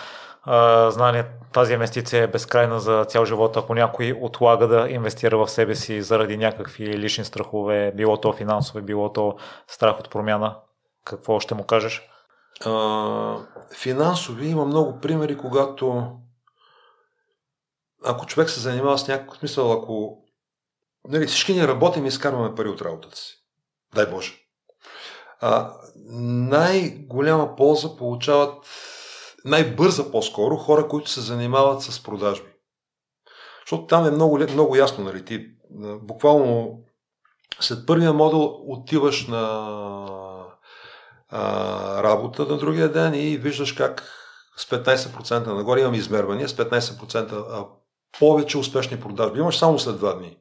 B: а, знание, тази инвестиция е безкрайна за цял живот. Ако някой отлага да инвестира в себе си заради някакви лични страхове, било то финансово, било то страх от промяна, какво ще му кажеш?
A: Финансови има много примери, когато ако човек се занимава с някакъв смисъл, ако нали, всички ни работим и изкарваме пари от работата си. Дай Боже. А, най-голяма полза получават най-бърза по-скоро хора, които се занимават с продажби. Защото там е много, много ясно, нали, ти буквално след първия модул отиваш на а, работа на другия ден и виждаш как с 15% нагоре имам измервания, с 15% повече успешни продажби. Имаш само след два дни.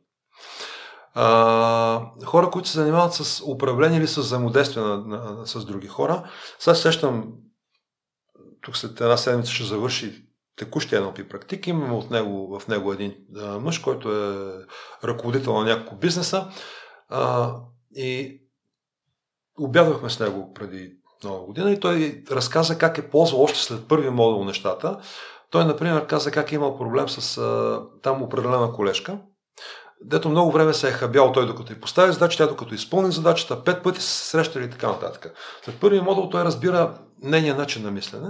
A: А, хора, които се занимават с управление или с взаимодействие на, на, с други хора. Сега сещам, тук след една седмица ще завърши текущия NLP практик. Имаме от него, в него един а, мъж, който е ръководител на няколко бизнеса. А, и обядвахме с него преди нова година и той разказа как е ползвал още след първи модул нещата. Той, например, каза как е имал проблем с а, там определена колежка. дето много време се е хабял той докато и постави задача, тя докато изпълни задачата, пет пъти се срещали и така нататък. След първия модул той разбира нейния начин на мислене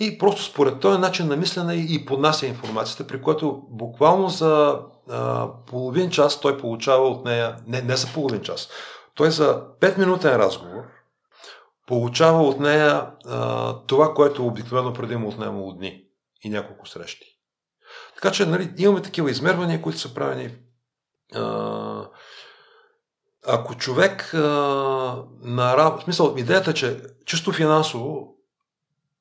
A: и просто според този начин на мислене и поднася информацията, при което буквално за а, половин час той получава от нея, не, не за половин час, той за 5 минутен разговор получава от нея а, това, което обикновено преди му отнемало дни и няколко срещи. Така че нали, имаме такива измервания, които са правени. А, ако човек а, на работа, смисъл, идеята е, че чисто финансово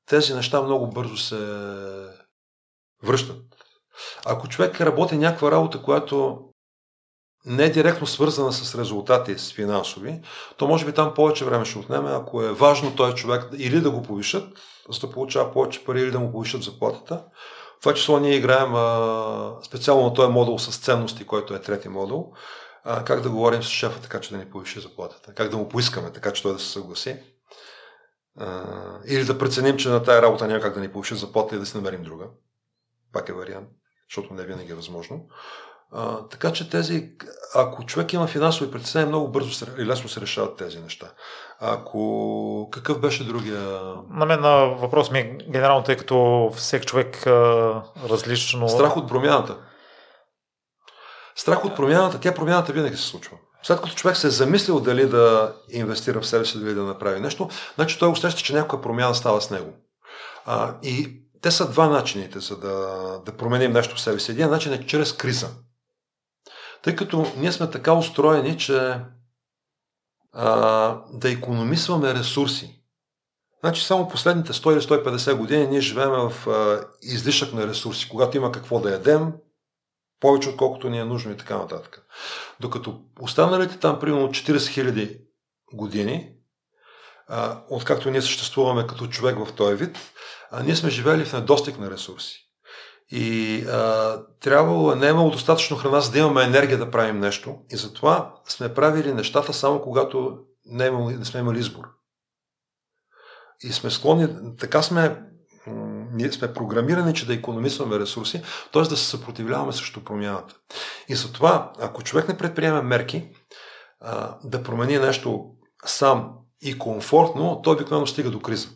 A: тези неща много бързо се връщат. Ако човек работи някаква работа, която не е директно свързана с резултати с финансови, то може би там повече време ще отнеме, ако е важно този човек или да го повишат, за да получава повече пари или да му повишат заплатата. В това число ние играем а, специално на този модул с ценности, който е трети модул, а, как да говорим с шефа така, че да ни повиши заплатата, как да му поискаме така, че той да се съгласи. А, или да преценим, че на тая работа няма как да ни повиши заплата и да си намерим друга. Пак е вариант, защото не винаги е възможно. А, така че тези, ако човек има финансови притеснения, много бързо и лесно се решават тези неща. Ако какъв беше другия?
B: На мен на въпрос ми е генерално, тъй като всеки човек а, различно.
A: Страх от промяната. Страх от промяната, тя промяната винаги се случва. След като човек се е замислил дали да инвестира в себе си, дали да направи нещо, значи той усеща, че някаква промяна става с него. А, и те са два начините, за да, да променим нещо в себе си. Един начин е чрез криза. Тъй като ние сме така устроени, че а, да економисваме ресурси. Значи само последните 100 или 150 години ние живеем в а, излишък на ресурси. Когато има какво да ядем, повече отколкото ни е нужно и така нататък. Докато останалите там примерно 40 000 години, а, откакто ние съществуваме като човек в този вид, а, ние сме живели в недостиг на ресурси. И а, трябвало, не е имало достатъчно храна, за да имаме енергия да правим нещо. И затова сме правили нещата само когато не, е имали, не сме имали избор. И сме склонни, така сме, ние сме програмирани, че да економисваме ресурси, т.е. да се съпротивляваме срещу промяната. И затова, ако човек не предприеме мерки а, да промени нещо сам и комфортно, той обикновено стига до криза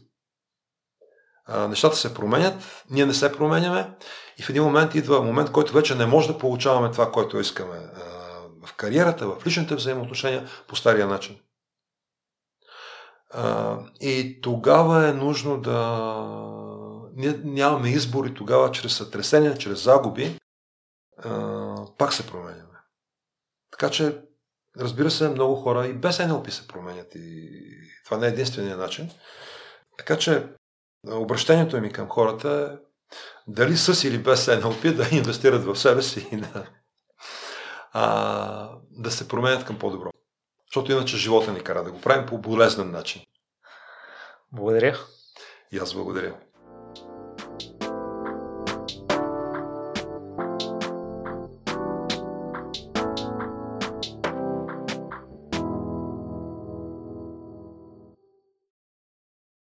A: нещата се променят, ние не се променяме и в един момент идва момент, който вече не може да получаваме това, което искаме а, в кариерата, в личните взаимоотношения по стария начин. А, и тогава е нужно да. Ние нямаме избор и тогава чрез сътресения, чрез загуби, а, пак се променяме. Така че, разбира се, много хора и без NLP се променят и това не е единствения начин. Така че Обращението ми към хората е дали с или без NLP да инвестират в себе си и да, а, да се променят към по-добро. Защото иначе живота ни кара да го правим по болезнен начин.
B: Благодаря.
A: И аз благодаря.